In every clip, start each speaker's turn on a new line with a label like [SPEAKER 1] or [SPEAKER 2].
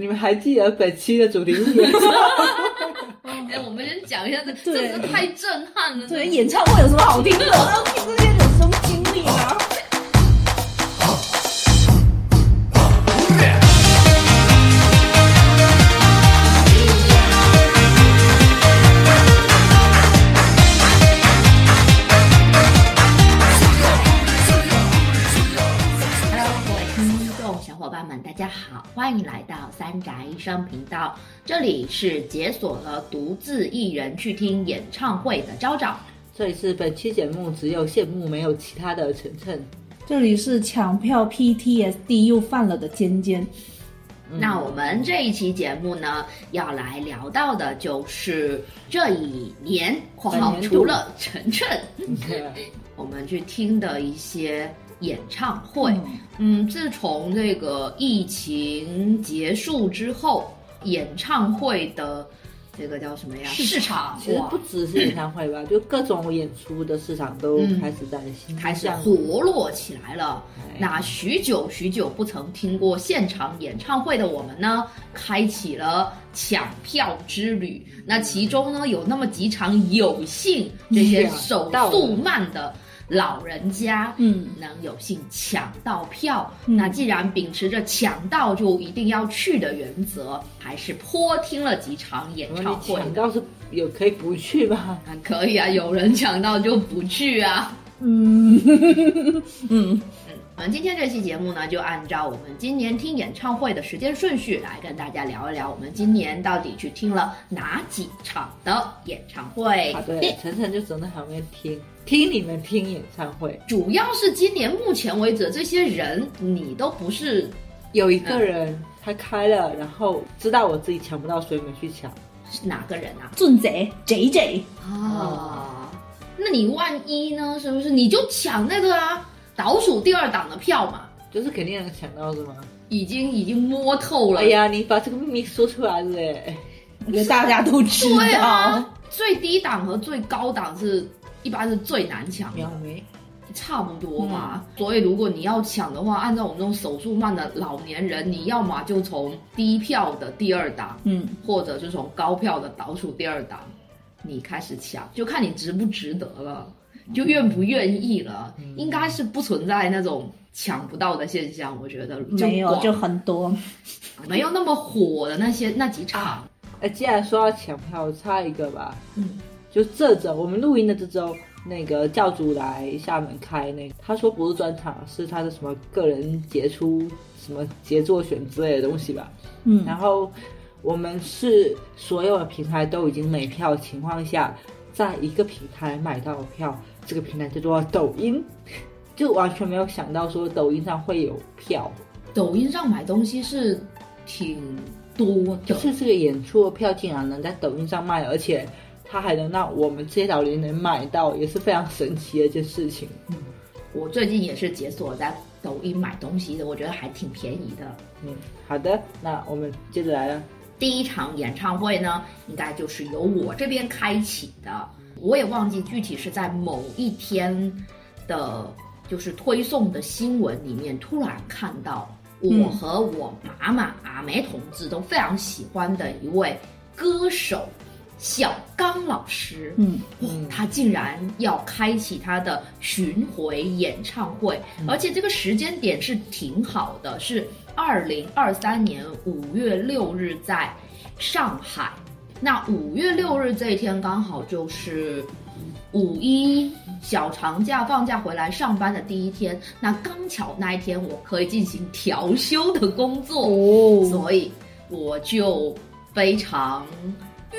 [SPEAKER 1] 你们还记得本期的主题是演唱会？
[SPEAKER 2] 哎，我们先讲一下，这真是太震撼了。
[SPEAKER 3] 对，演唱会有什么好听的？当听这些人生经历啊。
[SPEAKER 2] Hello，各位听众小伙伴们，大家好，欢迎来到三宅一生频道。这里是解锁了独自一人去听演唱会的昭昭。
[SPEAKER 1] 这里是本期节目只有羡慕没有其他的晨晨。
[SPEAKER 3] 这里是抢票 PTSD 又犯了的尖尖。
[SPEAKER 2] 那我们这一期节目呢，要来聊到的就是这一年（括号除了晨晨），我们去听的一些演唱会。嗯，自从这个疫情结束之后，演唱会的这个叫什么呀？市场
[SPEAKER 1] 其实不只是演唱会吧，就各种演出的市场都
[SPEAKER 2] 嗯
[SPEAKER 1] 开始在新
[SPEAKER 2] 开始活络起来了。
[SPEAKER 1] 哎
[SPEAKER 2] 那许久许久不曾听过现场演唱会的我们呢，开启了抢票之旅。那其中呢，有那么几场有幸这些手速慢的老人家，
[SPEAKER 3] 嗯，
[SPEAKER 2] 能有幸抢到票。
[SPEAKER 3] 嗯
[SPEAKER 2] 那既然秉持着抢到就一定要去的原则，还是颇听了几场演唱会
[SPEAKER 1] 你抢。到是有可以不去吧？
[SPEAKER 2] 啊，可以啊，有人抢到就不去啊。
[SPEAKER 3] 嗯 嗯，
[SPEAKER 2] 我们今天这期节目呢，就按照我们今年听演唱会的时间顺序来跟大家聊一聊，我们今年到底去听了哪几场的演唱会
[SPEAKER 1] 好。的，晨晨就走在旁边听听你们听演唱会。
[SPEAKER 2] 主要是今年目前为止，这些人你都不是
[SPEAKER 1] 有一个人他开了，然后知道我自己抢不到，所以没去抢。
[SPEAKER 2] 是哪个人啊？
[SPEAKER 3] 俊贼 J J，
[SPEAKER 2] 啊，那你万一呢？是不是你就抢那个啊？倒数第二档的票嘛，
[SPEAKER 1] 就是肯定能抢到是吗？
[SPEAKER 2] 已经已经摸透了。
[SPEAKER 1] 哎呀，你把这个秘密说出来了嘞！
[SPEAKER 3] 我觉得大家都知
[SPEAKER 2] 对
[SPEAKER 3] 道。
[SPEAKER 2] 啊，最低档和最高档是一般是最难抢的差不多嘛。所以如果你要抢的话，按照我们这种手速慢的老年人，你要么就从低票的第二档，
[SPEAKER 3] 嗯，
[SPEAKER 2] 或者是从高票的倒数第二档，你开始抢，就看你值不值得了，就愿不愿意了。应该是不存在那种抢不到的现象，我觉得
[SPEAKER 3] 没有就很多。
[SPEAKER 2] 没有那么火的那些那几场。
[SPEAKER 1] 哎，既然说到抢票，我插一个吧。
[SPEAKER 2] 嗯，
[SPEAKER 1] 就这周我们录音的这周，那个教主来厦门开那个，他说不是专场，是他的什么个人杰出什么杰作选之类的东西吧。
[SPEAKER 3] 嗯，
[SPEAKER 1] 然后我们是所有的平台都已经没票的情况下，在一个平台买到票，这个平台叫做抖音，就完全没有想到说抖音上会有票，
[SPEAKER 2] 抖音上买东西是挺多的就，
[SPEAKER 1] 是这个演出的票竟然能在抖音上卖，而且它还能让我们这些老年人买到，也是非常神奇的一件事情。
[SPEAKER 2] 我最近也是解锁在抖音买东西的，我觉得还挺便宜的。
[SPEAKER 1] 嗯，好的，那我们接着来了。
[SPEAKER 2] 第一场演唱会呢，应该就是由我这边开启的，我也忘记具体是在某一天的，就是推送的新闻里面突然看到，
[SPEAKER 3] 嗯。
[SPEAKER 2] 我和我妈妈阿梅同志都非常喜欢的一位歌手小刚老师，
[SPEAKER 3] 嗯，
[SPEAKER 2] 哇，他竟然要开启他的巡回演唱会，而且这个时间点是挺好的，是二零二三年五月六日在上海。那五月六日这一天刚好就是五一小长假放假回来上班的第一天，那刚巧那一天我可以进行调休的工作，
[SPEAKER 3] 哦，
[SPEAKER 2] 所以我就非常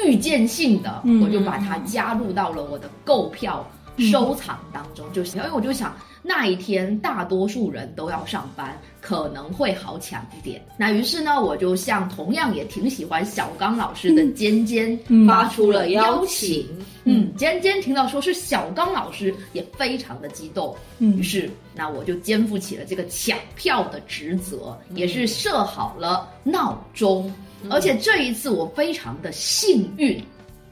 [SPEAKER 2] 预见性的，
[SPEAKER 3] 嗯
[SPEAKER 2] 我就把它加入到了我的购票收藏当中，就是因为我就想那一天大多数人都要上班，可能会好抢一点。那于是呢，我就向同样也挺喜欢小刚老师的尖尖
[SPEAKER 3] 嗯
[SPEAKER 2] 发出了邀请。嗯，尖尖听到说是小刚老师，也非常的激动。
[SPEAKER 3] 嗯
[SPEAKER 2] 于是那我就肩负起了这个抢票的职责，也是设好了闹钟。而且这一次我非常的幸运，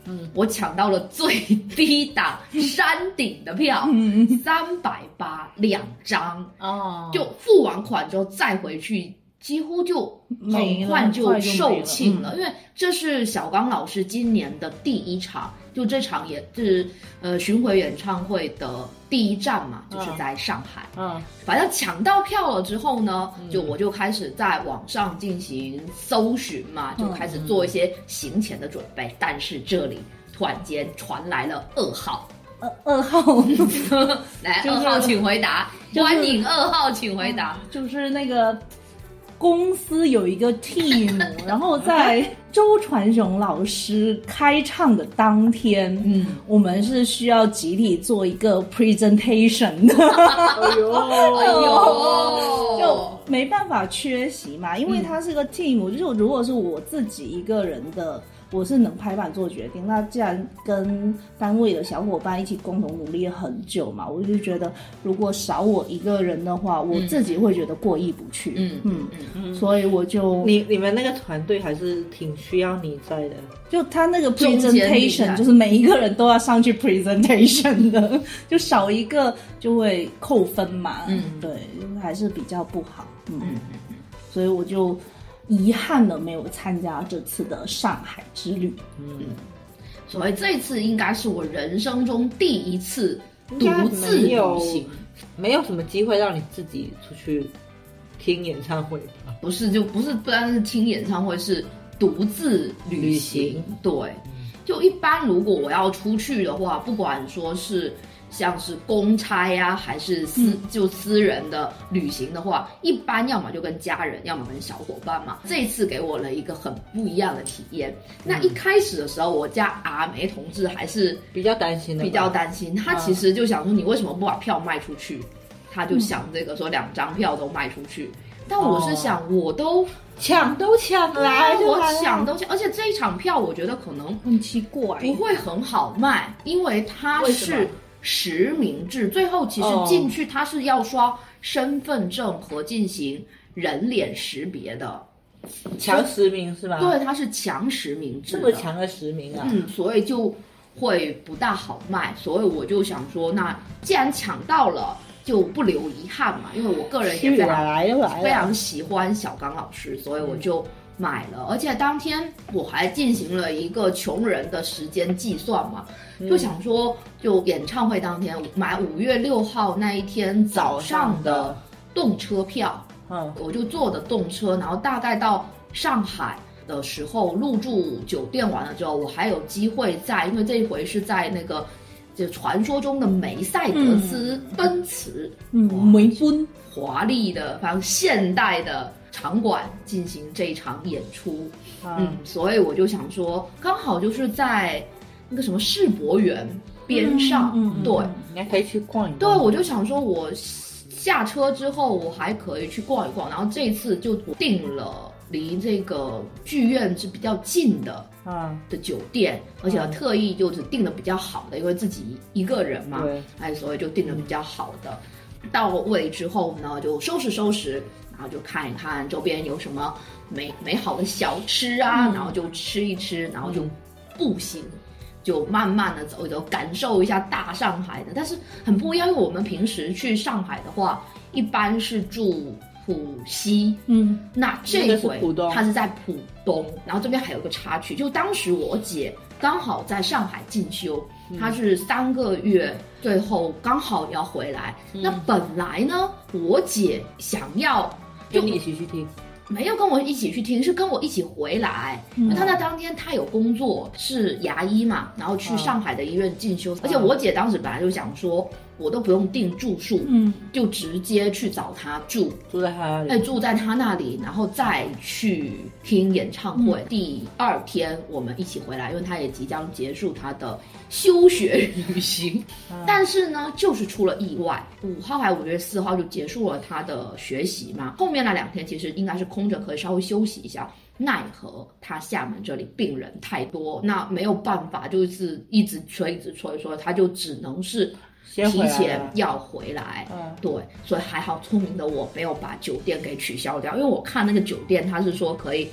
[SPEAKER 1] 嗯，
[SPEAKER 2] 我抢到了最低档山顶的票，
[SPEAKER 3] 嗯。
[SPEAKER 2] 三百八两张。
[SPEAKER 1] 哦。
[SPEAKER 2] 就付完款之后再回去几乎就很快就售
[SPEAKER 3] 了
[SPEAKER 2] 罄了，
[SPEAKER 3] 嗯。
[SPEAKER 2] 因为这是小刚老师今年的第一场，就这场也是呃巡回演唱会的第一站嘛，就是在上海。
[SPEAKER 1] 嗯，
[SPEAKER 2] 反正抢到票了之后呢，就我就开始在网上进行搜寻嘛，就开始做一些行前的准备。但是这里突然间传来了噩耗，
[SPEAKER 3] 二二号
[SPEAKER 2] 来，
[SPEAKER 3] 就是
[SPEAKER 2] 二号请回答，
[SPEAKER 3] 就是
[SPEAKER 2] 观影二号请回答。
[SPEAKER 3] 就是那个公司有一个 team，然后在周传雄老师开唱的当天，
[SPEAKER 2] 嗯，
[SPEAKER 3] 我们是需要集体做一个 presentation 的。
[SPEAKER 1] 哎呦，
[SPEAKER 2] 哎呦，
[SPEAKER 3] 就没办法缺席嘛，因为他是个 team，、就是如果是我自己一个人的，我是能拍板做决定。那既然跟单位的小伙伴一起共同努力了很久嘛，我就觉得如果少我一个人的话，我自己会觉得过意不去。
[SPEAKER 2] 嗯
[SPEAKER 3] 嗯
[SPEAKER 2] 嗯
[SPEAKER 3] 所以我就
[SPEAKER 1] 你你们那个团队还是挺需要你在的。
[SPEAKER 3] 就他那个 presentation，就是每一个人都要上去 presentation 的，就少一个就会扣分嘛。
[SPEAKER 2] 嗯
[SPEAKER 3] 对，还是比较不好。嗯
[SPEAKER 2] 嗯嗯
[SPEAKER 3] 所以我就遗憾的没有参加这次的上海之旅。
[SPEAKER 1] 嗯，
[SPEAKER 2] 所以这次应该是我人生中第一次独自旅行，
[SPEAKER 1] 没有什么机会让你自己出去听演唱会吧？
[SPEAKER 2] 不是就不是不单是听演唱会，是独自旅
[SPEAKER 1] 旅。
[SPEAKER 2] 行对，就一般如果我要出去的话，不管说是像是公差呀、还是私、就私人的旅行的话，一般要么就跟家人，要么跟小伙伴嘛。这次给我了一个很不一样的体验。那一开始的时候，我家阿梅同志还是
[SPEAKER 1] 比较担心的，
[SPEAKER 2] 比较担心，他其实就想说，你为什么不把票卖出去？他就想这个说两张票都卖出去。但我是想，我都
[SPEAKER 1] 抢都抢来，就
[SPEAKER 2] 我想都抢，而且这一场票我觉得可能
[SPEAKER 3] 很奇怪，
[SPEAKER 2] 不会很好卖，因为它是实名制，最后其实
[SPEAKER 1] 哦
[SPEAKER 2] 进去他是要刷身份证和进行人脸识别的，
[SPEAKER 1] 强实名是吧？
[SPEAKER 2] 对，，它是强实名制
[SPEAKER 1] 这，么强的实名啊！
[SPEAKER 2] 嗯，所以就会不大好卖，所以我就想说，那既然抢到了，就不留遗憾嘛，因为我个人也
[SPEAKER 1] 去
[SPEAKER 2] 非常非常喜欢小刚老师，所以我就买了。而且当天我还进行了一个穷人的时间计算嘛，
[SPEAKER 1] 嗯
[SPEAKER 2] 就想说，就演唱会当天买五月六号那一天早上的动车票，
[SPEAKER 1] 嗯
[SPEAKER 2] 我就坐的动车，然后大概到上海。的时候入住酒店完了之后，我还有机会在，因为这一回是在那个就传说中的梅赛德斯奔驰，
[SPEAKER 3] 嗯，梅奔，
[SPEAKER 2] 华丽的、反正现代的场馆进行这一场演出。嗯
[SPEAKER 1] 嗯，
[SPEAKER 2] 所以我就想说，刚好就是在那个什么世博园边上，对、
[SPEAKER 1] 应该可以去逛一逛对，
[SPEAKER 2] 我就想说，我下车之后我还可以去逛一逛，然后这一次就订了离这个剧院是比较近的。
[SPEAKER 1] 嗯，
[SPEAKER 2] 的酒店，而且
[SPEAKER 1] 嗯
[SPEAKER 2] 特意就是订的比较好的，因为自己一个人嘛，
[SPEAKER 1] 对，
[SPEAKER 2] 哎，所以就订的比较好的。到位之后呢，就收拾收拾，然后就看一看周边有什么美美好的小吃啊，
[SPEAKER 3] 嗯。
[SPEAKER 2] 然后就吃一吃，然后就步行。就慢慢的走一走，感受一下大上海的，但是很不一样。因为我们平时去上海的话，一般是住浦西，
[SPEAKER 3] 嗯。
[SPEAKER 2] 那这
[SPEAKER 1] 那个是
[SPEAKER 2] 回它是在浦东，然后这边还有个插曲，就当时我姐刚好在上海进修，
[SPEAKER 1] 嗯。
[SPEAKER 2] 她是三个月，最后刚好要回来。
[SPEAKER 1] 嗯。
[SPEAKER 2] 那本来呢，我姐想要就
[SPEAKER 1] 跟你一起去听。
[SPEAKER 2] 没有跟我一起去听，是跟我一起回来。
[SPEAKER 3] 嗯
[SPEAKER 2] 她在当天他有工作，是牙医嘛，然后去
[SPEAKER 1] 嗯
[SPEAKER 2] 上海的医院进修。而且我姐当时本来就想说，我都不用订住宿，
[SPEAKER 3] 嗯
[SPEAKER 2] 就直接去找他住。
[SPEAKER 1] 住在他那里。
[SPEAKER 2] 哎，住在他那里，然后再去听演唱会。第二天我们一起回来，因为他也即将结束他的休学旅行。但是呢，就是出了意外，五号还五月四号就结束了他的学习嘛。后面那两天其实应该是空着，可以稍微休息一下。奈何他厦门这里病人太多，那没有办法，就是一直催，一直催，所以他就只能是提前要回来。
[SPEAKER 1] 嗯
[SPEAKER 2] 对，所以还好聪明的我没有把酒店给取消掉，因为我看那个酒店他是说可以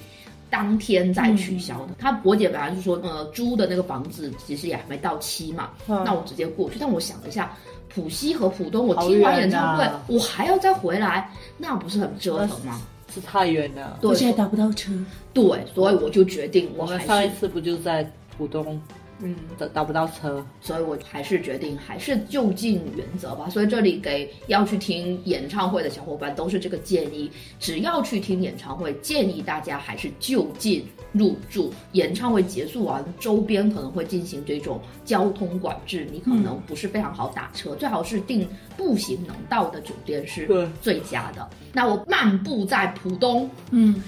[SPEAKER 2] 当天再取消的。他伯姐本来是说，呃，租的那个房子其实也还没到期嘛，
[SPEAKER 1] 嗯
[SPEAKER 2] 那我直接过去。但我想了一下，浦西和浦东，我
[SPEAKER 1] 好
[SPEAKER 2] 听完演唱会，
[SPEAKER 1] 啊
[SPEAKER 2] 我还要再回来，那不是很折腾吗？
[SPEAKER 1] 是太远了。
[SPEAKER 2] 对
[SPEAKER 3] 而且还打不到车。
[SPEAKER 2] 对，所以我就决定我
[SPEAKER 1] 我们
[SPEAKER 2] 还是，
[SPEAKER 1] 上一次不就在浦东，
[SPEAKER 2] 嗯，
[SPEAKER 1] 找找不到车，
[SPEAKER 2] 所以我还是决定还是就近原则吧。所以这里给要去听演唱会的小伙伴都是这个建议，只要去听演唱会，建议大家还是就近入住。演唱会结束完，周边可能会进行这种交通管制，你可能不是非常好打车，最好是订步行能到的酒店是最佳的。那我漫步在浦东，
[SPEAKER 3] 嗯，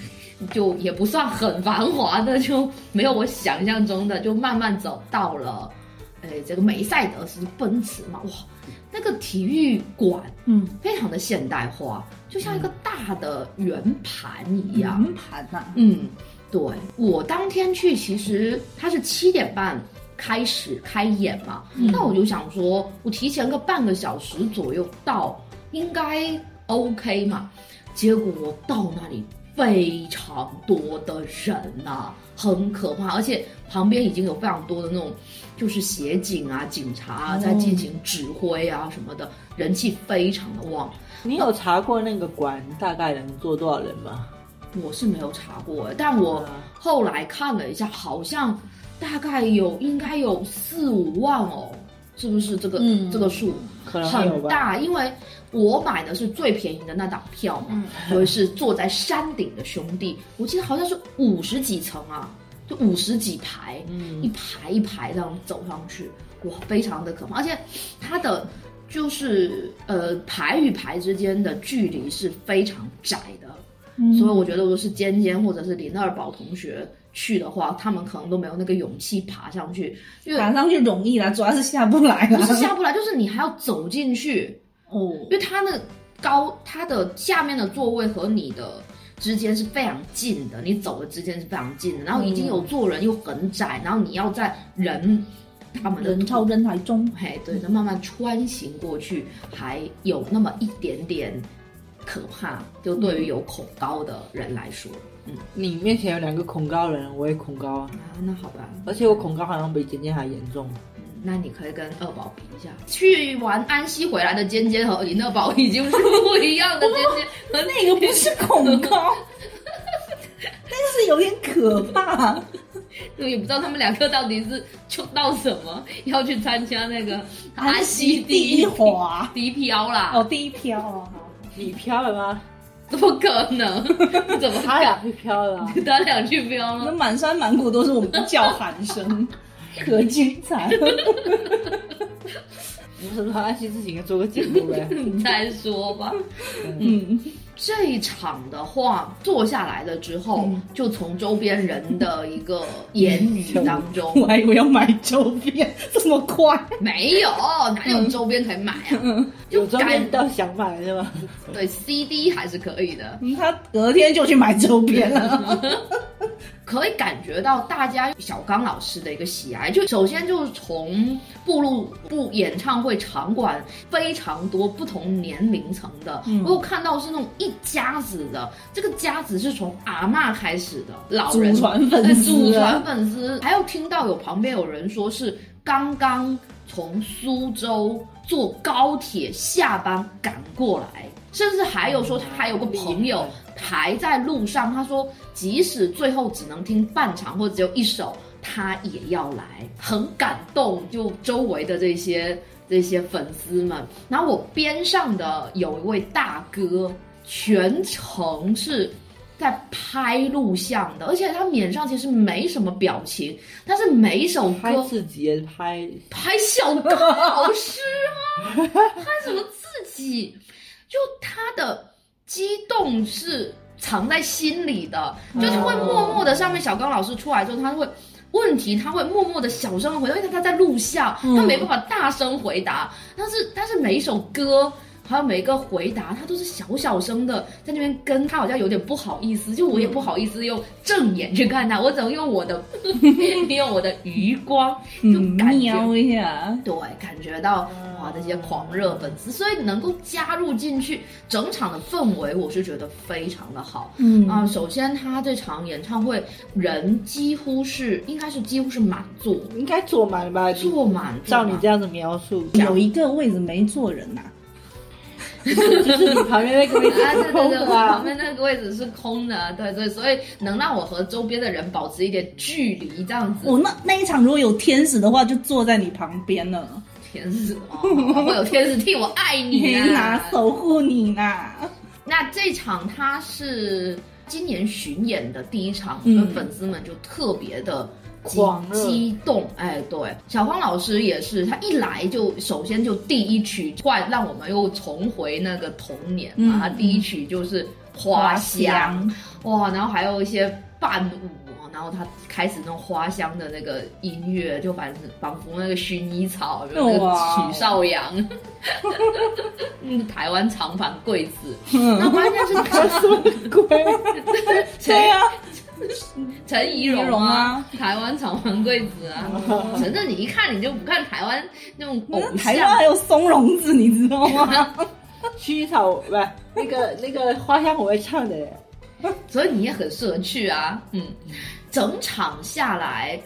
[SPEAKER 2] 就也不算很繁华的，就没有我想象中的，就慢慢走到了，呃，这个梅赛德斯奔驰嘛，哇，那个体育馆，
[SPEAKER 3] 嗯，
[SPEAKER 2] 非常的现代化，就像一个大的圆盘一样，
[SPEAKER 3] 圆盘呐，
[SPEAKER 2] 嗯，对我当天去，其实它是七点半开始开演嘛，那我就想说，我提前个半个小时左右到，应该 OK 嘛。结果我到那里非常多的人呐、很可怕，而且旁边已经有非常多的那种就是协警啊、警察啊
[SPEAKER 3] 哦
[SPEAKER 2] 在进行指挥啊什么的，人气非常的旺。
[SPEAKER 1] 你有查过那个馆大概能坐多少人吗？
[SPEAKER 2] 我是没有查过，但我
[SPEAKER 1] 啊
[SPEAKER 2] 后来看了一下，好像大概有应该有四五万哦，是不是这个、
[SPEAKER 3] 嗯
[SPEAKER 2] 这个数
[SPEAKER 1] 可能。
[SPEAKER 2] 很大？因为我买的是最便宜的那档票嘛，所以是坐在山顶的兄弟，我记得好像是五十几层啊，就五十几排，
[SPEAKER 1] 嗯
[SPEAKER 2] 一排一排这样走上去，哇，非常的可怕，而且它的。就是呃，排与排之间的距离是非常窄的，所以我觉得，如果是尖尖或者是林二宝同学去的话，他们可能都没有那个勇气爬上去，因为
[SPEAKER 3] 爬上去容易啦，主要是下不来啦。
[SPEAKER 2] 不是下不来，就是你还要走进去，
[SPEAKER 3] 哦，
[SPEAKER 2] 因为它那高，它的下面的座位和你的之间是非常近的，你走的之间是非常近的，然后已经有坐人又很窄，然后你要在人他们的
[SPEAKER 3] 人潮人海中，
[SPEAKER 2] 嘿，对，那慢慢穿行过去，还有那么一点点可怕，就对于有恐高的人来说，嗯。
[SPEAKER 1] 你面前有两个恐高人，我也恐高啊，
[SPEAKER 2] 啊，那好吧，
[SPEAKER 1] 而且我恐高好像比尖尖还严重。
[SPEAKER 2] 那你可以跟二宝比一下，去完安溪回来的尖尖和林二宝已经是不一样的尖尖，和
[SPEAKER 3] 那个不是恐高，那个是有点可怕。
[SPEAKER 2] 我也不知道他们两个到底是穷到什么，要去参加那个
[SPEAKER 3] 安
[SPEAKER 2] 溪
[SPEAKER 3] 溪第一滑
[SPEAKER 2] 第一漂啦，
[SPEAKER 3] 哦，第一漂哦，
[SPEAKER 1] 你漂了吗？
[SPEAKER 2] 怎么可能？怎 么
[SPEAKER 1] 他俩去漂了啊、
[SPEAKER 2] 他俩去漂了？
[SPEAKER 3] 那满山满谷都是我们的叫喊声，可精彩了。
[SPEAKER 1] 你什么时候安心自己应该做个节目呗？
[SPEAKER 2] 你再说吧。
[SPEAKER 3] 嗯，
[SPEAKER 2] 这一场的话，坐下来了之后，
[SPEAKER 3] 嗯
[SPEAKER 2] 就从周边人的一个言语当中，
[SPEAKER 3] 我还以为要买周边，这么快。
[SPEAKER 2] 没有哪有周边可以买啊？就
[SPEAKER 1] 有周
[SPEAKER 2] 感
[SPEAKER 1] 边到想买是吧？
[SPEAKER 2] 对 CD 还是可以的，
[SPEAKER 3] 嗯他隔天就去买周边了。
[SPEAKER 2] 可以感觉到大家小刚老师的一个喜爱。就首先就是从步入部演唱会场馆，非常多不同年龄层的，
[SPEAKER 3] 嗯
[SPEAKER 2] 我有看到是那种一家子的，这个家子是从阿嬷开始的，老人
[SPEAKER 3] 祖传粉
[SPEAKER 2] 呃
[SPEAKER 3] 丝
[SPEAKER 2] 祖传
[SPEAKER 3] 啊，
[SPEAKER 2] 粉丝，还有听到有旁边有人说是刚刚从苏州坐高铁下班赶过来，甚至还有说他还有个朋友还在路上，他说即使最后只能听半场或者只有一首，他也要来，很感动。就周围的这些这些粉丝们，然后我边上的有一位大哥，全程是。在拍录像的，而且他脸上其实没什么表情，但是每一首歌
[SPEAKER 1] 拍自己拍，
[SPEAKER 2] 拍小高老师啊，拍什么自己？就他的激动是藏在心里的，就他会默默的，上面小刚老师出来之后，他会。问题他会默默的小声地回答，因为他在录像，他没办法大声回答。但是但是每一首歌还有每一个回答，他都是小小声的在那边跟他，好像有点不好意思，就我也不好意思用正眼去看他，我只能用我的 用我的余光，就
[SPEAKER 3] 嗯，
[SPEAKER 2] 感觉
[SPEAKER 3] 瞄一下。
[SPEAKER 2] 对，感觉到哇这些狂热粉丝，所以能够加入进去，整场的氛围我是觉得非常的好。
[SPEAKER 3] 嗯
[SPEAKER 2] 啊、首先他这场演唱会人几乎是应该是几乎是满座，
[SPEAKER 1] 应该坐满了吧？
[SPEAKER 2] 坐满。
[SPEAKER 1] 照你这样子描述，
[SPEAKER 3] 有一个位置没坐人呐、
[SPEAKER 1] 就是你旁边那个位置
[SPEAKER 2] 啊，
[SPEAKER 1] 是
[SPEAKER 2] 对对对，
[SPEAKER 1] 空的
[SPEAKER 2] 我旁
[SPEAKER 1] 啊。
[SPEAKER 2] 边那个位置是空的，对对，所以能让我和周边的人保持一点距离，这样子。
[SPEAKER 3] 我那那一场如果有天使的话，就坐在你旁边了，
[SPEAKER 2] 天使哦，我有天使替我爱你
[SPEAKER 3] 天哪
[SPEAKER 2] 啊！，
[SPEAKER 3] 守护你呢。
[SPEAKER 2] 那这场他是今年巡演的第一场，
[SPEAKER 3] 嗯
[SPEAKER 2] 所以粉丝们就特别的激激动。哎，对，小芳老师也是，他一来就首先就第一曲，换让我们又重回那个童年嘛。
[SPEAKER 3] 嗯
[SPEAKER 2] 他第一曲就是花香，哇，然后还有一些伴舞。然后他开始那种花香的那个音乐，就反正仿佛那个薰衣草，有那个许绍洋，嗯，台湾长盘贵子，
[SPEAKER 3] 嗯。
[SPEAKER 2] 那关键是 陈
[SPEAKER 1] 鬼，
[SPEAKER 3] 对啊，
[SPEAKER 2] 陈怡蓉
[SPEAKER 3] 蓉
[SPEAKER 2] 啊
[SPEAKER 3] 啊，
[SPEAKER 2] 台湾长房贵子啊，反正你一看你就不看台湾那种偶
[SPEAKER 3] 像台湾还，有松茸子，你知道吗？
[SPEAKER 1] 薰衣草不是那个那个花香我会唱的耶，
[SPEAKER 2] 所以你也很适合去啊，嗯，整场下来。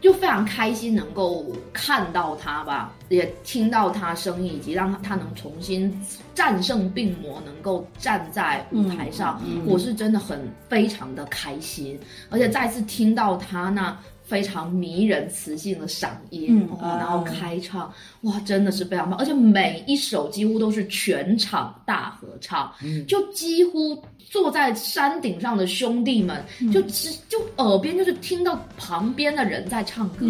[SPEAKER 2] 就非常开心能够看到他吧，也听到他声音，以及让他他能重新战胜病魔，能够站在舞台上，
[SPEAKER 3] 嗯嗯
[SPEAKER 2] 我是真的很非常的开心，而且再次听到他那非常迷人磁性的嗓音，
[SPEAKER 3] 嗯
[SPEAKER 2] 哦然后开唱，哇，真的是非常棒，而且每一首几乎都是全场大合唱，
[SPEAKER 1] 嗯
[SPEAKER 2] 就几乎坐在山顶上的兄弟们，就只就耳边就是听到旁边的人在唱歌，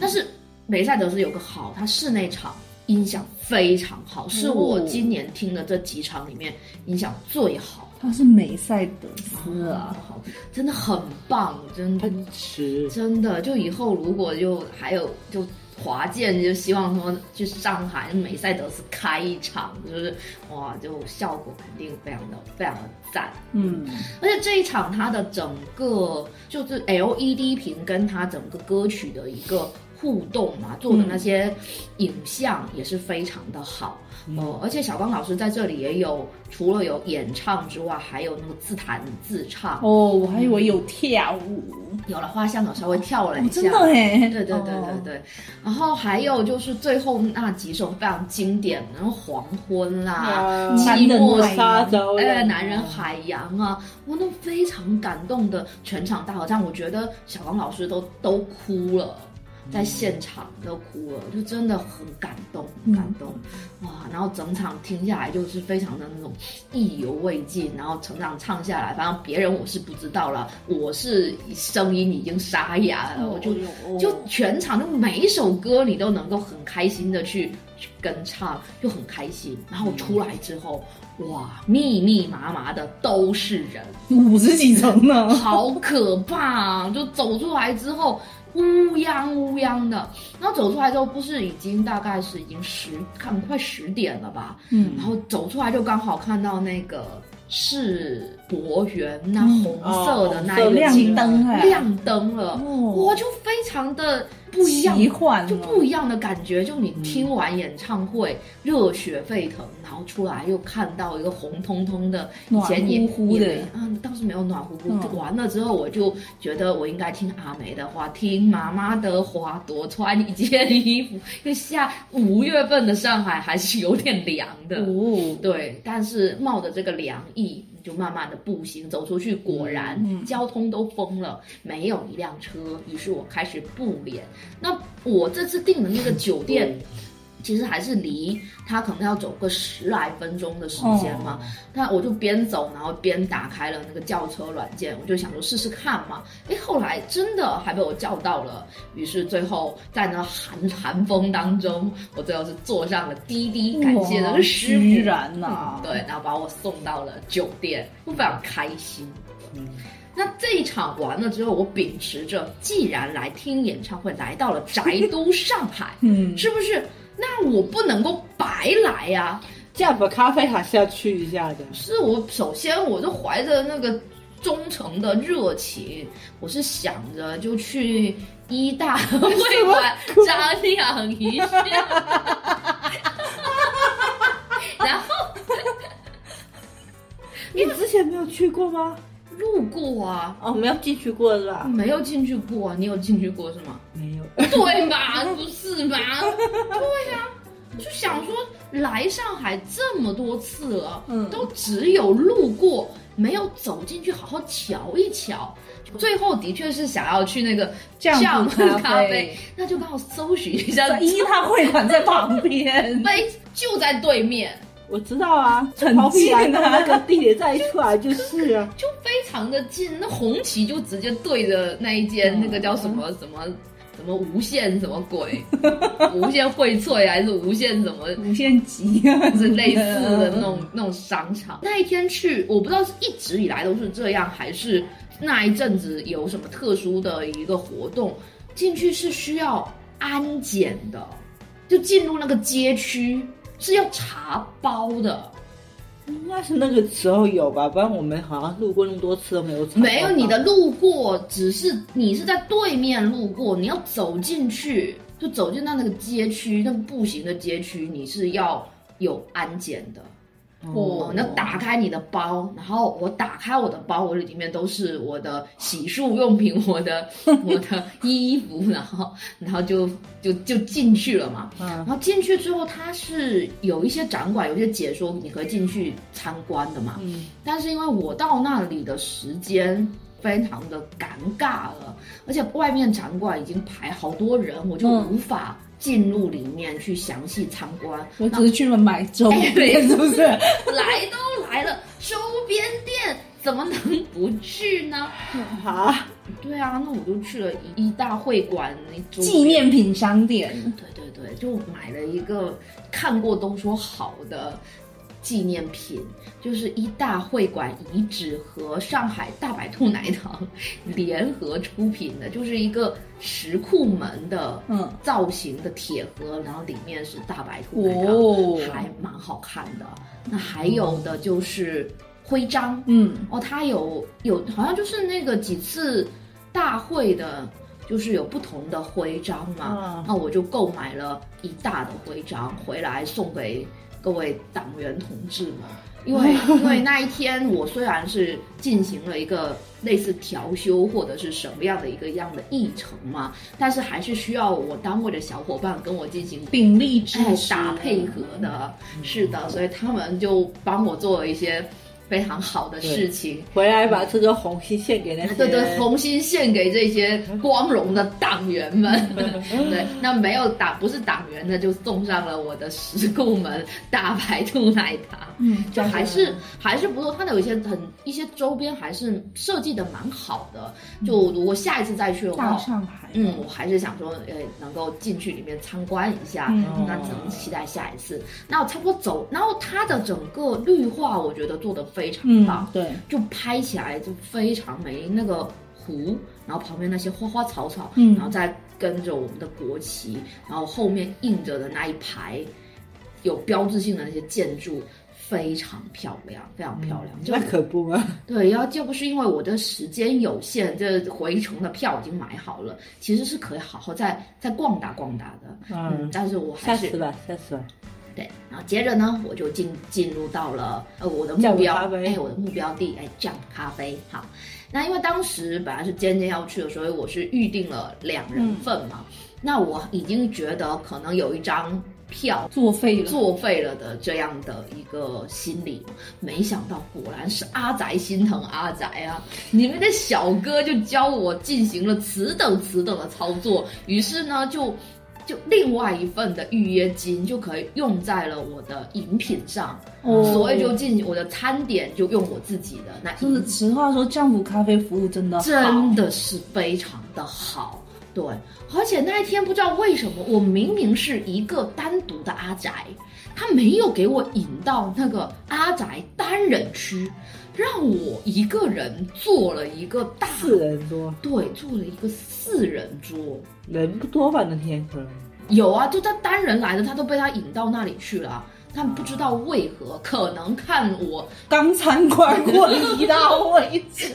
[SPEAKER 2] 但是梅赛德斯有个好，它室内场音响非常好，是我今年听的这几场里面音响最好。
[SPEAKER 3] 他是梅赛德斯啊，
[SPEAKER 2] 好，真的很棒，真的。
[SPEAKER 1] 奔驰，
[SPEAKER 2] 真的，就以后如果就还有就华健，就希望说去上海梅赛德斯开一场，就是哇，就效果肯定非常的非常的赞。
[SPEAKER 3] 嗯，
[SPEAKER 2] 而且这一场它的整个就是 LED 屏跟它整个歌曲的一个互动嘛，做的那些影像也是非常的好。哦，而且小刚老师在这里也有，除了有演唱之外，还有那个自弹自唱。
[SPEAKER 3] 哦，我还以为有跳舞，
[SPEAKER 2] 有了花香有稍微跳了一下，
[SPEAKER 3] 哦真的嘿，
[SPEAKER 2] 对对对对对，然后还有就是最后那几首非常经典的，然后黄昏啦、
[SPEAKER 1] 啊
[SPEAKER 2] 寂寞
[SPEAKER 1] 沙洲，
[SPEAKER 2] 哎，男人海洋啊，我都非常感动的全场大合唱，我觉得小刚老师都都哭了。在现场都哭了，就真的很感动，很感动，哇！然后整场听下来就是非常的那种意犹未尽，然后成长唱下来，反正别人我是不知道了，我是声音已经沙哑了，我就
[SPEAKER 3] 哦
[SPEAKER 2] 就全场就每一首歌你都能够很开心的去去跟唱，就很开心。然后出来之后，哇，密密麻麻的都是人，
[SPEAKER 3] 五十几层呢，
[SPEAKER 2] 好可怕、啊！就走出来之后，乌泱乌泱的，然后走出来之后，不是已经大概是已经十看快十点了吧？
[SPEAKER 3] 嗯。
[SPEAKER 2] 然后走出来就刚好看到那个世博园那
[SPEAKER 3] 嗯
[SPEAKER 2] 红色的那
[SPEAKER 1] 哦
[SPEAKER 2] 一个
[SPEAKER 3] 灯哎，
[SPEAKER 2] 亮灯了，
[SPEAKER 3] 哦。
[SPEAKER 2] 我就非常的不一样，
[SPEAKER 3] 奇幻
[SPEAKER 2] 就
[SPEAKER 3] 哦
[SPEAKER 2] 不一样的感觉。就你听完演唱会，热血沸腾，然后出来又看到一个红彤彤的，以前
[SPEAKER 3] 乎乎的
[SPEAKER 2] 是没有暖乎乎。
[SPEAKER 3] 嗯
[SPEAKER 2] 完了之后，我就觉得我应该听阿梅的话，听妈妈的话，多穿一件衣服。因为下五月份的上海还是有点凉的。
[SPEAKER 3] 哦，
[SPEAKER 2] 对，但是冒着这个凉意，就慢慢的步行走出去，果然、
[SPEAKER 3] 嗯
[SPEAKER 2] 交通都封了，没有一辆车。于是我开始步脸。那我这次订的那个酒店，其实还是离他可能要走个十来分钟的时间嘛。那我就边走，然后边打开了那个叫车软件，我就想说试试看嘛。哎，后来真的还被我叫到了，于是最后在那寒寒风当中，我最后是坐上了滴滴，感谢那个师傅，
[SPEAKER 3] 居然呐、
[SPEAKER 2] 嗯对，然后把我送到了酒店，我非常开心。嗯那这一场完了之后，我秉持着既然来听演唱会，来到了宅都上海，
[SPEAKER 3] 嗯，
[SPEAKER 2] 是不是？那我不能够白来呀、
[SPEAKER 1] 这样吧，咖啡还是要去一下的。
[SPEAKER 2] 是我首先我就怀着那个忠诚的热情，我是想着就去医大会馆张扬一下，然后
[SPEAKER 1] 你之前没有去过吗？
[SPEAKER 2] 路过啊，
[SPEAKER 1] 哦，没有进去过是吧？
[SPEAKER 2] 没有进去过啊，你有进去过是吗？
[SPEAKER 1] 没有。
[SPEAKER 2] 对吧，不是吧？对呀、就想说来上海这么多次了，
[SPEAKER 3] 嗯
[SPEAKER 2] 都只有路过，没有走进去好好瞧一瞧。最后的确是想要去那个
[SPEAKER 3] 酱
[SPEAKER 2] 酱
[SPEAKER 3] 咖啡
[SPEAKER 2] 咖啡，那就帮我搜寻一下
[SPEAKER 3] 在，一大会馆在旁边，
[SPEAKER 2] 杯就在对面，
[SPEAKER 1] 我知道啊，
[SPEAKER 3] 很
[SPEAKER 1] 毛皮来的
[SPEAKER 3] 近啊
[SPEAKER 1] 那个地铁站一出来就是啊。
[SPEAKER 2] 就非常的近。那红旗就直接对着那一间、那个叫什么什么什么无限什么鬼，无限荟萃还是无限什么
[SPEAKER 3] 无限极啊
[SPEAKER 2] 是类似的那种 那种商场。那一天去，我不知道是一直以来都是这样，还是那一阵子有什么特殊的一个活动，进去是需要安检的，就进入那个街区是要查包的。
[SPEAKER 1] 应该是那个时候有吧，不然我们好像路过那么多次都没有查到
[SPEAKER 2] 没有你的路过，只是你是在对面路过，你要走进去，就走进到那个街区，那个步行的街区，你是要有安检的。哦，那打开你的包，然后我打开我的包，我里面都是我的洗漱用品，我的 我的衣服，然后然后就就就进去了嘛。
[SPEAKER 1] 嗯
[SPEAKER 2] 然后进去之后，它是有一些展馆，有一些解说，你可以进去参观的嘛。
[SPEAKER 1] 嗯，
[SPEAKER 2] 但是因为我到那里的时间非常的尴尬了，而且外面展馆已经排好多人，我就
[SPEAKER 3] 嗯
[SPEAKER 2] 无法进入里面去详细参观。
[SPEAKER 3] 我只是去了买周边，是不是？
[SPEAKER 2] 来都来了，周边店怎么能不去呢？
[SPEAKER 1] 啊，
[SPEAKER 2] 对啊，那我就去了一大会馆那周边
[SPEAKER 3] 纪念品商店，
[SPEAKER 2] 对对对，就买了一个看过都说好的纪念品，就是一大会馆遗址和上海大白兔奶糖联合出品的，就是一个石库门的
[SPEAKER 3] 嗯。
[SPEAKER 2] 造型的铁盒，然后里面是大白兔奶糖，
[SPEAKER 3] 哦
[SPEAKER 2] 还蛮好看的。那还有的就是徽章，
[SPEAKER 3] 嗯，
[SPEAKER 2] 哦，它有有好像就是那个几次大会的，就是有不同的徽章嘛。
[SPEAKER 1] 嗯。
[SPEAKER 2] 那我就购买了一大的徽章回来送给各位党员同志们。因为因为那一天我虽然是进行了一个类似调休或者是什么样的一个样的议程嘛，但是还是需要我单位的小伙伴跟我进行
[SPEAKER 3] 鼎力支
[SPEAKER 2] 哎，打配合的，是的，所以他们就帮我做了一些非常好的事情。
[SPEAKER 1] 回来把这个红心献给那些
[SPEAKER 2] 对对，红心献给这些光荣的党员们。对，那没有党不是党员的，就送上了我的石库门 大白兔奶糖。
[SPEAKER 3] 嗯，
[SPEAKER 2] 就还是还是不错，它的有一些很一些周边还是设计的蛮好的。就如果下一次再去的话，
[SPEAKER 3] 上海，
[SPEAKER 2] 嗯，我还是想说，呃，能够进去里面参观一下，
[SPEAKER 3] 嗯
[SPEAKER 2] 那只能期待下一次。那我差不多走，然后它的整个绿化，我觉得做的非常
[SPEAKER 3] 嗯
[SPEAKER 2] 棒，，
[SPEAKER 3] 对，
[SPEAKER 2] 就拍起来就非常美。那个湖，然后旁边那些花花草草，
[SPEAKER 3] 嗯
[SPEAKER 2] 然后再跟着我们的国旗，然后后面印着的那一排有标志性的那些建筑。非常漂亮，非常漂亮。就
[SPEAKER 1] 那可不嘛，
[SPEAKER 2] 对，要就不是因为我的时间有限，这回程的票已经买好了，其实是可以好好再再逛达逛达的。
[SPEAKER 1] 嗯，
[SPEAKER 2] 但是我还是
[SPEAKER 1] 下次吧，下次吧。
[SPEAKER 2] 对，然后接着呢，我就进进入到了呃我的目
[SPEAKER 1] 酱
[SPEAKER 2] 标，哎，我的目标地，哎，酱咖啡。好，那因为当时本来是尖尖要去的，所以我是预定了两人份嘛。那我已经觉得可能有一张票
[SPEAKER 3] 作废了，
[SPEAKER 2] 作废了的这样的一个心理，没想到果然是阿宅心疼阿宅啊！你们的小哥就教我进行了此等此等的操作，于是呢就。就另外一份的预约金就可以用在了我的饮品上，
[SPEAKER 3] 哦。
[SPEAKER 2] 所以就进我的餐点就用我自己的那一
[SPEAKER 3] 就是实话说，酱湖咖啡服务真的，
[SPEAKER 2] 真的是非常的好。对，而且那一天不知道为什么，我明明是一个单独的阿宅，他没有给我引到那个阿宅单人区，让我一个人坐了一个大
[SPEAKER 1] 四人桌，
[SPEAKER 2] 对，坐了一个四人桌。
[SPEAKER 1] 人不多吧？那天可能
[SPEAKER 2] 有啊，就他单人来的，他都被他引到那里去了啊。但不知道为何，可能看我
[SPEAKER 3] 刚参观过一道位置，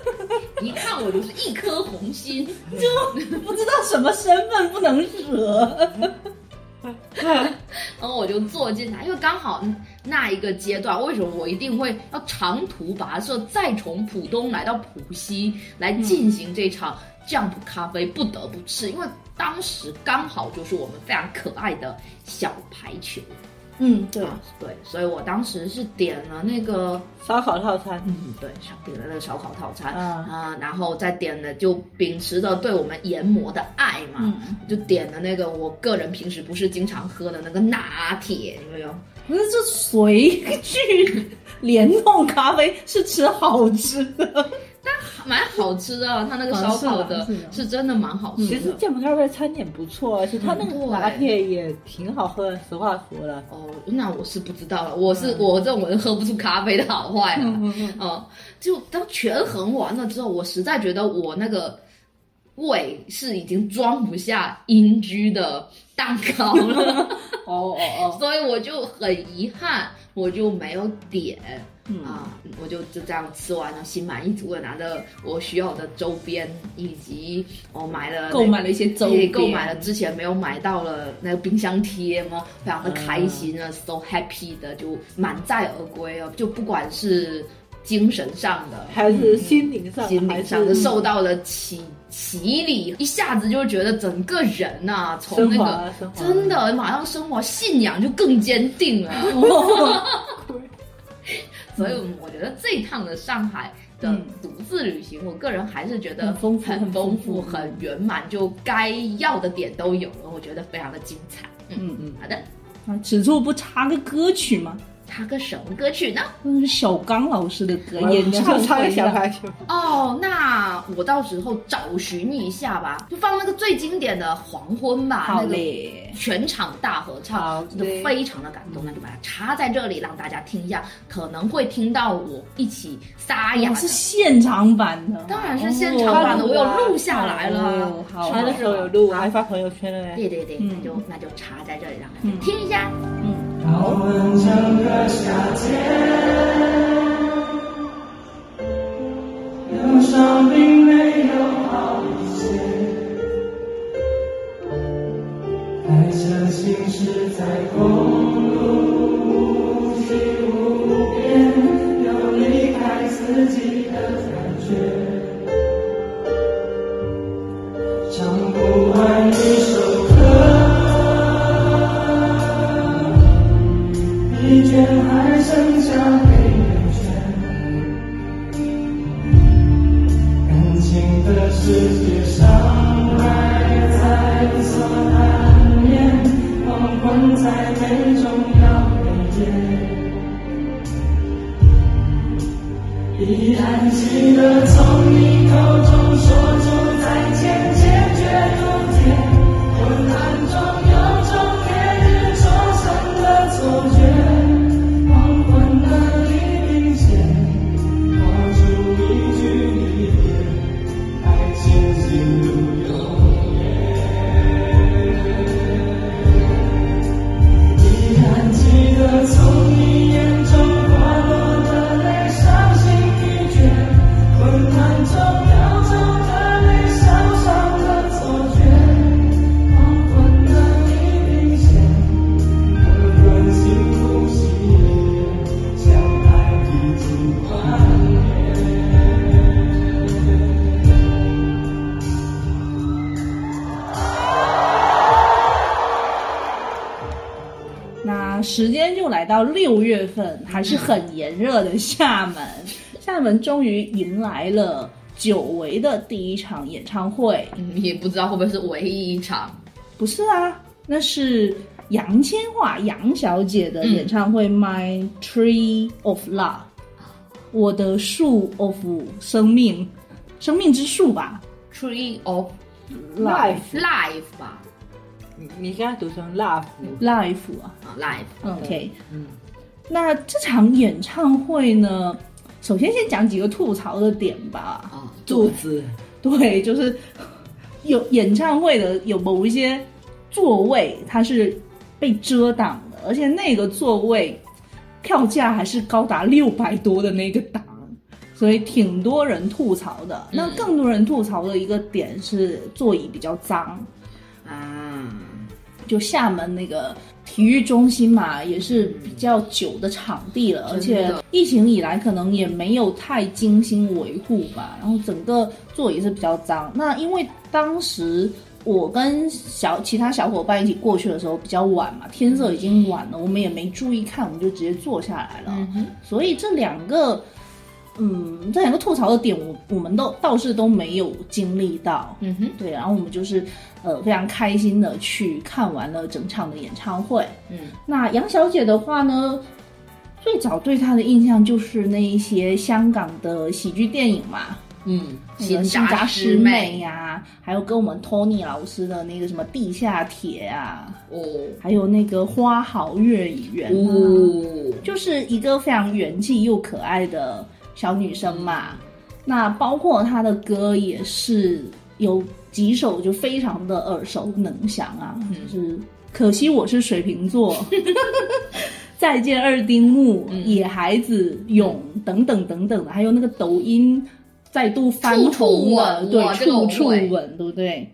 [SPEAKER 2] 一看我就是一颗红心，就
[SPEAKER 3] 不知道什么身份不能惹。
[SPEAKER 2] 然后我就坐进来，因为刚好那一个阶段，为什么我一定会要长途跋涉，再从浦东来到浦西来进行这场酱普咖啡不得不吃，因为当时刚好就是我们非常可爱的小排球。
[SPEAKER 3] 嗯，对，
[SPEAKER 2] 啊，对，所以我当时是点了那个，
[SPEAKER 1] 烧烤套餐，
[SPEAKER 2] 嗯，对，点了那个烧烤套餐，
[SPEAKER 1] 啊
[SPEAKER 2] 啊，然后再点了，就秉持着对我们研磨的爱嘛，
[SPEAKER 3] 嗯。
[SPEAKER 2] 就点了那个我个人平时不是经常喝的那个拿铁，有没有？
[SPEAKER 3] 那是这随剧联动咖啡是吃好吃的，
[SPEAKER 2] 蛮好吃的，它那个烧烤的
[SPEAKER 3] 啊是
[SPEAKER 2] 真的蛮好吃的。
[SPEAKER 1] 其实芥末咖啡餐点不错，而且它那个
[SPEAKER 2] 嗯
[SPEAKER 1] 拿铁也挺好喝的。实话说了，
[SPEAKER 2] 哦，那我是不知道了，我是、我这种人喝不出咖啡的好坏啊。嗯就当权衡完了之后，我实在觉得我那个胃是已经装不下英居的蛋糕了，
[SPEAKER 3] 哦哦哦，
[SPEAKER 2] 所以我就很遗憾，我就没有点。
[SPEAKER 3] 嗯。
[SPEAKER 2] 啊，我就就这样吃完了，心满意足的拿着我需要的周边，以及我买了那
[SPEAKER 3] 购买了一些周
[SPEAKER 2] 购买了之前没有买到了那个冰箱贴嘛，非常的开心啊、s o happy 的就满载而归哦，就不管是精神上的、
[SPEAKER 1] 还是心灵上的，
[SPEAKER 2] 心灵上的受到了洗洗礼，一下子就觉得整个人呐、从那个真的马上生活信仰就更坚定了。所以我觉得这一趟的上海的
[SPEAKER 3] 嗯。
[SPEAKER 2] 独自旅行，我个人还是觉得
[SPEAKER 3] 很丰富
[SPEAKER 2] 很
[SPEAKER 3] 很丰
[SPEAKER 2] 丰富、很圆满，就该要的点都有了，我觉得非常的精彩。嗯，
[SPEAKER 3] 嗯嗯，
[SPEAKER 2] 好的，
[SPEAKER 3] 啊，此处不插个歌曲吗？
[SPEAKER 2] 插个什么歌曲呢？
[SPEAKER 3] 那是小刚老师的歌，演唱
[SPEAKER 1] 唱
[SPEAKER 3] 会的。
[SPEAKER 1] 小排球，
[SPEAKER 2] 哦，那我到时候找寻一下吧，就放那个最经典的《黄昏》吧，
[SPEAKER 3] 好
[SPEAKER 2] 那个
[SPEAKER 3] 嘞，
[SPEAKER 2] 全场大合唱，真的非常的感动，那就把它插在这里，让大家听一下，可能会听到我一起沙哑
[SPEAKER 3] 是现场版的，
[SPEAKER 2] 当然是现场版的，
[SPEAKER 1] 哦
[SPEAKER 2] 我有录下来了。
[SPEAKER 3] 哦。好。
[SPEAKER 1] 他那时候有录，我还发朋友圈了嘞。
[SPEAKER 2] 对对对，
[SPEAKER 3] 嗯。
[SPEAKER 2] 那就那就插在这里，让大家听一下。
[SPEAKER 3] 嗯，
[SPEAKER 4] 讨论整个夏天，忧伤并没有好一些。开车行驶在公剩下黑眼圈，感情的世界伤害在所难免，黄昏才最重要的夜。依然记得从你口中说出再见，坚决如铁。昏暗
[SPEAKER 3] 到六月份，还是很炎热的厦门。厦门终于迎来了久违的第一场演唱会，
[SPEAKER 2] 嗯，也不知道会不会是唯一一场。
[SPEAKER 3] 不是啊，那是杨千嬅杨小姐的演唱会《My Tree of Love》，我的树 of 生命，生命之树吧。
[SPEAKER 2] Tree of Life，Life 吧，
[SPEAKER 1] 你你现在读成
[SPEAKER 3] love，，life 啊
[SPEAKER 2] 啊
[SPEAKER 3] ，Life，，OK。
[SPEAKER 1] 嗯，
[SPEAKER 3] 那这场演唱会呢，首先先讲几个吐槽的点吧。
[SPEAKER 2] 啊，
[SPEAKER 1] 柱子，
[SPEAKER 3] 对，就是 有演唱会的有某一些座位它是被遮挡的，而且那个座位票价还是高达六百多的那个档，所以挺多人吐槽的。那更多人吐槽的一个点是座椅比较脏，
[SPEAKER 2] 啊，
[SPEAKER 3] 就厦门那个体育中心嘛，也是比较久的场地了，而且疫情以来可能也没有太精心维护吧，然后整个座椅是比较脏。那因为当时我跟小其他小伙伴一起过去的时候比较晚嘛，天色已经晚了，我们也没注意看，我们就直接坐下来了。
[SPEAKER 2] 嗯，
[SPEAKER 3] 所以这两个，嗯，这两个吐槽的点，我我们都倒是都没有经历到。
[SPEAKER 2] 嗯哼，
[SPEAKER 3] 对，然后我们就是呃非常开心的去看完了整场的演唱会。
[SPEAKER 2] 嗯，
[SPEAKER 3] 那杨小姐的话呢，最早对她的印象就是那一些香港的喜剧电影嘛，
[SPEAKER 2] 嗯，
[SPEAKER 3] 那个新扎师妹呀、还有跟我们 Tony 老师的那个什么地下铁啊，
[SPEAKER 2] 哦，
[SPEAKER 3] 还有那个花好月圆啊，
[SPEAKER 2] 哦，
[SPEAKER 3] 就是一个非常元气又可爱的小女生嘛。那包括她的歌也是有几首就非常的耳熟能详啊，就是可惜我是水瓶座。再见二丁目、野孩子、勇等等等等的，还有那个抖音再度翻红了，对，处处吻，对不对？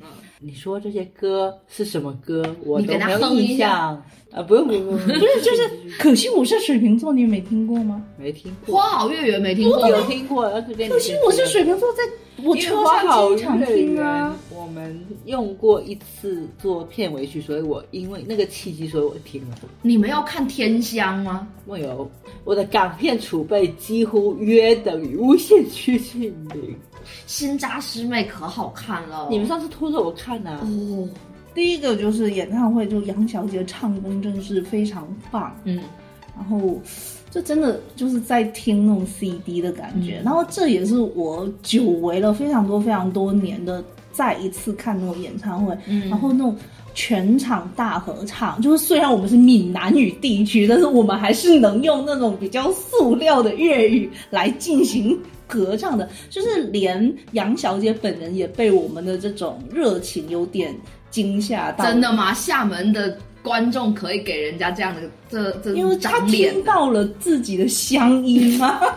[SPEAKER 1] 你说这些歌是什么歌？我都没有
[SPEAKER 2] 哼一下
[SPEAKER 1] 印象啊！不用不用不用，不
[SPEAKER 3] 不是，就是可惜我是水瓶座，你没听过吗？
[SPEAKER 1] 没听过，
[SPEAKER 2] 花好月圆没听过，
[SPEAKER 1] 有听过，但是
[SPEAKER 3] 可惜我是水瓶座，在我车上经常听啊。，
[SPEAKER 1] 我们用过一次做片尾曲，所以我因为那个契机，所以我听了。
[SPEAKER 2] 你们要看天香吗？
[SPEAKER 1] 没有我的港片储备几乎约等于无限趋近零。
[SPEAKER 2] 新扎师妹可好看了，
[SPEAKER 1] 你们上次拖着我看啊，
[SPEAKER 2] 哦，
[SPEAKER 3] 第一个就是演唱会，就杨小姐唱功真是非常棒，
[SPEAKER 2] 嗯，
[SPEAKER 3] 然后就真的就是在听那种 CD 的感觉。然后这也是我久违了非常多非常多年的再一次看那种演唱会，
[SPEAKER 2] 嗯。
[SPEAKER 3] 然后那种。全场大合唱，就是虽然我们是闽南语地区，但是我们还是能用那种比较塑料的粤语来进行合唱的，就是连杨小姐本人也被我们的这种热情有点惊吓到。
[SPEAKER 2] 真的吗？厦门的观众可以给人家这样的这这
[SPEAKER 3] 因为他听到了自己的乡音吗？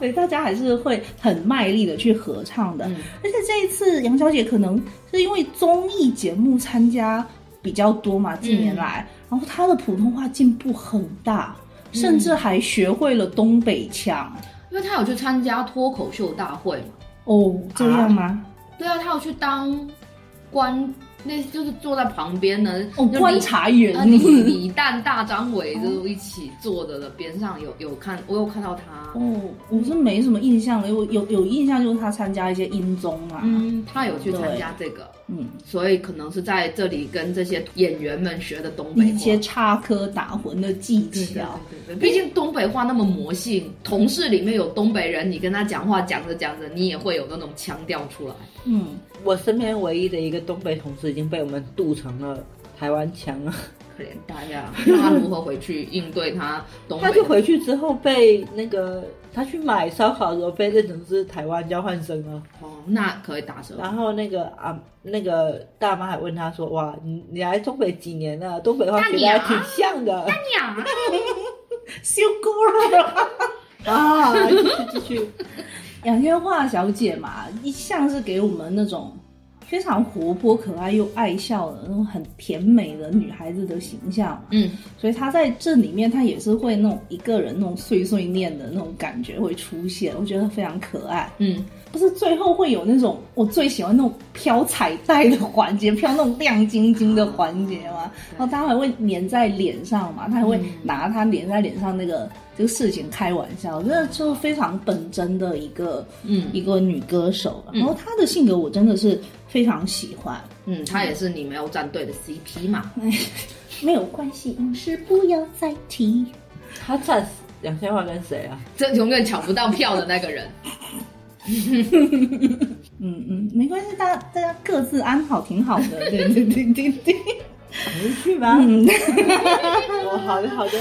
[SPEAKER 3] 对大家还是会很卖力的去合唱的。
[SPEAKER 2] 嗯
[SPEAKER 3] 而且这一次杨小姐可能是因为综艺节目参加比较多嘛，近年来，然后她的普通话进步很大，甚至还学会了东北腔。
[SPEAKER 2] 因为他有去参加脱口秀大会嘛。
[SPEAKER 3] 哦，这样吗？
[SPEAKER 2] 对啊，他有去当观，那就是坐在旁边的
[SPEAKER 3] 哦，观察员
[SPEAKER 2] 啊，李李诞、大张伟就是一起坐着的，边上有有看，我有看到他。
[SPEAKER 3] 哦，我是没什么印象了，有有有印象就是他参加一些音综嘛，
[SPEAKER 2] 嗯，他有去参加这个，
[SPEAKER 3] 嗯，
[SPEAKER 2] 所以可能是在这里跟这些演员们学的东北话。
[SPEAKER 3] 一些插科打诨的技巧。
[SPEAKER 2] 对对，毕竟东北话那么魔性，同事里面有东北人，你跟他讲话讲着讲着，你也会有那种腔调出来。
[SPEAKER 3] 嗯，
[SPEAKER 1] 我身边唯一的一个东北同事已经被我们渡成了台湾腔了。
[SPEAKER 2] 可怜大家，那他如何回去应对他东北？
[SPEAKER 1] 他就回去之后被那个他去买烧烤的时候被认成是台湾交换生啊。
[SPEAKER 2] 哦，那可以打折。
[SPEAKER 1] 然后那个啊，那个大妈还问他说：“哇，你你来东北几年了？东北话学的还挺像的
[SPEAKER 2] 呀，
[SPEAKER 3] 修 姑了。
[SPEAKER 1] 啊。”继续继续，
[SPEAKER 3] 杨千嬅小姐嘛，一向是给我们那种非常活泼、可爱又爱笑的那种很甜美的女孩子的形象，
[SPEAKER 2] 嗯，
[SPEAKER 3] 所以她在这里面，她也是会那种一个人那种碎碎念的那种感觉会出现，我觉得非常可爱。
[SPEAKER 2] 嗯，
[SPEAKER 3] 不是最后会有那种我最喜欢那种飘彩带的环节，飘那种亮晶晶的环节嘛，然后他还会粘在脸上嘛，他还会拿他粘在脸上那个这个事情开玩笑，真的就非常本真的一个
[SPEAKER 2] 嗯
[SPEAKER 3] 一个女歌手，然后她的性格我真的是非常喜欢。
[SPEAKER 2] 嗯，她也是你没有站队的 CP 嘛。
[SPEAKER 3] 没有关系，往事不要再提。
[SPEAKER 1] 他站两千万跟谁啊？
[SPEAKER 2] 这永远抢不到票的那个人。
[SPEAKER 3] 嗯嗯，没关系，大家大家各自安好，挺好的。对对对对对。
[SPEAKER 1] 回 去吧？
[SPEAKER 3] 嗯。
[SPEAKER 1] 哦，好的好的。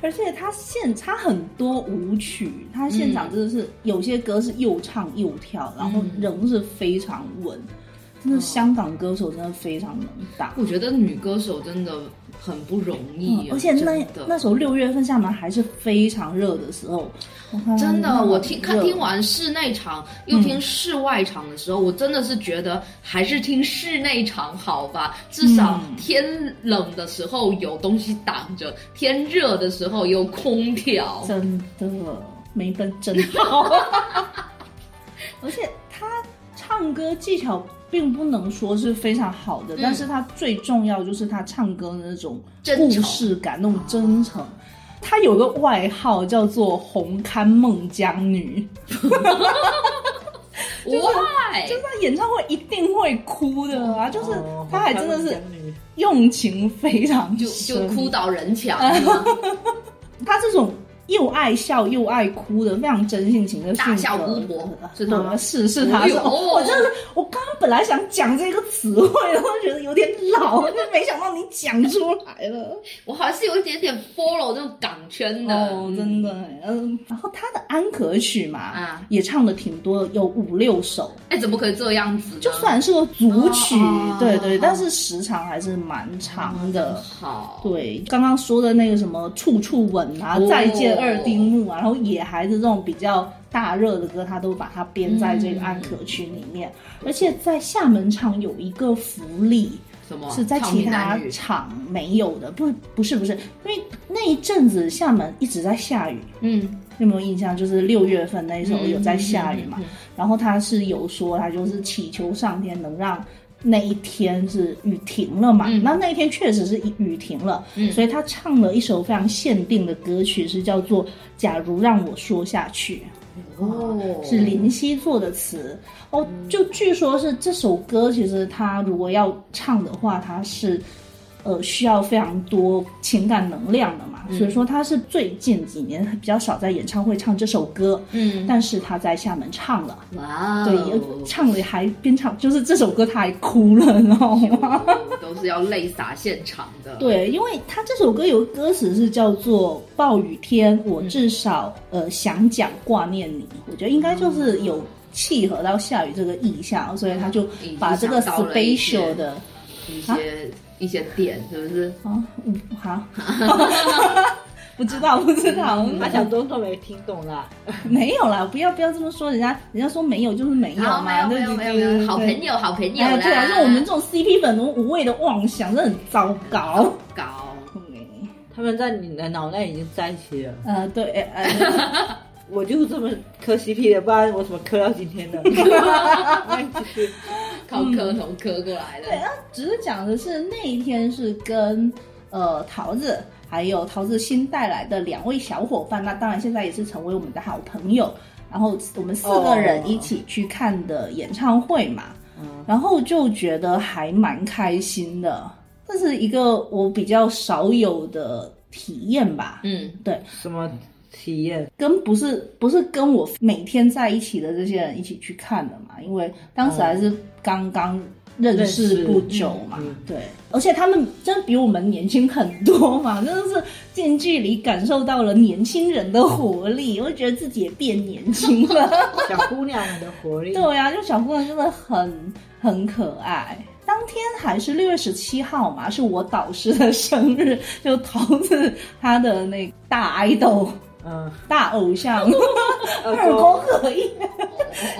[SPEAKER 3] 而且他现他很多舞曲，他现场真的是、有些歌是又唱又跳，然后仍是非常稳，真的香港歌手真的非常能打。
[SPEAKER 2] 我觉得女歌手真的很不容易
[SPEAKER 3] 嗯，而且那那时候六月份厦门还是非常热的时候，
[SPEAKER 2] 真的，我听看听完室内场又听室外场的时候，我真的是觉得还是听室内场好吧，至少
[SPEAKER 3] 嗯
[SPEAKER 2] 天冷的时候有东西挡着，天热的时候有空调。
[SPEAKER 3] 真的梅奔真好，而且他唱歌技巧并不能说是非常好的，但是他最重要就是他唱歌的那种故事感，那种真诚。他有个外号叫做“红磡孟姜女
[SPEAKER 2] ”，Why？
[SPEAKER 3] 就是他演唱会一定会哭的啊！就是
[SPEAKER 1] 哦
[SPEAKER 3] 他还真的是用情非常
[SPEAKER 2] 就就哭倒人墙。
[SPEAKER 3] 他这种又爱笑又爱哭的非常真性情的性格，
[SPEAKER 2] 大笑姑婆是他吗？
[SPEAKER 3] 是是他，是。我我真的是我刚刚本来想讲这个词汇，然后觉得有点老，但没想到你讲出来了。
[SPEAKER 2] 我还是有一点点 follow 这种港圈的。
[SPEAKER 3] 哦，真的，嗯，然后他的安可曲嘛，
[SPEAKER 2] 啊。
[SPEAKER 3] 也唱的挺多，有五六首，
[SPEAKER 2] 哎，怎么可以这样子？
[SPEAKER 3] 就算是个组曲，
[SPEAKER 2] 哦
[SPEAKER 3] 对对，
[SPEAKER 2] 哦
[SPEAKER 3] 但是时长还是蛮长的。
[SPEAKER 2] 好，
[SPEAKER 3] 对，刚刚说的那个什么《处处吻》啊，
[SPEAKER 2] 哦。
[SPEAKER 3] 再见二丁目》啊，然后野孩子这种比较大热的歌，他都把它编在这个安可曲里面。而且在厦门场有一个福利，
[SPEAKER 2] 什么
[SPEAKER 3] 是在其他场没有的，不不是不是，因为那一阵子厦门一直在下雨。
[SPEAKER 2] 嗯，
[SPEAKER 3] 有没有印象？就是六月份那时候有在下雨嘛，
[SPEAKER 2] 嗯嗯嗯
[SPEAKER 3] 然后他是有说他就是祈求上天能让那一天是雨停了嘛，
[SPEAKER 2] 嗯。
[SPEAKER 3] 那那一天确实是雨停了，所以他唱了一首非常限定的歌曲，是叫做《假如让我说下去》。
[SPEAKER 2] 哦，
[SPEAKER 3] 是林夕做的词。哦，就据说是这首歌，其实他如果要唱的话，他是呃需要非常多情感能量的嘛，所以说他是最近几年比较少在演唱会唱这首歌，
[SPEAKER 2] 嗯，
[SPEAKER 3] 但是他在厦门唱了，
[SPEAKER 2] 哇哦，
[SPEAKER 3] 对，唱了还边唱，就是这首歌他还哭了，你知道吗？
[SPEAKER 2] 哦 都是要泪洒现场的。，
[SPEAKER 3] 对，因为他这首歌有个歌词是叫做“暴雨天，我至少、呃想讲挂念你”，我觉得应该就是有契合到下雨这个意象，所以他就把这个 special 的
[SPEAKER 2] 一些一些点是不是？
[SPEAKER 3] 啊，嗯，好，不知道不知道，
[SPEAKER 1] 他想多都没听懂啦。
[SPEAKER 3] 没有啦，不要不要这么说，人家人家说没有就是没有嘛，
[SPEAKER 2] 有没有
[SPEAKER 3] 对
[SPEAKER 2] 没有没有，好朋。友好朋友啦。
[SPEAKER 3] 哎，对啊，像我们这种 CP 粉，那种无谓的妄想，这很糟糕。
[SPEAKER 2] 搞
[SPEAKER 3] 嗯
[SPEAKER 1] 他们在你的脑内已经在一起了。
[SPEAKER 3] 呃，对，呃，
[SPEAKER 1] 我就这么磕 CP 的，不然我怎么磕到今天的？
[SPEAKER 2] 靠磕头磕过来的。
[SPEAKER 3] 对，那只是讲的是那一天是跟呃桃子还有桃子新带来的两位小伙伴，那当然现在也是成为我们的好朋友。然后我们四个人一起去看的演唱会嘛，然后就觉得还蛮开心的。这是一个我比较少有的体验吧，
[SPEAKER 2] 嗯，
[SPEAKER 3] 对，
[SPEAKER 1] 什么体验？
[SPEAKER 3] 跟不是不是跟我每天在一起的这些人一起去看的嘛，因为当时还是刚刚认识不久嘛，
[SPEAKER 1] 嗯
[SPEAKER 3] 对，而且他们真比我们年轻很多嘛，真的是近距离感受到了年轻人的活力，我觉得自己也变年轻了。
[SPEAKER 1] 小姑娘们的活力。
[SPEAKER 3] 对呀、就小姑娘真的很很可爱。当天还是六月十七号嘛，是我导师的生日，就桃子她的那大 idol
[SPEAKER 1] 嗯，
[SPEAKER 3] 大偶像
[SPEAKER 1] 二
[SPEAKER 3] 二宫和也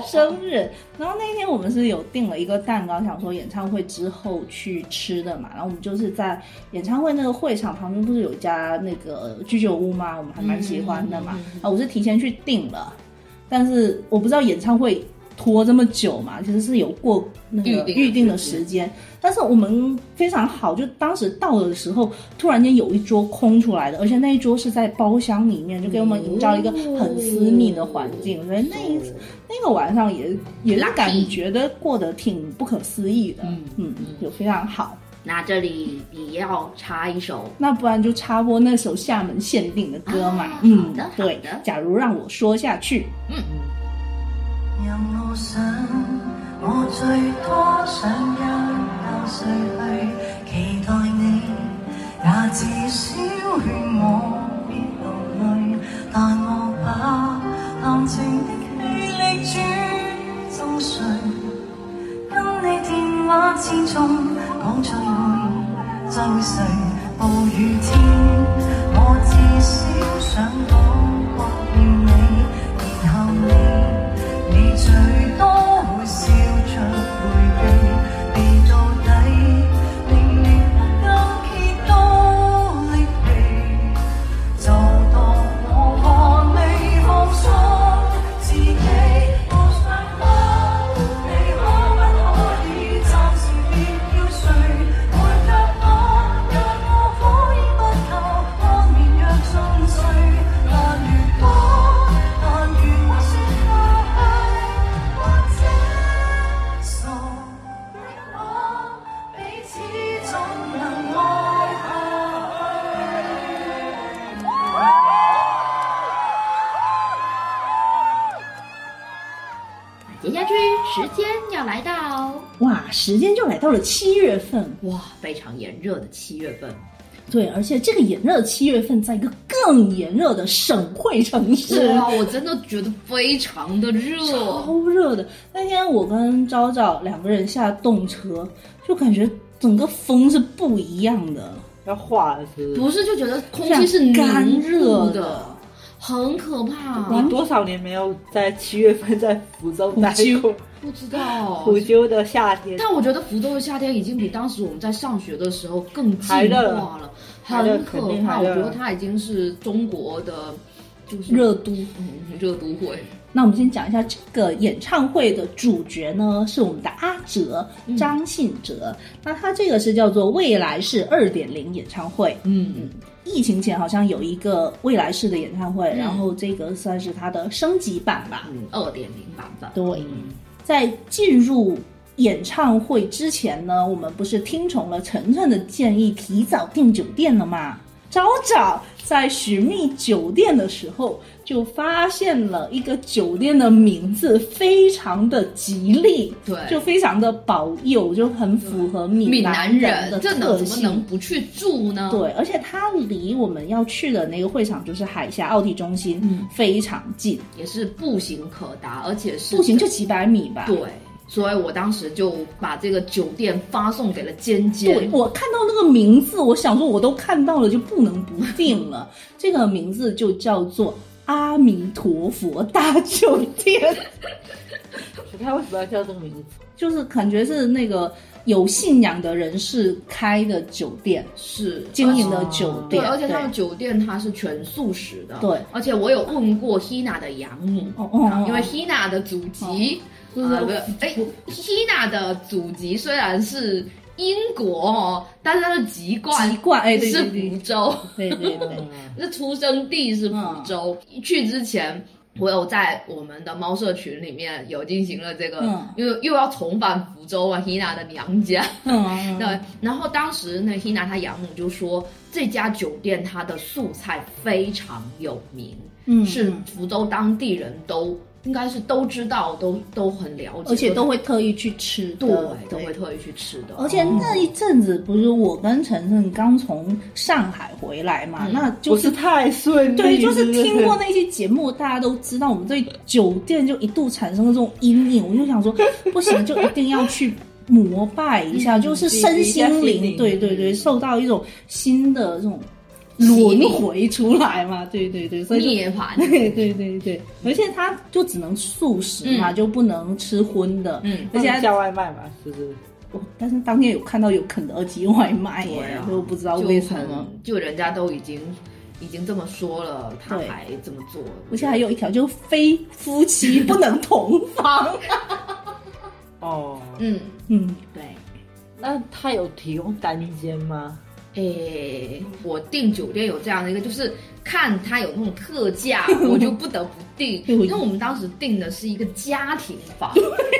[SPEAKER 3] 生日，然后那天我们是有订了一个蛋糕，想说演唱会之后去吃的嘛。然后我们就是在演唱会那个会场旁边，不是有一家那个居酒屋吗？我们还蛮喜欢的嘛。啊，我是提前去订了，但是我不知道演唱会拖这么久嘛，其实是有过那个
[SPEAKER 2] 预定的时间。
[SPEAKER 3] 但是我们非常好，就当时到的时候，突然间有一桌空出来的，而且那一桌是在包厢里面，就给我们营造一个很私密的环境，所以那一那个晚上也也是感觉的过得挺不可思议的，
[SPEAKER 1] 嗯
[SPEAKER 3] 嗯，有非常好。
[SPEAKER 2] 那这里也要插一首
[SPEAKER 3] 那不然就插播那首厦门限定的歌嘛，
[SPEAKER 2] 啊
[SPEAKER 3] 嗯
[SPEAKER 2] 好的，
[SPEAKER 3] 对
[SPEAKER 2] 的。
[SPEAKER 3] 假如让我说下去，
[SPEAKER 4] 任我想，我最多想一觉睡去，期待你，也至少劝我别流泪。但我把淡情的气力转赠谁？跟你电话
[SPEAKER 5] 之中讲出愛，再会谁暴雨天？我至少想講多會
[SPEAKER 2] 时间
[SPEAKER 3] 就来到了七月份，
[SPEAKER 2] 哇非常炎热的七月份，
[SPEAKER 3] 对，而且这个炎热的七月份，在一个更炎热的省会城市，
[SPEAKER 2] 哇，我真的觉得非常的热。
[SPEAKER 3] 超热的。那天我跟昭昭两个人下动车，就感觉整个风是不一样的，
[SPEAKER 1] 要化了是不是？
[SPEAKER 2] 不是就觉得空气是
[SPEAKER 3] 干热
[SPEAKER 2] 固
[SPEAKER 3] 的。
[SPEAKER 2] 很可怕。
[SPEAKER 1] 你多少年没有在七月份在福州待过？
[SPEAKER 2] 不知道
[SPEAKER 1] 福州的夏天，
[SPEAKER 2] 但我觉得福州的夏天已经比当时我们在上学的时候更
[SPEAKER 1] 热
[SPEAKER 2] 化了，很可怕。我觉得它已经是中国的，就是
[SPEAKER 3] 热都。
[SPEAKER 2] 嗯热都会。
[SPEAKER 3] 那我们先讲一下这个演唱会的主角呢，是我们的阿哲张信哲。那他这个是叫做未来式二点零演唱会。
[SPEAKER 2] 嗯
[SPEAKER 3] 嗯，疫情前好像有一个未来式的演唱会，
[SPEAKER 2] 嗯
[SPEAKER 3] 然后这个算是它的升级版吧。
[SPEAKER 2] 嗯，二点零版本。
[SPEAKER 3] 对，在进入演唱会之前呢，我们不是听从了晨晨的建议，提早订酒店了吗？早早在寻觅酒店的时候，就发现了一个酒店的名字非常的吉利，
[SPEAKER 2] 对
[SPEAKER 3] 就非常的保佑，就很符合闽
[SPEAKER 2] 闽
[SPEAKER 3] 南
[SPEAKER 2] 南
[SPEAKER 3] 人的
[SPEAKER 2] 人这能怎么。能不去住呢？
[SPEAKER 3] 对，而且它离我们要去的那个会场就是海峡奥体中心，
[SPEAKER 2] 嗯
[SPEAKER 3] 非常近，
[SPEAKER 2] 也是步行可达，而且是
[SPEAKER 3] 步行就几百米吧。
[SPEAKER 2] 对。所以我当时就把这个酒店发送给了尖尖。
[SPEAKER 3] 对，我看到那个名字，我想说我都看到了，就不能不定了。这个名字就叫做阿弥陀佛大酒店，
[SPEAKER 1] 他为什么要叫这个名字？
[SPEAKER 3] 就是感觉是那个有信仰的人士开的酒店，
[SPEAKER 2] 是
[SPEAKER 3] 经营的酒店
[SPEAKER 2] 对，
[SPEAKER 3] 店，
[SPEAKER 2] 而且他们酒店它是全素食的。
[SPEAKER 3] 对，
[SPEAKER 2] 而且我有问过 Hina 的养母，
[SPEAKER 3] 哦哦哦
[SPEAKER 2] 因为 Hina 的祖籍，
[SPEAKER 3] 就是
[SPEAKER 2] 啊哎，Hina 的祖籍虽然是英国哦，但是他的籍贯
[SPEAKER 3] 籍贯哎
[SPEAKER 2] 是福州，
[SPEAKER 3] 对对对，
[SPEAKER 2] 是出生地是福州。
[SPEAKER 3] 嗯。
[SPEAKER 2] 去之前。我有在我们的猫社群里面有进行了这个，
[SPEAKER 3] 嗯。
[SPEAKER 2] 因为又要重返福州啊，Hina 的娘家，
[SPEAKER 3] 嗯，
[SPEAKER 2] 对，然后当时那 Hina 她养母就说，这家酒店它的素菜非常有名，
[SPEAKER 3] 嗯。
[SPEAKER 2] 是福州当地人都应该是都知道，都都很了解，
[SPEAKER 3] 而且都会特意去吃的，
[SPEAKER 2] 对。都会特意去吃的，
[SPEAKER 3] 而且那一阵子不是我跟晨晨刚从上海回来嘛，
[SPEAKER 2] 嗯。
[SPEAKER 3] 那就是
[SPEAKER 1] 是太顺利，
[SPEAKER 3] 对，就是听过那期节目，大家都知道我们对酒店就一度产生了这种阴影。我就想说，不行，就一定要去膜拜一下，
[SPEAKER 1] 嗯
[SPEAKER 3] 就是身心灵对对对，受到一种新的这种轮回出来嘛，对对对，所以
[SPEAKER 2] 涅槃，
[SPEAKER 3] 对对对对，而且他就只能素食嘛，
[SPEAKER 2] 嗯
[SPEAKER 3] 就不能吃荤的，
[SPEAKER 2] 嗯
[SPEAKER 3] 而且他
[SPEAKER 1] 叫外卖嘛，是不是？
[SPEAKER 3] 我但是当天有看到有肯德基外卖耶
[SPEAKER 2] 对啊，
[SPEAKER 3] 所以我不知道
[SPEAKER 2] 就
[SPEAKER 3] 为什么
[SPEAKER 2] 很。就人家都已经已经这么说了，他
[SPEAKER 3] 对
[SPEAKER 2] 还这么做，
[SPEAKER 3] 而且还有一条，就非夫妻不能同房。
[SPEAKER 1] 哦，
[SPEAKER 2] 嗯，
[SPEAKER 3] 嗯，
[SPEAKER 2] 对。
[SPEAKER 1] 那他有提供单间吗？
[SPEAKER 2] 诶，我订酒店有这样的一个，就是看它有那种特价，我就不得不订。因为我们当时订的是一个家庭房，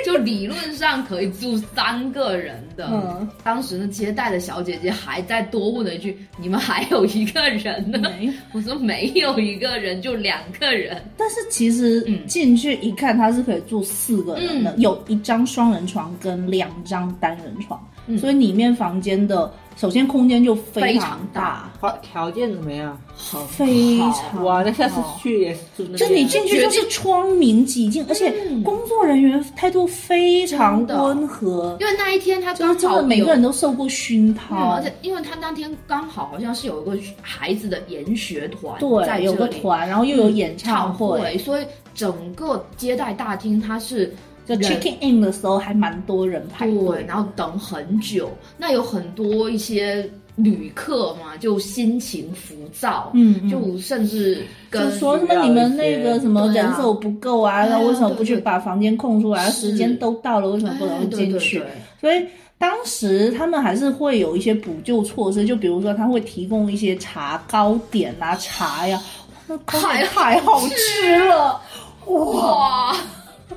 [SPEAKER 2] 就理论上可以住三个人的。
[SPEAKER 3] 嗯
[SPEAKER 2] 当时呢，接待的小姐姐还在多问了一句：“你们还有一个人呢。？”我说：“没有一个人，就两个人。
[SPEAKER 3] 但是其实
[SPEAKER 2] 嗯
[SPEAKER 3] 进去一看，它是可以住四个人的，
[SPEAKER 2] 嗯
[SPEAKER 3] 有一张双人床跟两张单人床，
[SPEAKER 2] 嗯
[SPEAKER 3] 所以里面房间的首先空间就非
[SPEAKER 2] 非
[SPEAKER 3] 常
[SPEAKER 2] 常大。
[SPEAKER 1] 条条件怎么样？
[SPEAKER 3] 好非
[SPEAKER 2] 好
[SPEAKER 3] 常
[SPEAKER 1] 哇，那下次去也是住那
[SPEAKER 3] 就你进去就是窗明几净，而且
[SPEAKER 2] 嗯。
[SPEAKER 3] 工作人员态度非常
[SPEAKER 2] 的。
[SPEAKER 3] 温和，
[SPEAKER 2] 因为那一天他刚好
[SPEAKER 3] 每个人都受过熏
[SPEAKER 2] 嗯，
[SPEAKER 3] 陶
[SPEAKER 2] 而，且因为他当天刚好好像是有一个孩子的研学团在
[SPEAKER 3] 对，有
[SPEAKER 2] 这
[SPEAKER 3] 个团，然后又有演唱
[SPEAKER 2] 唱
[SPEAKER 3] 会，
[SPEAKER 2] 所以整个接待大厅它是
[SPEAKER 3] 就 check in 的时候还蛮多人排
[SPEAKER 2] 对，
[SPEAKER 3] 队，
[SPEAKER 2] 然后等很久，那有很多一些旅客嘛，就心情浮躁，
[SPEAKER 3] 嗯嗯。
[SPEAKER 2] 就甚至跟
[SPEAKER 3] 就说什么你们那个什么人手不够啊，那为什么不去把房间空出来？
[SPEAKER 2] 是
[SPEAKER 3] 时间都到了，为什么不
[SPEAKER 2] 哎
[SPEAKER 3] 能进去？
[SPEAKER 2] 对？
[SPEAKER 3] 所以当时他们还是会有一些补救措施，就比如说他会提供一些茶糕点啊、茶呀，那糕点太好吃了，哇！
[SPEAKER 2] 哇，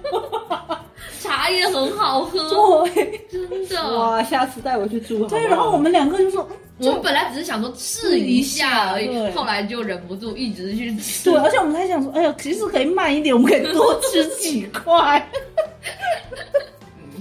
[SPEAKER 2] 茶也很好喝，
[SPEAKER 3] 对
[SPEAKER 2] 真的。
[SPEAKER 1] 哇，下次带我去住好不好
[SPEAKER 3] 对，然后我们两个就说，
[SPEAKER 2] 我们本来只是想说试一下而已，后来就忍不住一直去吃。
[SPEAKER 3] 对，而且我们还想说，哎呀，其实可以慢一点，我们可以多吃几块。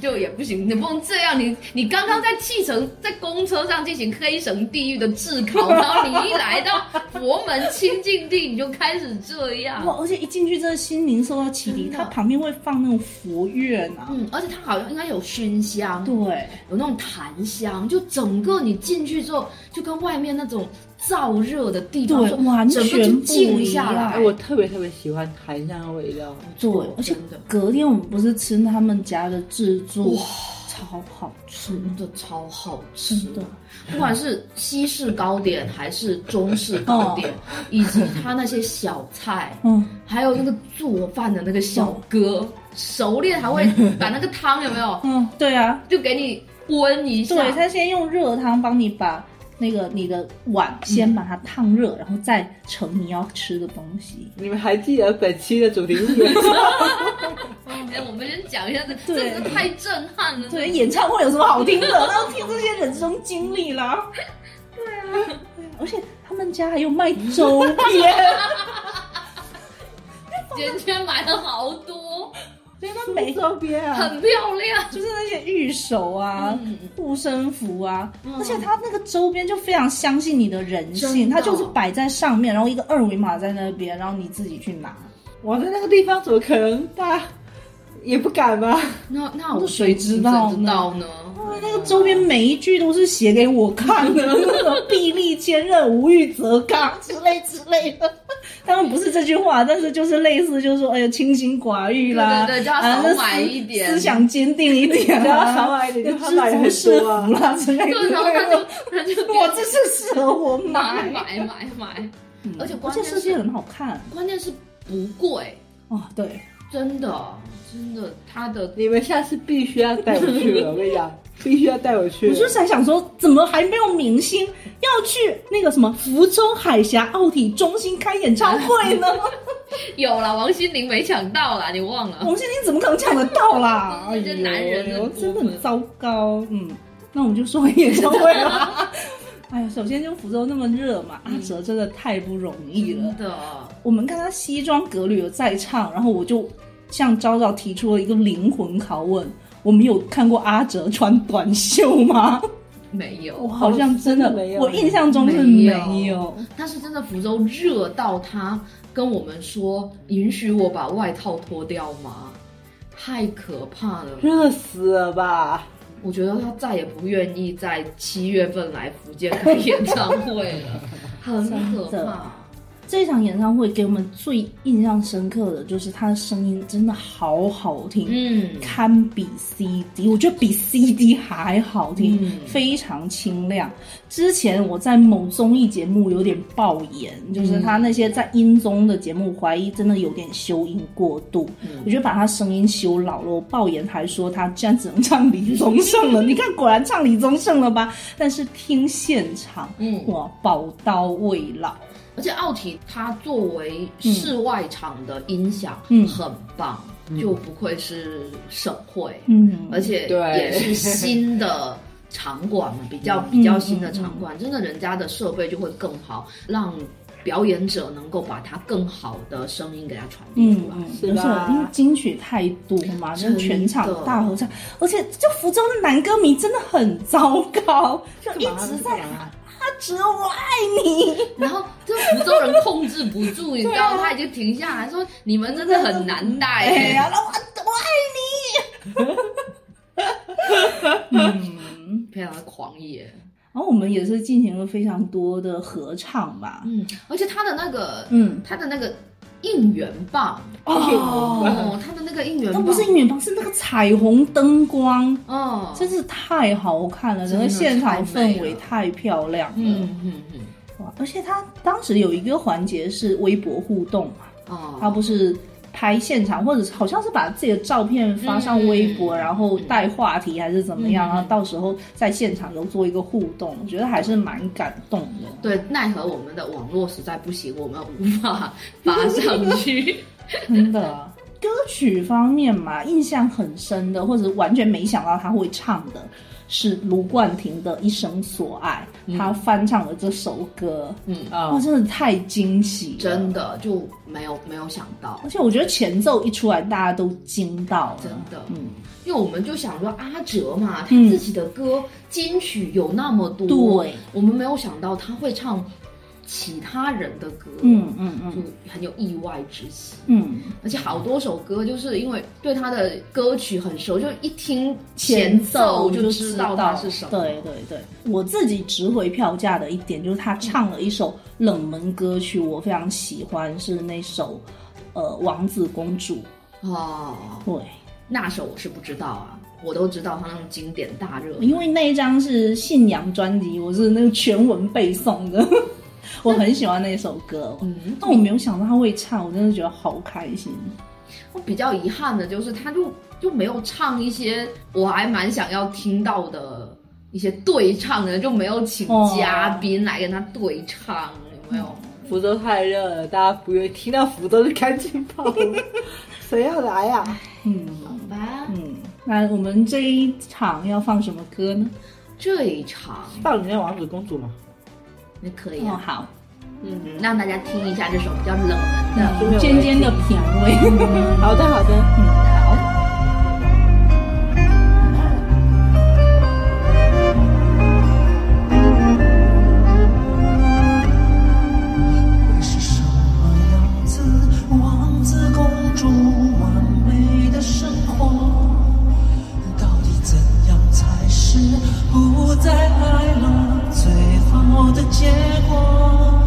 [SPEAKER 2] 就也不行，你不能这样。你你刚刚在汽城在公车上进行黑神地狱的炙烤，然后你一来到佛门清净地，你就开始这样。
[SPEAKER 3] 哇！而且一进去，真的心灵受到启迪，它旁边会放那种佛乐呢。
[SPEAKER 2] 嗯，而且它好像应该有熏香，
[SPEAKER 3] 对，
[SPEAKER 2] 有那种檀香，就整个你进去之后，就跟外面那种燥热的地方
[SPEAKER 3] 对完全不
[SPEAKER 2] 静下来。
[SPEAKER 1] 哎，我特别特别喜欢檀香的味道。
[SPEAKER 3] 对
[SPEAKER 2] 错，
[SPEAKER 3] 而且隔天我们不是吃他们家的自助，超好吃，
[SPEAKER 2] 真的超好吃
[SPEAKER 3] 真的。
[SPEAKER 2] 不管是西式糕点还是中式糕点，以及他那些小菜，
[SPEAKER 3] 嗯，
[SPEAKER 2] 还有那个做饭的那个小哥，熟练还会把那个汤有没有，
[SPEAKER 3] 嗯，对啊，
[SPEAKER 2] 就给你温一下。
[SPEAKER 3] 对他先用热汤帮你把那个你的碗先把它烫热，然后再盛你要吃的东西。
[SPEAKER 1] 你们还记得本期的主题是什么？
[SPEAKER 2] 哎，我们先讲一下这，
[SPEAKER 3] 对
[SPEAKER 2] 这个太震撼了。
[SPEAKER 3] 对，演唱会有什么好听的？然后听这些人生经历啦。对啊，而且他们家还有卖周边，
[SPEAKER 2] 简简 买了好多，
[SPEAKER 3] 所以它每
[SPEAKER 1] 周边啊，
[SPEAKER 2] 很漂亮。
[SPEAKER 3] 就是那些玉手啊
[SPEAKER 2] 嗯、
[SPEAKER 3] 护身符啊，
[SPEAKER 2] 嗯
[SPEAKER 3] 而且它那个周边就非常相信你的人性，它就是摆在上面，然后一个二维码在那边，然后你自己去拿。
[SPEAKER 1] 我在那个地方怎么可能大家也不敢吧？
[SPEAKER 2] 那那我
[SPEAKER 3] 谁知道呢那个周边每一句都是写给我看的，那种臂力坚韧、无欲则刚之类之类的。当然不是这句话，但是就是类似，就是说，哎呀，清心寡欲啦，
[SPEAKER 2] 对对对叫他
[SPEAKER 3] 啊
[SPEAKER 2] 少买一点
[SPEAKER 3] 思想坚定一点
[SPEAKER 1] 只要
[SPEAKER 3] 啊，
[SPEAKER 1] 少买一点，就他
[SPEAKER 3] 知足是
[SPEAKER 1] 多啊
[SPEAKER 3] 福。啦 之类
[SPEAKER 2] 对，然后他就
[SPEAKER 3] 的。
[SPEAKER 2] 他就
[SPEAKER 3] 哇，这是适合我
[SPEAKER 2] 买
[SPEAKER 3] 买，
[SPEAKER 2] 买买买，而且
[SPEAKER 3] 而
[SPEAKER 2] 关键
[SPEAKER 3] 设计很好看
[SPEAKER 2] 关键是不贵，
[SPEAKER 3] 哦，对，
[SPEAKER 2] 真的真的，他的
[SPEAKER 1] 你们下次必须要带我去了，我跟你讲，必须要带我去。
[SPEAKER 3] 我就是还想说，怎么还没有明星要去那个什么福州海峡奥体中心开演唱会呢？
[SPEAKER 2] 有了，王心凌没抢到啦，你忘了？
[SPEAKER 3] 王心凌怎么可能抢得到啦？哎
[SPEAKER 2] 这男人
[SPEAKER 3] 真的很糟糕。嗯，那我们就说回演唱会吧。哎呀，首先就福州那么热嘛，阿哲真的太不容易了。
[SPEAKER 2] 真的，
[SPEAKER 3] 我们看他西装革履的在唱，然后我就向昭昭提出了一个灵魂拷问：我们有看过阿哲穿短袖吗？
[SPEAKER 2] 没有
[SPEAKER 3] 我。好像真的
[SPEAKER 1] 没有
[SPEAKER 3] 我印象中是
[SPEAKER 2] 没
[SPEAKER 3] 没有。
[SPEAKER 2] 但是真的福州热到他跟我们说，允许我把外套脱掉吗？太可怕了！
[SPEAKER 1] 热死了吧？
[SPEAKER 2] 我觉得他再也不愿意在七月份来福建开演唱会了，很可怕。
[SPEAKER 3] 这场演唱会给我们最印象深刻的就是他的声音真的好好听，
[SPEAKER 2] 嗯，
[SPEAKER 3] 堪比 CD，我觉得比 CD 还好听，
[SPEAKER 2] 嗯
[SPEAKER 3] 非常清亮。之前我在某综艺节目有点爆言，就是他那些在音综的节目，怀疑真的有点修音过度，
[SPEAKER 2] 嗯
[SPEAKER 3] 我觉得把他声音修老了。我爆言还说他竟然只能唱李宗盛了，你看果然唱李宗盛了吧？但是听现场，
[SPEAKER 2] 嗯
[SPEAKER 3] 哇，宝刀未老。
[SPEAKER 2] 而且奥体它作为室外场的音响，
[SPEAKER 3] 嗯
[SPEAKER 2] 很棒，就不愧是省会，
[SPEAKER 3] 嗯，
[SPEAKER 2] 而且
[SPEAKER 1] 对
[SPEAKER 2] 也是 新的场馆嘛，比较比较新的场馆，真的人家的设备就会更好，让表演者能够把它更好的声音给它传递出来。
[SPEAKER 1] 是吧
[SPEAKER 3] 因为金曲太多全场大合唱，而且就福州的男歌迷真的很糟糕，就一直在喊哲，我爱你。
[SPEAKER 2] 然后这福州人控制不住，你知道，他已经停下来说：“你们真的很难带。
[SPEAKER 3] 哎呀，我我爱你。嗯，
[SPEAKER 2] 非常的狂野。
[SPEAKER 3] 然后我们也是进行了非常多的合唱吧。
[SPEAKER 2] 嗯，而且他的那个，
[SPEAKER 3] 嗯，
[SPEAKER 2] 他的那个应援棒，哦，他的那个应援
[SPEAKER 3] 都
[SPEAKER 2] 棒
[SPEAKER 3] 不是应援棒，是那个彩虹灯光，
[SPEAKER 2] 哦，
[SPEAKER 3] 真是太好看了，整个现场氛围太漂亮了。
[SPEAKER 2] 嗯嗯嗯，
[SPEAKER 3] 哇！而且他当时有一个环节是微博互动嘛，
[SPEAKER 2] 哦，
[SPEAKER 3] 他不是拍现场，或者是好像是把自己的照片发上微博，
[SPEAKER 2] 嗯
[SPEAKER 3] 然后带话题还是怎么样，
[SPEAKER 2] 嗯
[SPEAKER 3] 然后到时候在现场有做一个互动，我觉得还是蛮感动的。
[SPEAKER 2] 对，奈何我们的网络实在不行，我们无法发上去。
[SPEAKER 3] 真的，歌曲方面嘛，印象很深的，或者完全没想到他会唱的。是卢冠廷的《一生所爱》，他翻唱了这首歌，
[SPEAKER 2] 嗯，
[SPEAKER 1] 啊
[SPEAKER 3] 哇，真的太惊喜了，
[SPEAKER 2] 真的就没有没有想到，
[SPEAKER 3] 而且我觉得前奏一出来，大家都惊到了，
[SPEAKER 2] 真的。
[SPEAKER 3] 嗯，
[SPEAKER 2] 因为我们就想说阿哲嘛，他
[SPEAKER 3] 嗯。
[SPEAKER 2] 自己的歌金曲有那么多，
[SPEAKER 3] 对，
[SPEAKER 2] 我们没有想到他会唱其他人的歌，
[SPEAKER 3] 嗯嗯嗯
[SPEAKER 2] 就很有意外之喜。
[SPEAKER 3] 嗯，
[SPEAKER 2] 而且好多首歌，就是因为对他的歌曲很熟，就一听
[SPEAKER 3] 前
[SPEAKER 2] 奏
[SPEAKER 3] 就
[SPEAKER 2] 知道它是什么。
[SPEAKER 3] 对对对，我自己值回票价的一点就是他唱了一首冷门歌曲，我非常喜欢，是那首呃《王子公主》。
[SPEAKER 2] 哦，
[SPEAKER 3] 对，
[SPEAKER 2] 那首我是不知道啊，我都知道他那种经典大热。
[SPEAKER 3] 因为那一张是信仰专辑，我是那个全文背诵的，我很喜欢那首歌。
[SPEAKER 2] 嗯，
[SPEAKER 3] 但我没有想到他会唱，我真的觉得好开心。
[SPEAKER 2] 我比较遗憾的就是，他就就没有唱一些我还蛮想要听到的一些对唱的，就没有请
[SPEAKER 3] 哦
[SPEAKER 2] 嘉宾来跟他对唱，有没有？
[SPEAKER 1] 福州太热了，大家不愿意听到福州就赶紧跑，谁要来啊呀、
[SPEAKER 3] 嗯
[SPEAKER 2] 好吧，
[SPEAKER 3] 嗯，那我们这一场要放什么歌呢？
[SPEAKER 2] 这一场
[SPEAKER 1] 放你那王子公主嘛，
[SPEAKER 2] 那可以
[SPEAKER 3] 哦，
[SPEAKER 2] 啊，
[SPEAKER 3] 好，
[SPEAKER 2] 嗯，让大家听一下这首比较冷门的。
[SPEAKER 3] 尖尖的品味。
[SPEAKER 1] 好的好的，
[SPEAKER 3] 嗯，好。
[SPEAKER 4] 会是什么样子？王子公主完美的生活，到底怎样才是不再爱好的结果？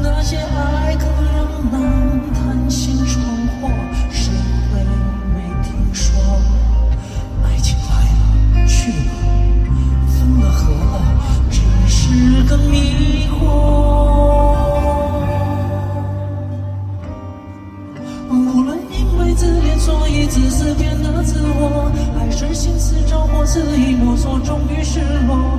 [SPEAKER 4] 那些爱可让男贪心闯祸，谁会没听说？爱情来了去了，分了合了，只是个迷惑。无论因为自恋，所以自私变得自我，还是心思着火，肆意摸索，终于失落。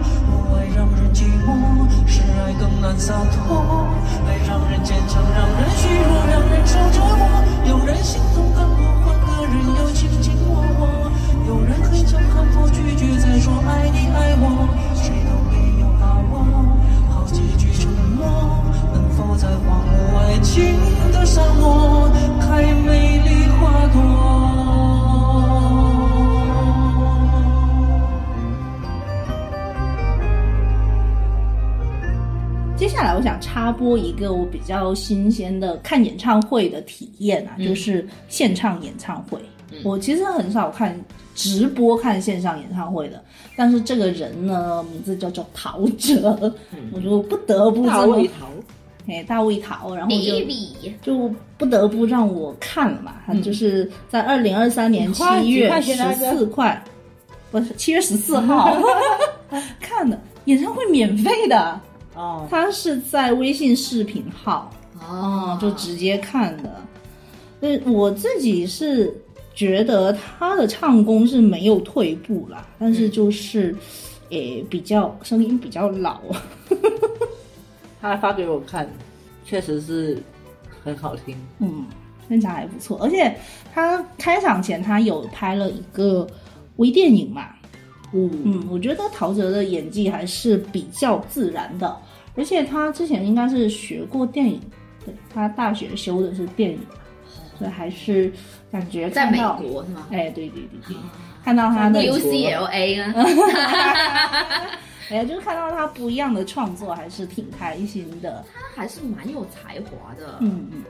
[SPEAKER 4] 爱让人寂寞，是爱更难洒脱。爱让人坚强，让人虚弱，让人受折磨。有人心痛看不惯的人，又卿卿我我；有人很想看破，拒绝再说爱你爱我。谁都没有把握，好几句承诺，能否在荒芜爱情的沙漠开美丽花朵？
[SPEAKER 3] 下来我想插播一个我比较新鲜的看演唱会的体验啊，就是现场演唱会。我其实很少看直播看线上演唱会的，但是这个人呢，名字叫做陶喆，我就不得不
[SPEAKER 1] 大卫陶，
[SPEAKER 3] 哎，大卫陶，然后就不得不让我看了嘛。他就是在二零二三年七月十四块，不是七月十四号。看的演唱会免费的，
[SPEAKER 1] 哦，
[SPEAKER 3] 他是在微信视频号，
[SPEAKER 2] 哦
[SPEAKER 3] 就直接看的。呃，我自己是觉得他的唱功是没有退步啦，但是就是，诶、比较声音比较老。
[SPEAKER 1] 他发给我看，确实是很好听。
[SPEAKER 3] 嗯，非常还不错。而且他开场前他有拍了一个微电影嘛，
[SPEAKER 1] 嗯，
[SPEAKER 3] 嗯，我觉得陶喆的演技还是比较自然的，而且他之前应该是学过电影，对他大学修的是电影，所以还是感觉
[SPEAKER 2] 在美国是吗
[SPEAKER 3] 哎，对对对对，看到他的
[SPEAKER 2] ？UCLA 啊，
[SPEAKER 3] 哎，就是看到他不一样的创作，还是挺开心的。
[SPEAKER 2] 他还是蛮有才华的。
[SPEAKER 3] 嗯嗯。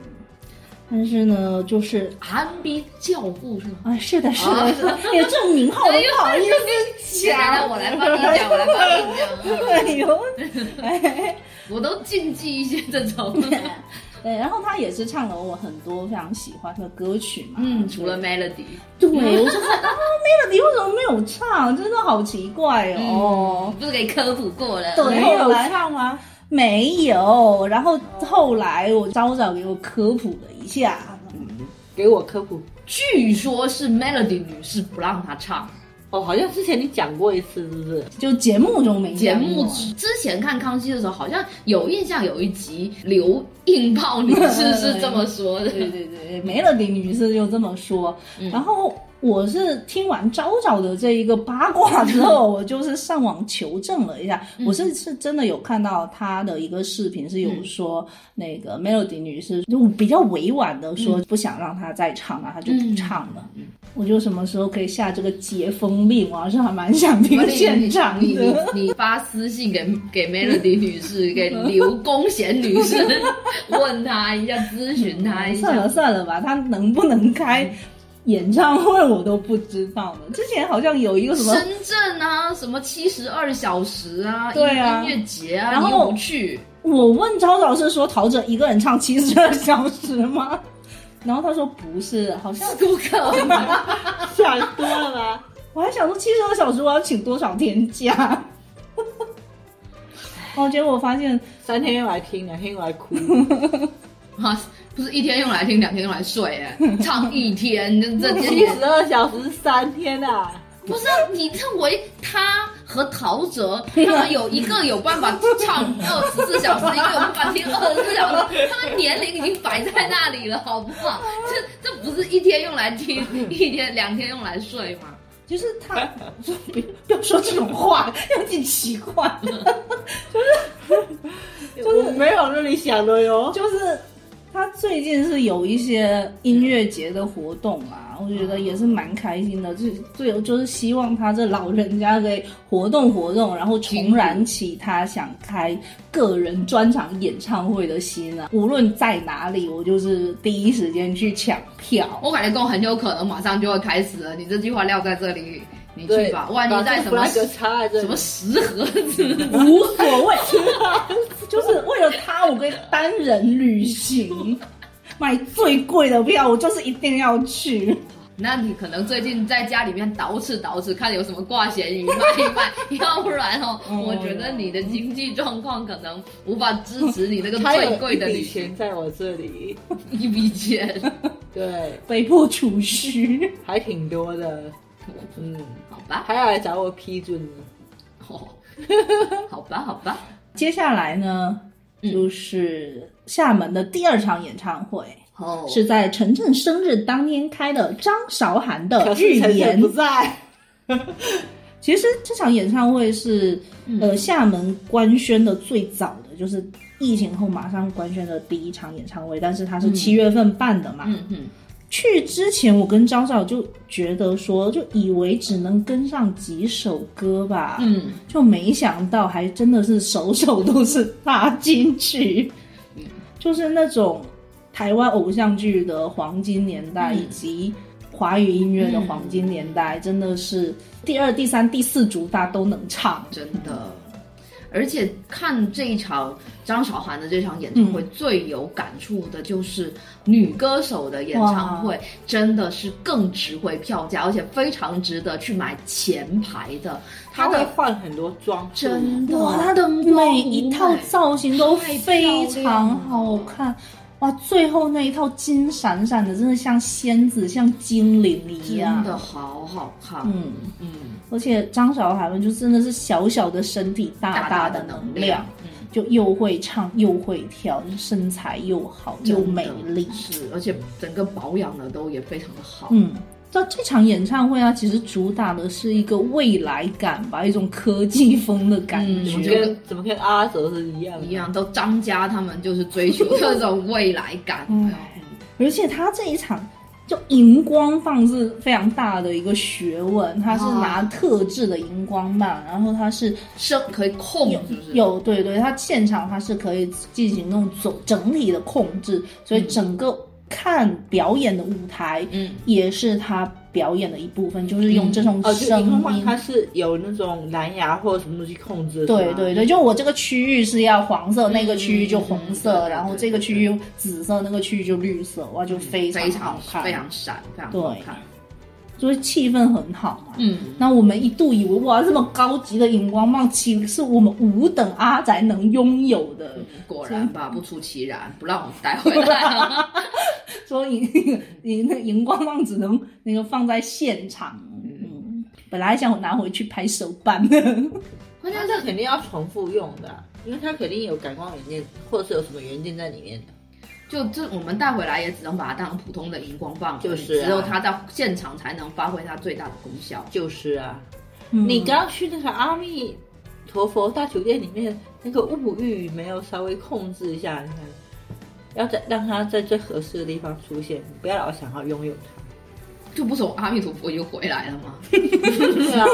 [SPEAKER 3] 但是呢，就是
[SPEAKER 2] R&B 教父是吗？
[SPEAKER 3] 啊，是的，是的，是的，有这种名号我不好意思讲，
[SPEAKER 2] 我来帮你讲，我来帮你
[SPEAKER 3] 讲。哎呦，哎，
[SPEAKER 2] 我都禁忌一些这种。
[SPEAKER 3] 对，然后他也是唱了我很多非常喜欢的歌曲嘛。
[SPEAKER 2] 嗯，除了 Melody。
[SPEAKER 3] 对，我就说啊，Melody 为什么没有唱？真的好奇怪哦。
[SPEAKER 2] 不是给科普过了？
[SPEAKER 3] 对，
[SPEAKER 1] 没有唱吗？
[SPEAKER 3] 没有。然后后来我昭昭给我科普了一下，
[SPEAKER 1] 给我科普，
[SPEAKER 2] 据说是 Melody 女士不让他唱。
[SPEAKER 1] 哦，好像之前你讲过一次，是不是？
[SPEAKER 3] 就节目中没
[SPEAKER 2] 节目之前看康熙的时候，好像有印象，有一集刘硬炮女士是这么说的。
[SPEAKER 3] 对对对，梅乐迪女士就这么说。然后我是听完昭昭的这一个八卦之后，我就是上网求证了一下，我是是真的有看到她的一个视频，是有说那个 Melody 女士就比较委婉的说不想让她再唱了，她就不唱了。我就什么时候可以下这个解封令？我还是还蛮想听现场
[SPEAKER 2] 的。你你发私信给给 Melody 女士，给刘公贤女士，问她一下，咨询她一下。
[SPEAKER 3] 算了算了吧，她能不能开演唱会我都不知道呢。之前好像有一个什么
[SPEAKER 2] 深圳啊，什么七十二小时啊，
[SPEAKER 3] 对啊，
[SPEAKER 2] 音乐节啊，
[SPEAKER 3] 然后
[SPEAKER 2] 去。
[SPEAKER 3] 我问超老师说，陶喆一个人唱七十二小时吗？然后他说不是，好像
[SPEAKER 2] 不可能，
[SPEAKER 1] 想多了吧？
[SPEAKER 3] 我还想说七十二小时我要请多少天假？哦，结果我发现
[SPEAKER 1] 三天用来听，两天用来哭。
[SPEAKER 2] 啊，不是一天用来听，两天用来睡，哎，唱一天，这这
[SPEAKER 1] 七十二小时三天啊！
[SPEAKER 2] 不是你认为他和陶喆 他们有一个有办法唱二十四小时，一个有办法听二十四小时，他们年龄已经摆在那里了，好不好？这这不是一天用来听，一天两天用来睡吗？
[SPEAKER 3] 就是他，别不要说这种话，有点奇怪，就是
[SPEAKER 1] 就是没有那你想的哟，
[SPEAKER 3] 就是。他最近是有一些音乐节的活动啊，我觉得也是蛮开心的。最最就是希望他这老人家可以活动活动，然后重燃起他想开个人专场演唱会的心啊！无论在哪里，我就是第一时间去抢票。
[SPEAKER 2] 我感觉跟很有可能马上就会开始了。你这句话撂在这里。你去吧，万一在什么什么十盒子，
[SPEAKER 3] 无所谓 就是为了他，我可以单人旅行，买最贵的票，我就是一定要去。
[SPEAKER 2] 那你可能最近在家里面捯饬捯饬，看有什么挂咸鱼卖一卖，要不然哦，我觉得你的经济状况可能无法支持你那个最贵的旅行。
[SPEAKER 1] 在我这里，
[SPEAKER 2] 一笔钱，
[SPEAKER 1] 对，
[SPEAKER 3] 被迫储蓄，
[SPEAKER 1] 还挺多的。
[SPEAKER 2] 嗯，好吧，
[SPEAKER 1] 还要来找我批准呢。
[SPEAKER 2] 哦，好吧，好吧。
[SPEAKER 3] 接下来呢，就是厦门的第二场演唱会，
[SPEAKER 2] 哦，
[SPEAKER 3] 是在晨晨生日当天开的。张韶涵的预言
[SPEAKER 1] 不在。
[SPEAKER 3] 其实这场演唱会是呃厦门官宣的最早的，就是疫情后马上官宣的第一场演唱会，但是它是七月份办的嘛。
[SPEAKER 2] 嗯嗯。
[SPEAKER 3] 去之前，我跟张少就觉得说，就以为只能跟上几首歌吧，
[SPEAKER 2] 嗯，
[SPEAKER 3] 就没想到还真的是首首都是大金曲，就是那种台湾偶像剧的黄金年代以及华语音乐的黄金年代，真的是第二、第三、第四主打都能唱，
[SPEAKER 2] 真的。而且看这一场张韶涵的这场演唱会，最有感触的就是女歌手的演唱会，真的是更值回票价，而且非常值得去买前排的。
[SPEAKER 1] 她会换很多装，
[SPEAKER 2] 真的，
[SPEAKER 3] 她的每一套造型都非常好看。哇，最后那一套金闪闪的，真的像仙子，像精灵一样，
[SPEAKER 2] 真的好好看。
[SPEAKER 3] 嗯
[SPEAKER 2] 嗯，
[SPEAKER 3] 而且张韶涵们就真的是小小的身体，大
[SPEAKER 2] 大
[SPEAKER 3] 的
[SPEAKER 2] 能
[SPEAKER 3] 量，就又会唱又会跳，身材又好又美丽，
[SPEAKER 2] 是，而且整个保养的都也非常的好。
[SPEAKER 3] 嗯。到这场演唱会啊，其实主打的是一个未来感吧，一种科技风的感觉，
[SPEAKER 1] 跟怎么跟阿哲是一样
[SPEAKER 2] 一样，都张家他们就是追求这种未来感。
[SPEAKER 3] 而且他这一场就荧光棒是非常大的一个学问，它是
[SPEAKER 2] 哦
[SPEAKER 3] 拿特制的荧光棒，然后它是
[SPEAKER 2] 声可以控，是不是？
[SPEAKER 3] 有对对，它现场它是可以进行那种总整体的控制，所以整个看表演的舞台，
[SPEAKER 2] 嗯，
[SPEAKER 3] 也是他表演的一部分，就是用这种声音。
[SPEAKER 1] 它是有那种蓝牙或者什么东西控制的，
[SPEAKER 3] 对对对，就我这个区域是要黄色，那个区域就红色，然后这个区域紫色，那个区域就绿色，哇，就非常
[SPEAKER 2] 非常
[SPEAKER 3] 好看，
[SPEAKER 2] 非常闪，非常
[SPEAKER 3] 对
[SPEAKER 2] 好看。
[SPEAKER 3] 就是气氛很好嘛。
[SPEAKER 2] 嗯，
[SPEAKER 3] 那我们一度以为哇，这么高级的荧光棒，其实是我们五等阿宅能拥有的。
[SPEAKER 2] 果然吧，不出其然，不让我们带回来。
[SPEAKER 3] 说荧荧那荧光棒只能那个放在现场，嗯，本来想拿回去拍手办的，
[SPEAKER 1] 关键这肯定要重复用的啊，因为它肯定有感光元件，或者是有什么元件在里面的。
[SPEAKER 2] 就这，我们带回来也只能把它当普通的荧光棒，
[SPEAKER 1] 就是啊
[SPEAKER 2] 只有它在现场才能发挥它最大的功效。
[SPEAKER 1] 就是啊，
[SPEAKER 3] 嗯
[SPEAKER 1] 你刚去那个阿弥陀佛大酒店里面，那个物欲没有稍微控制一下，你看，要在让它在最合适的地方出现，你不要老想要拥有它。
[SPEAKER 2] 就不从阿弥陀佛又回来了吗？
[SPEAKER 1] 对啊，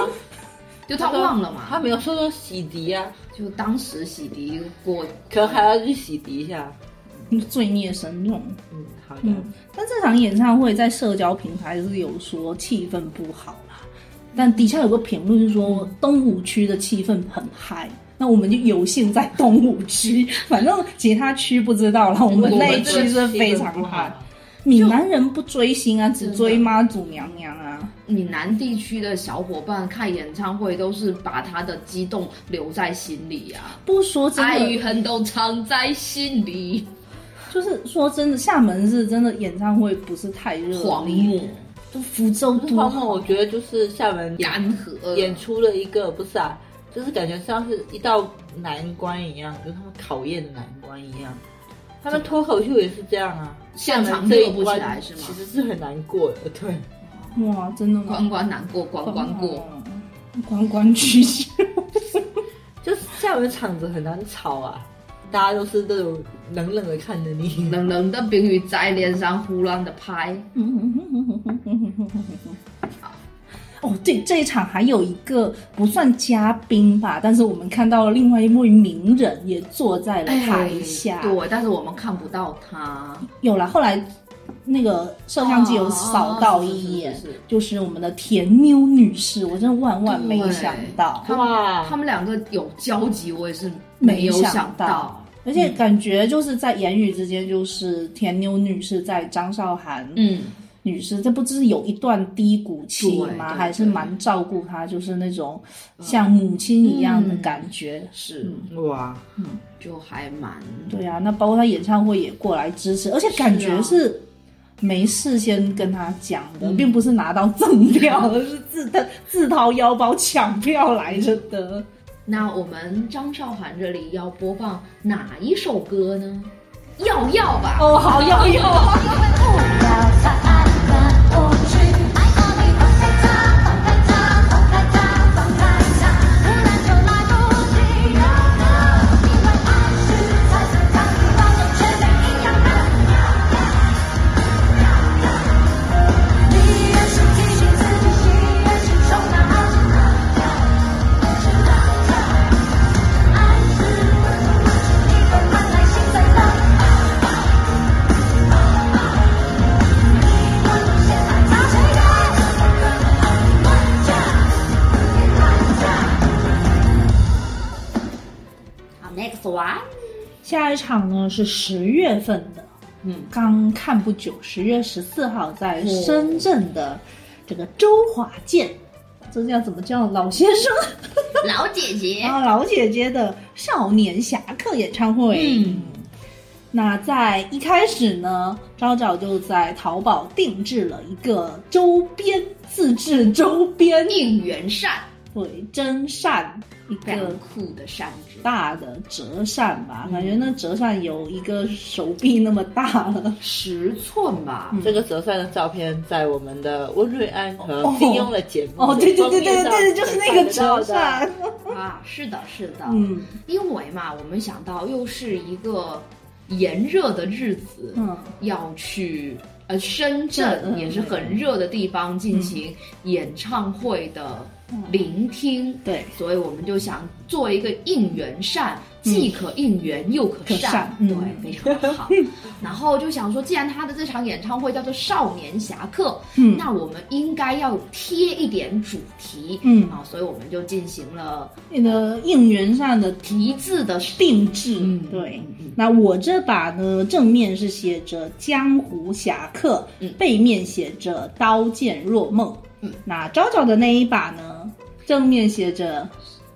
[SPEAKER 2] 就他忘了嘛，
[SPEAKER 1] 他没有说说洗涤啊，
[SPEAKER 2] 就当时洗涤过，
[SPEAKER 1] 可还要去洗涤一下。
[SPEAKER 3] 罪孽深重。
[SPEAKER 1] 嗯，好。
[SPEAKER 3] 嗯，但这场演唱会在社交平台是有说气氛不好啦，但底下有个评论是说东五区的气氛很嗨。那我们就有幸在东五区，反正其他区不知道了。我们那一区是非常嗨。闽南人不追星啊，只追妈祖娘娘啊。
[SPEAKER 2] 闽南地区的小伙伴看演唱会都是把他的激动留在心里啊，
[SPEAKER 3] 不说真
[SPEAKER 2] 爱与，恨都藏在心里。
[SPEAKER 3] 就是说真的，厦门是真的演唱会不是太热
[SPEAKER 2] 荒
[SPEAKER 3] 烈
[SPEAKER 2] 漠，
[SPEAKER 3] 就福州多
[SPEAKER 1] 荒漠，我觉得就是厦门
[SPEAKER 2] 干涸
[SPEAKER 1] 演出了一个不是啊，就是感觉像是一道难关一样，就是他们考验的难关一样。他们脱口秀也是这样啊，
[SPEAKER 2] 现场
[SPEAKER 1] 厦门这
[SPEAKER 2] 热不起
[SPEAKER 1] 一关
[SPEAKER 2] 来是吗
[SPEAKER 1] 其实是很难过的，对。
[SPEAKER 3] 哇，真的吗？
[SPEAKER 2] 关关难过关关过，
[SPEAKER 3] 哦，关关取消。
[SPEAKER 1] 就是厦门场子很难吵啊，大家都是这种冷冷的看着你。
[SPEAKER 2] 冷冷的冰雨在脸上胡乱的拍。
[SPEAKER 3] 哦，对，这一场还有一个不算嘉宾吧，但是我们看到了另外一位名人也坐在了台下。
[SPEAKER 2] 对，但是我们看不到他。
[SPEAKER 3] 有了，后来那个摄像机有扫到一眼，
[SPEAKER 2] 哦是是是是
[SPEAKER 3] 就是我们的甜妞女士，我真的万万没想到，
[SPEAKER 2] 他们
[SPEAKER 1] 哇
[SPEAKER 2] 他们两个有交集，我也是
[SPEAKER 3] 没
[SPEAKER 2] 有
[SPEAKER 3] 想
[SPEAKER 2] 到。
[SPEAKER 3] 而且感觉就是在言语之间，就是甜妞女士在张韶涵
[SPEAKER 2] 嗯，
[SPEAKER 3] 女士，这不就是有一段低谷期吗？还是蛮照顾她，就是那种像母亲一样的感觉。
[SPEAKER 2] 是，
[SPEAKER 1] 哇，嗯
[SPEAKER 2] 就还蛮
[SPEAKER 3] 对啊，那包括她演唱会也过来支持，而且感觉是没事先跟她讲的，并不是拿到赠票，而是自掏自掏腰包抢票来着的。
[SPEAKER 2] 那我们张韶涵这里要播放哪一首歌呢？要要吧。
[SPEAKER 3] 哦，好要要。下一场呢是十月份的，
[SPEAKER 2] 嗯，
[SPEAKER 3] 刚看不久，十月十四号在深圳的这个周华健，这叫怎么叫老先生？
[SPEAKER 2] 老姐姐
[SPEAKER 3] 啊老姐姐的少年侠客演唱会。
[SPEAKER 2] 嗯
[SPEAKER 3] 那在一开始呢，昭昭就在淘宝定制了一个周边自制周边，
[SPEAKER 2] 应援扇，
[SPEAKER 3] 对，真扇一个
[SPEAKER 2] 酷的扇子。
[SPEAKER 3] 大的折扇吧，感觉那折扇有一个手臂那么大了。
[SPEAKER 2] 十寸吧，
[SPEAKER 3] 嗯。
[SPEAKER 1] 这个折扇的照片在我们的温瑞安和
[SPEAKER 3] 哦
[SPEAKER 1] 金庸的节目
[SPEAKER 3] 哦，对对对对
[SPEAKER 1] 封面上
[SPEAKER 3] 对，就是那个折扇。
[SPEAKER 2] 啊，是的，是的，
[SPEAKER 3] 嗯。
[SPEAKER 2] 因为嘛，我们想到又是一个炎热的日子，
[SPEAKER 3] 嗯，
[SPEAKER 2] 要去呃深圳
[SPEAKER 3] 嗯。
[SPEAKER 2] 也是很热的地方进行演唱会的聆听。
[SPEAKER 3] 对，
[SPEAKER 2] 所以我们就想做一个应援扇，既可应援又可
[SPEAKER 3] 可
[SPEAKER 2] 扇，对，非常好。然后就想说，既然他的这场演唱会叫做《少年侠客》，
[SPEAKER 3] 嗯。
[SPEAKER 2] 那我们应该要贴一点主题，
[SPEAKER 3] 嗯。
[SPEAKER 2] 啊，所以我们就进行了
[SPEAKER 3] 那个应援扇的
[SPEAKER 2] 题字的
[SPEAKER 3] 定制，
[SPEAKER 2] 嗯。
[SPEAKER 3] 对。那我这把呢，正面是写着“江湖侠客”，
[SPEAKER 2] 嗯。
[SPEAKER 3] 背面写着“刀剑若梦”。
[SPEAKER 2] 嗯，
[SPEAKER 3] 那昭昭的那一把呢，正面写着，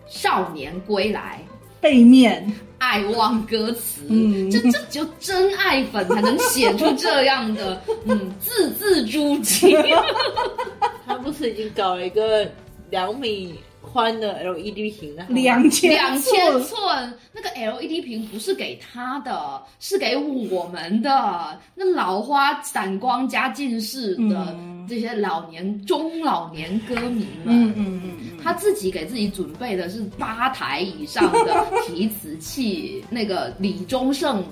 [SPEAKER 2] 少年归来。
[SPEAKER 3] 背面
[SPEAKER 2] 爱忘歌词，
[SPEAKER 3] 嗯
[SPEAKER 2] 这这只有真爱粉才能写出这样的，嗯，字字珠玑。
[SPEAKER 1] 他不是已经搞了一个两米宽的 LED 屏啊？
[SPEAKER 3] 两千
[SPEAKER 2] 两千
[SPEAKER 3] 寸
[SPEAKER 2] 寸那个 LED 屏不是给他的，是给我们的。那老花散光加近视的
[SPEAKER 3] 嗯
[SPEAKER 2] 这些老年中老年歌迷们，
[SPEAKER 3] 嗯嗯嗯
[SPEAKER 2] 他自己给自己准备的是八台以上的提词器。那个李宗盛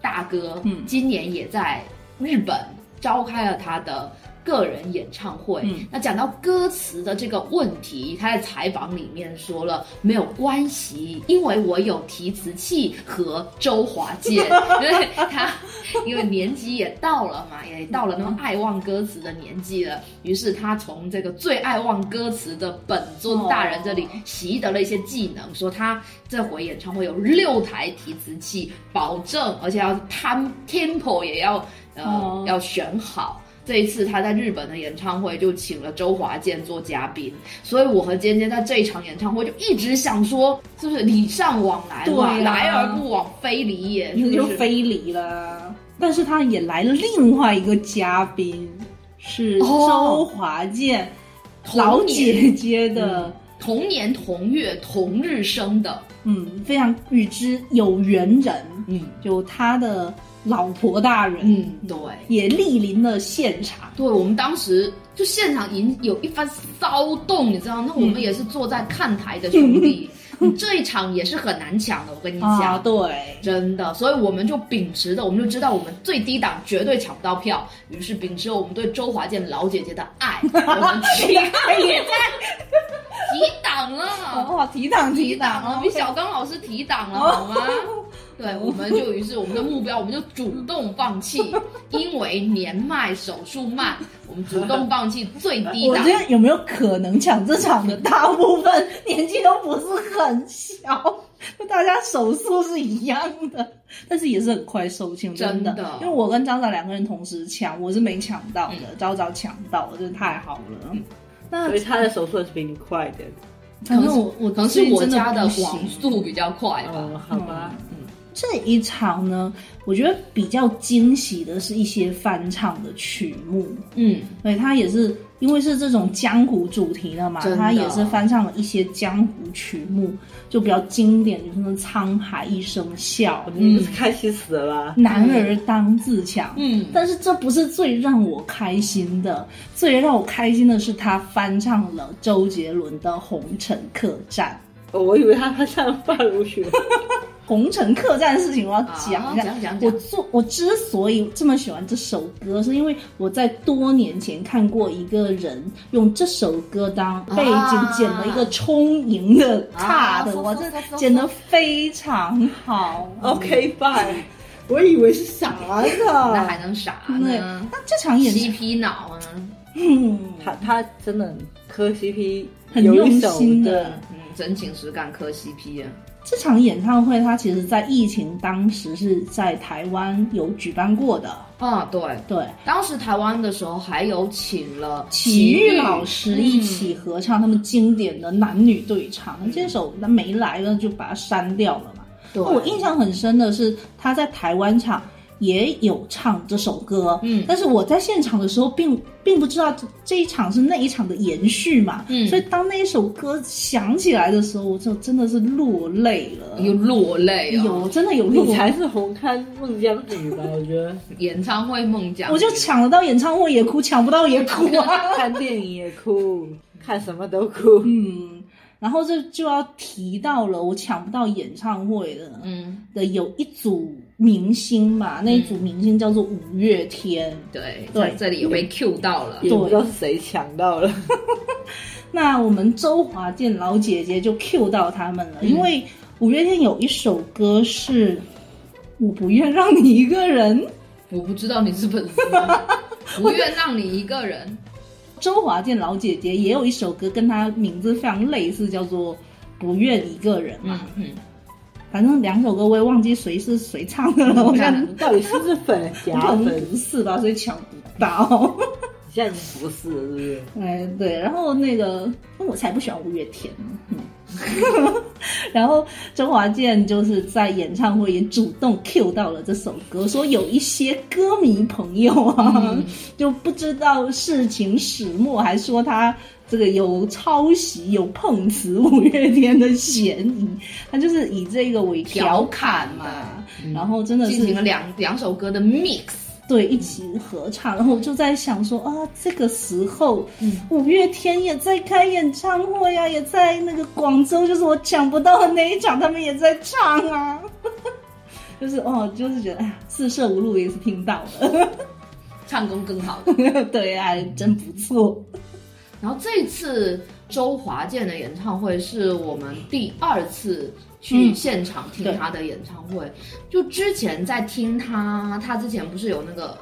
[SPEAKER 2] 大哥，
[SPEAKER 3] 嗯
[SPEAKER 2] 今年也在日本召开了他的个人演唱会。
[SPEAKER 3] 嗯
[SPEAKER 2] 那讲到歌词的这个问题，他在采访里面说了没有关系，因为我有提词器和周华健，因为他因为年纪也到了嘛，也到了那么爱忘歌词的年纪了，于是他从这个最爱忘歌词的本尊大人这里习得了一些技能，说他这回演唱会有六台提词器，保证而且要 time tempo 也要呃、
[SPEAKER 3] 哦
[SPEAKER 2] 要选好。这一次他在日本的演唱会就请了周华健做嘉宾，所以我和尖尖在这一场演唱会就一直想说，是不是礼尚往来嘛，
[SPEAKER 3] 对啊
[SPEAKER 2] 来而不往非礼也，
[SPEAKER 3] 那就？非礼了。但是他也来了另外一个嘉宾，是
[SPEAKER 2] 哦
[SPEAKER 3] 周华健、
[SPEAKER 2] 童
[SPEAKER 3] 老姐姐的，
[SPEAKER 2] 同年同月同日生的，
[SPEAKER 3] 嗯非常与之有缘人，
[SPEAKER 2] 嗯
[SPEAKER 3] 就他的老婆大人，
[SPEAKER 2] 嗯，对。
[SPEAKER 3] 也莅临了现场。
[SPEAKER 2] 对我们当时就现场已经有一番骚动，你知道？那我们也是坐在看台的兄弟，你这一场也是很难抢的，我跟你讲。
[SPEAKER 3] 啊，对，
[SPEAKER 2] 真的，所以我们就秉持的，我们就知道我们最低档绝对抢不到票，于是秉持我们对周华健老姐姐的爱，我们去也在 提档了，
[SPEAKER 3] 哇，提档
[SPEAKER 2] 提
[SPEAKER 3] 档
[SPEAKER 2] 了，比小刚老师提档了，好吗？对，我们就于是我们的目标，我们就主动放弃，因为年迈手速慢，我们主动放弃最低档
[SPEAKER 3] 我觉。得有没有可能抢这场的大部分年纪都不是很小，大家手速是一样的，但是也是很快售罄，真的。
[SPEAKER 2] 真的
[SPEAKER 3] 因为我跟张早两个人同时抢，我是没抢到的，
[SPEAKER 2] 嗯
[SPEAKER 3] 昭昭抢到了，真的太好了。那
[SPEAKER 1] 所以他的手速是比你快的。
[SPEAKER 3] 反正我我
[SPEAKER 2] 可能是我家的网速比较快吧。
[SPEAKER 1] 哦，好吧，
[SPEAKER 3] 这一场呢，我觉得比较惊喜的是一些翻唱的曲目，
[SPEAKER 2] 嗯，
[SPEAKER 3] 对，它也是因为是这种江湖主题的嘛，
[SPEAKER 2] 真的
[SPEAKER 3] 它也是翻唱了一些江湖曲目，就比较经典，就是那《沧海一声笑
[SPEAKER 1] 我》，你不是开心死了？
[SPEAKER 3] 男儿当自强。
[SPEAKER 2] 嗯
[SPEAKER 3] 但是这不是最让我开心的，最让我开心的是他翻唱了周杰伦的《红尘客栈》。
[SPEAKER 1] 哦我以为他他唱发如雪。
[SPEAKER 3] 红尘客栈的事情我要讲一下。
[SPEAKER 2] 啊讲讲讲。
[SPEAKER 3] 我做我之所以这么喜欢这首歌，是因为我在多年前看过一个人用这首歌当背景
[SPEAKER 2] 啊
[SPEAKER 3] 剪了一个充盈的差的，我，这剪得非常好。
[SPEAKER 1] OK fine，我以为是啥呢
[SPEAKER 2] 那还。能啥，呢？
[SPEAKER 3] 那这场演唱
[SPEAKER 2] ，CP 脑啊，
[SPEAKER 3] 嗯，
[SPEAKER 1] 他他真的磕 CP
[SPEAKER 3] 很用心的。
[SPEAKER 1] 的，
[SPEAKER 2] 嗯，真情实感磕 CP 啊，
[SPEAKER 3] 这场演唱会它其实在疫情当时是在台湾有举办过的，
[SPEAKER 2] 啊，对，
[SPEAKER 3] 对。
[SPEAKER 2] 当时台湾的时候还有请了
[SPEAKER 3] 体育老师
[SPEAKER 2] 嗯
[SPEAKER 3] 一起合唱他们经典的男女对唱，这首那没来了就把它删掉了嘛。
[SPEAKER 2] 对
[SPEAKER 3] 我印象很深的是他在台湾场也有唱这首歌，
[SPEAKER 2] 嗯。
[SPEAKER 3] 但是我在现场的时候并并不知道这这一场是那一场的延续嘛，
[SPEAKER 2] 嗯。
[SPEAKER 3] 所以当那一首歌响起来的时候，我就真的是落泪了，
[SPEAKER 2] 有落泪哦，
[SPEAKER 3] 有真的有落
[SPEAKER 1] 你才是红磡孟姜女吧？我觉得。
[SPEAKER 2] 演唱会孟姜，
[SPEAKER 3] 我就抢得到演唱会也哭，抢不到也哭啊。
[SPEAKER 1] 看电影也哭，看什么都哭。
[SPEAKER 3] 嗯，然后这就要提到了我抢不到演唱会的，
[SPEAKER 2] 嗯，
[SPEAKER 3] 的有一组明星嘛，那一组明星叫做五月天。
[SPEAKER 2] 对，
[SPEAKER 3] 对
[SPEAKER 2] 在这里有被 Q 到了。
[SPEAKER 1] 也不知道是谁抢到了。
[SPEAKER 3] 那我们周华健老姐姐就 Q 到他们了，
[SPEAKER 2] 嗯
[SPEAKER 3] 因为五月天有一首歌是《我不愿让你一个人》，
[SPEAKER 2] 我不知道你是粉丝，不愿让你一个人。
[SPEAKER 3] 周华健老姐姐也有一首歌跟她名字非常类似，叫做《不愿一个人》嘛。
[SPEAKER 2] 嗯嗯，
[SPEAKER 3] 反正两首歌我也忘记谁是谁唱的了，我现在
[SPEAKER 1] 到底是不是粉
[SPEAKER 3] 可 能
[SPEAKER 1] 假粉？
[SPEAKER 3] 不是吧，所以抢不到。
[SPEAKER 1] 现在已经不是了，是不是？
[SPEAKER 3] 哎，对，然后那个我才不喜欢五月天呢。嗯 然后周华健就是在演唱会也主动 Q 到了这首歌，说有一些歌迷朋友啊，就不知道事情始末，还说他这个有抄袭、有碰瓷五月天的嫌疑。他就是以这个为调侃嘛，然后真的是
[SPEAKER 2] 进行了两两首歌的 mix。
[SPEAKER 3] 对，一起合唱，然后我就在想说啊，这个时候，
[SPEAKER 2] 嗯
[SPEAKER 3] 五月天也在开演唱会啊，也在那个广州，就是我抢不到的那一场，他们也在唱啊，就是哦，就是觉得哎呀，四舍五入也是听到了，
[SPEAKER 2] 唱功更好的。
[SPEAKER 3] 对啊，真不错，
[SPEAKER 2] 然后这次周华健的演唱会是我们第二次去
[SPEAKER 3] 嗯
[SPEAKER 2] 现场听他的演唱会。就之前在听他，他之前不是有那个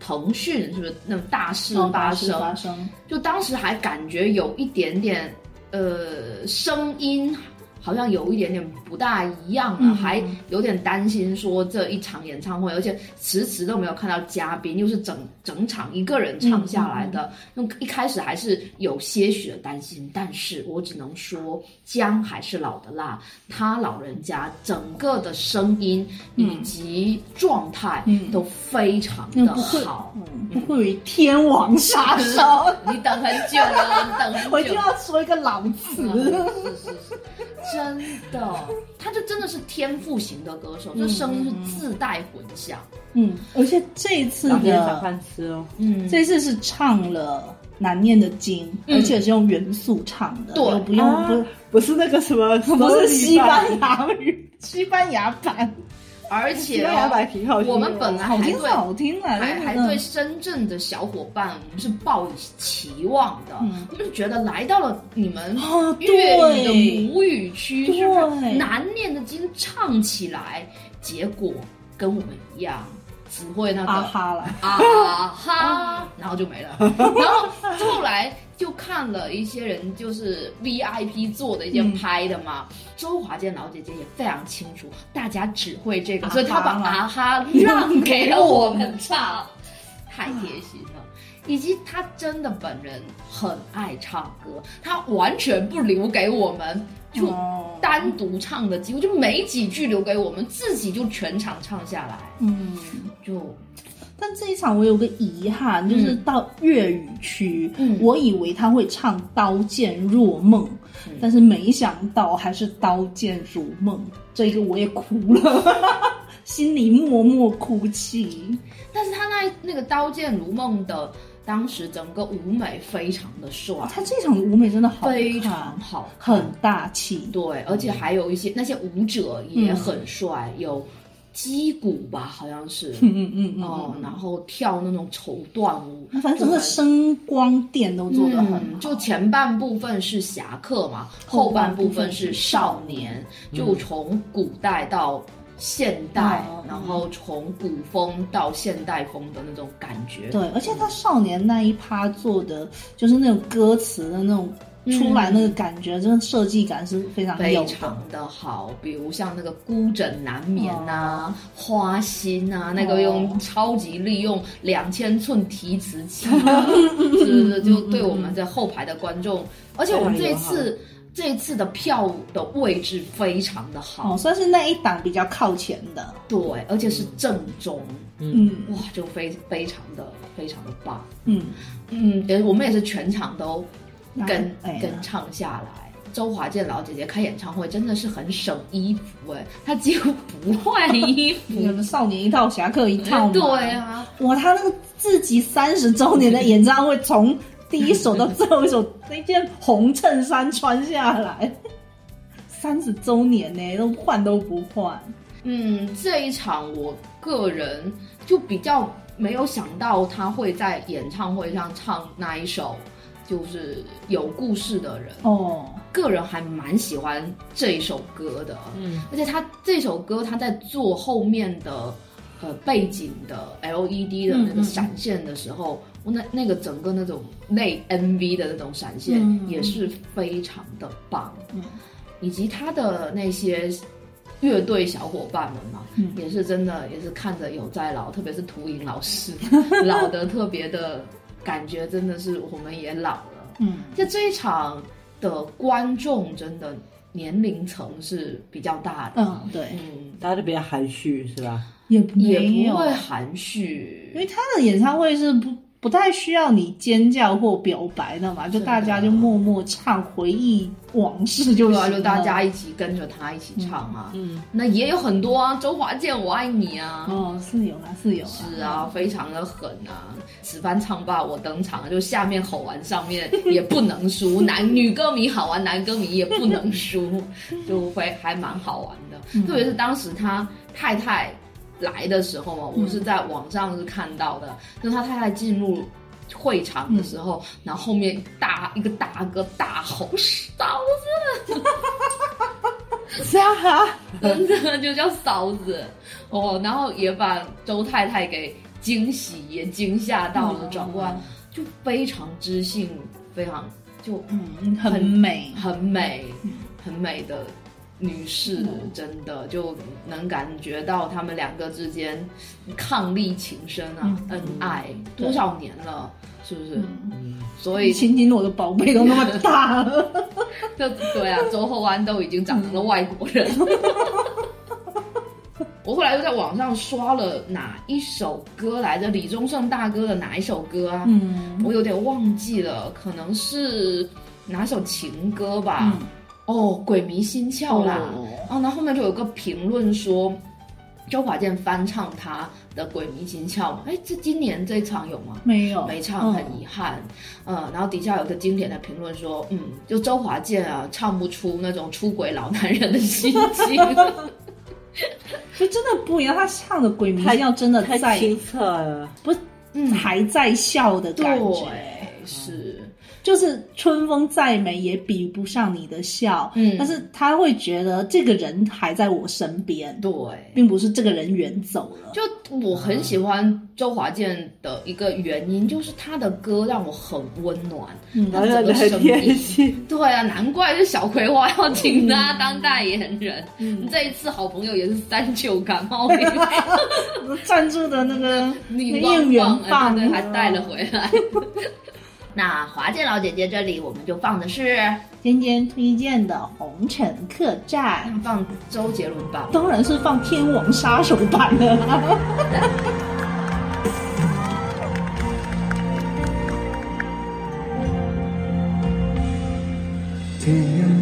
[SPEAKER 2] 腾讯是不是那种大事？发生，就当时还感觉有一点点呃声音。好像有一点点不大一样啊，
[SPEAKER 3] 嗯
[SPEAKER 2] 还有点担心说这一场演唱会，而且迟迟都没有看到嘉宾，又是整整场一个人唱下来的，那、一开始还是有些许的担心，但是我只能说姜还是老的辣，他老人家整个的声音以及状态
[SPEAKER 3] 嗯
[SPEAKER 2] 都非常的好。
[SPEAKER 3] 会于天王杀手，
[SPEAKER 2] 你等很久了，你等很久。
[SPEAKER 3] 我就要说一个老词。
[SPEAKER 2] 是是是，真的，他就真的是天赋型的歌手，这声音是自带混响。
[SPEAKER 3] 嗯，而且这一次的小
[SPEAKER 1] 饭吃哦。
[SPEAKER 2] 嗯，
[SPEAKER 3] 这次是唱了难念的经，
[SPEAKER 2] 嗯
[SPEAKER 3] 而且是用元素唱的，
[SPEAKER 2] 对
[SPEAKER 3] 不用、
[SPEAKER 1] 啊
[SPEAKER 3] 不
[SPEAKER 1] 不是那个什么，
[SPEAKER 3] 不是西班牙语，西班牙版，
[SPEAKER 2] 而且。我们本来还对
[SPEAKER 3] 好听好听啊，
[SPEAKER 2] 还还对深圳的小伙伴，我们是抱以期望的，
[SPEAKER 3] 嗯
[SPEAKER 2] 我们就觉得来到了你们
[SPEAKER 3] 哦
[SPEAKER 2] 粤语的母语区，是不是难念的经唱起来，结果跟我们一样，只会那个
[SPEAKER 3] 啊哈了，
[SPEAKER 2] 啊哈，然后就没了。然后后来就看了一些人，就是 VIP 做的一些拍的嘛。周华健老姐姐也非常清楚，大家只会这个，
[SPEAKER 3] 啊
[SPEAKER 2] 所以她把啊哈让给了我们唱，太贴心了。以及他真的本人很爱唱歌，他完全不留给我们就
[SPEAKER 3] 哦
[SPEAKER 2] 单独唱的机会，就没几句留给我们，自己就全场唱下来，
[SPEAKER 3] 嗯。
[SPEAKER 2] 就
[SPEAKER 3] 但这一场我有个遗憾，就是到粤语区，
[SPEAKER 2] 嗯。
[SPEAKER 3] 我以为他会唱《刀剑若梦》
[SPEAKER 2] 嗯。
[SPEAKER 3] 但是没想到还是《刀剑如梦》，这个我也哭了，心里默默哭泣。
[SPEAKER 2] 但是他那那个《刀剑如梦》的当时整个舞美非常的帅，
[SPEAKER 3] 他这场的舞美真的好，
[SPEAKER 2] 非常好看，
[SPEAKER 3] 很大气。
[SPEAKER 2] 对，而且还有一些那些舞者也很帅，有击鼓吧，好像是，
[SPEAKER 3] 嗯嗯嗯嗯
[SPEAKER 2] 哦，然后跳那种绸缎舞，
[SPEAKER 3] 反正整个声光电都做得很好。
[SPEAKER 2] 嗯，就前半部分是侠客嘛，后半部分是少年，就从古代到现代，
[SPEAKER 3] 嗯。
[SPEAKER 2] 然后从古风到现代风的那种感觉。
[SPEAKER 3] 对，而且他少年那一趴做的，就是那种歌词的那种出来那个感觉，真的设计感是非常的。
[SPEAKER 2] 非常的好，比如像那个孤枕难眠呐、花心啊，那个用超级利用两千寸提词器啊，是不是？就对我们在后排的观众，而且我们这一次这一次的票的位置非常的好，
[SPEAKER 3] 哦，算是那一档比较靠前的。
[SPEAKER 2] 对，而且是正中，
[SPEAKER 3] 嗯
[SPEAKER 2] 哇，就非非常的非常的棒。
[SPEAKER 3] 嗯，
[SPEAKER 2] 嗯，也我们也是全场都跟、
[SPEAKER 3] 哎
[SPEAKER 2] 跟唱下来。周华健老姐姐开演唱会真的是很省衣服哎，她几乎不换衣服。
[SPEAKER 3] 你们少年一套，侠客一套嘛。
[SPEAKER 2] 对啊，
[SPEAKER 3] 哇，他那个自己三十周年的演唱会，从第一首到最后一首，那件红衬衫穿下来，三十周年呢，都换都不换。
[SPEAKER 2] 嗯，这一场我个人就比较没有想到他会在演唱会上唱那一首，就是有故事的人。
[SPEAKER 3] 哦，
[SPEAKER 2] 个人还蛮喜欢这一首歌的，
[SPEAKER 1] 嗯，
[SPEAKER 2] 而且他这首歌他在做后面的呃背景的 LED 的那个闪现的时候，我那那个整个那种类 MV 的那种闪现
[SPEAKER 3] 嗯
[SPEAKER 2] 也是非常的棒，
[SPEAKER 3] 嗯。
[SPEAKER 2] 以及他的那些乐队小伙伴们嘛，
[SPEAKER 3] 嗯。
[SPEAKER 2] 也是真的也是看着有在老，特别是涂颖老师 老的特别的感觉，真的是我们也老了。
[SPEAKER 3] 嗯，
[SPEAKER 2] 在这一场的观众真的年龄层是比较大的，
[SPEAKER 3] 嗯，对，
[SPEAKER 2] 嗯，
[SPEAKER 1] 大家都比较含蓄是吧？
[SPEAKER 3] 也
[SPEAKER 2] 也不会含蓄。
[SPEAKER 3] 因，为他的演唱会是不不太需要你尖叫或表白的嘛，就大家就默默唱回忆往事就行了。
[SPEAKER 2] 就大家一起跟着他一起唱啊，
[SPEAKER 1] 嗯，
[SPEAKER 2] 那也有很多啊，周华健我爱你啊。
[SPEAKER 3] 哦，是有啊，是有啊，
[SPEAKER 2] 是啊，非常的狠啊！此番唱罢我登场，就下面吼完，上面也不能输，男女歌迷好玩，男歌迷也不能输，就会还蛮好玩的。特别是当时他太太来的时候嘛，我是在网上是看到的，就是他太太进入。会场的时候，然后后面大一个大哥大吼嫂
[SPEAKER 3] 是啊，
[SPEAKER 2] 子，真的就叫嫂子。哦，然后也把周太太给惊喜也惊吓到了，
[SPEAKER 3] 嗯
[SPEAKER 2] 转过来就非常知性，非常就
[SPEAKER 3] 嗯，很美，
[SPEAKER 2] 很美，很美的女士，
[SPEAKER 3] 嗯
[SPEAKER 2] 真的就能感觉到他们两个之间伉俪情深啊，
[SPEAKER 3] 嗯
[SPEAKER 2] 恩爱
[SPEAKER 3] 对
[SPEAKER 2] 多少年了，是不是？
[SPEAKER 3] 嗯，
[SPEAKER 2] 所以
[SPEAKER 3] 亲亲我的宝贝都那么大了，
[SPEAKER 2] 就对啊，周厚安都已经长成了外国人。我后来又在网上刷了哪一首歌来着？李宗盛大哥的哪一首歌啊？
[SPEAKER 3] 嗯
[SPEAKER 2] 我有点忘记了，可能是哪首情歌吧？
[SPEAKER 3] 嗯，
[SPEAKER 2] 哦，鬼迷心窍啦。
[SPEAKER 3] 哦
[SPEAKER 2] 哦，那后面就有个评论说，周华健翻唱他的《鬼迷心窍》，哎，这今年这场有吗？
[SPEAKER 3] 没有
[SPEAKER 2] 没唱，很遗憾。嗯，然后底下有个经典的评论说，嗯，就周华健啊，唱不出那种出轨老男人的心情。
[SPEAKER 3] 就真的不一样。他唱的《鬼迷心
[SPEAKER 1] 太
[SPEAKER 3] 窍》真的
[SPEAKER 1] 太
[SPEAKER 3] 在
[SPEAKER 1] 清澈了，
[SPEAKER 3] 不
[SPEAKER 2] 嗯，
[SPEAKER 3] 还在笑的感觉，
[SPEAKER 2] 对，是，
[SPEAKER 3] 就是春风再美也比不上你的笑。
[SPEAKER 2] 嗯
[SPEAKER 3] 但是他会觉得这个人还在我身边，
[SPEAKER 2] 对。
[SPEAKER 3] 并不是这个人远走了。
[SPEAKER 2] 就我很喜欢周华健的一个原因，就是他的歌让我很温暖，
[SPEAKER 3] 嗯
[SPEAKER 2] 他整个声音。对啊，难怪是小葵花要请他当代言人。
[SPEAKER 3] 嗯
[SPEAKER 2] 这一次好朋友也是三九感冒病，
[SPEAKER 3] 赞助的那个
[SPEAKER 2] 你
[SPEAKER 3] 那应援
[SPEAKER 2] 棒
[SPEAKER 3] 棒，
[SPEAKER 2] 对，还带了回来。那华健老姐姐这里，我们就放的是
[SPEAKER 3] 尖尖推荐的《红尘客栈》，
[SPEAKER 2] 放周杰伦吧。
[SPEAKER 3] 当然是放天王杀手版的啦。
[SPEAKER 6] 天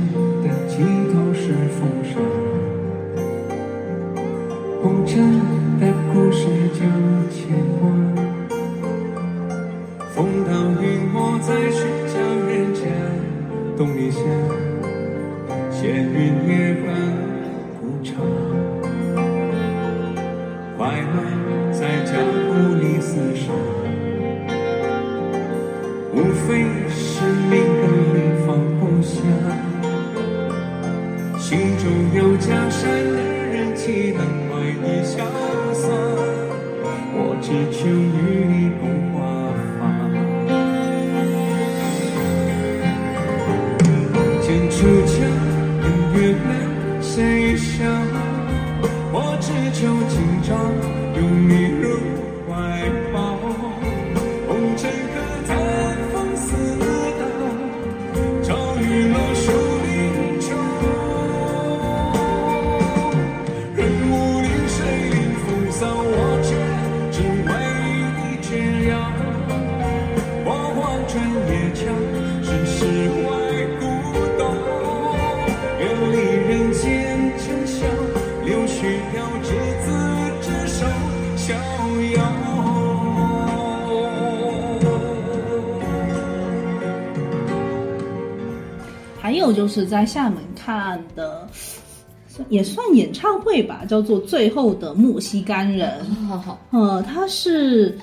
[SPEAKER 6] 东篱下，闲云野鹤
[SPEAKER 3] 就是在厦门看的，也算演唱会吧，叫做《最后的墨西干人》。
[SPEAKER 2] 好好，
[SPEAKER 3] 呃，他是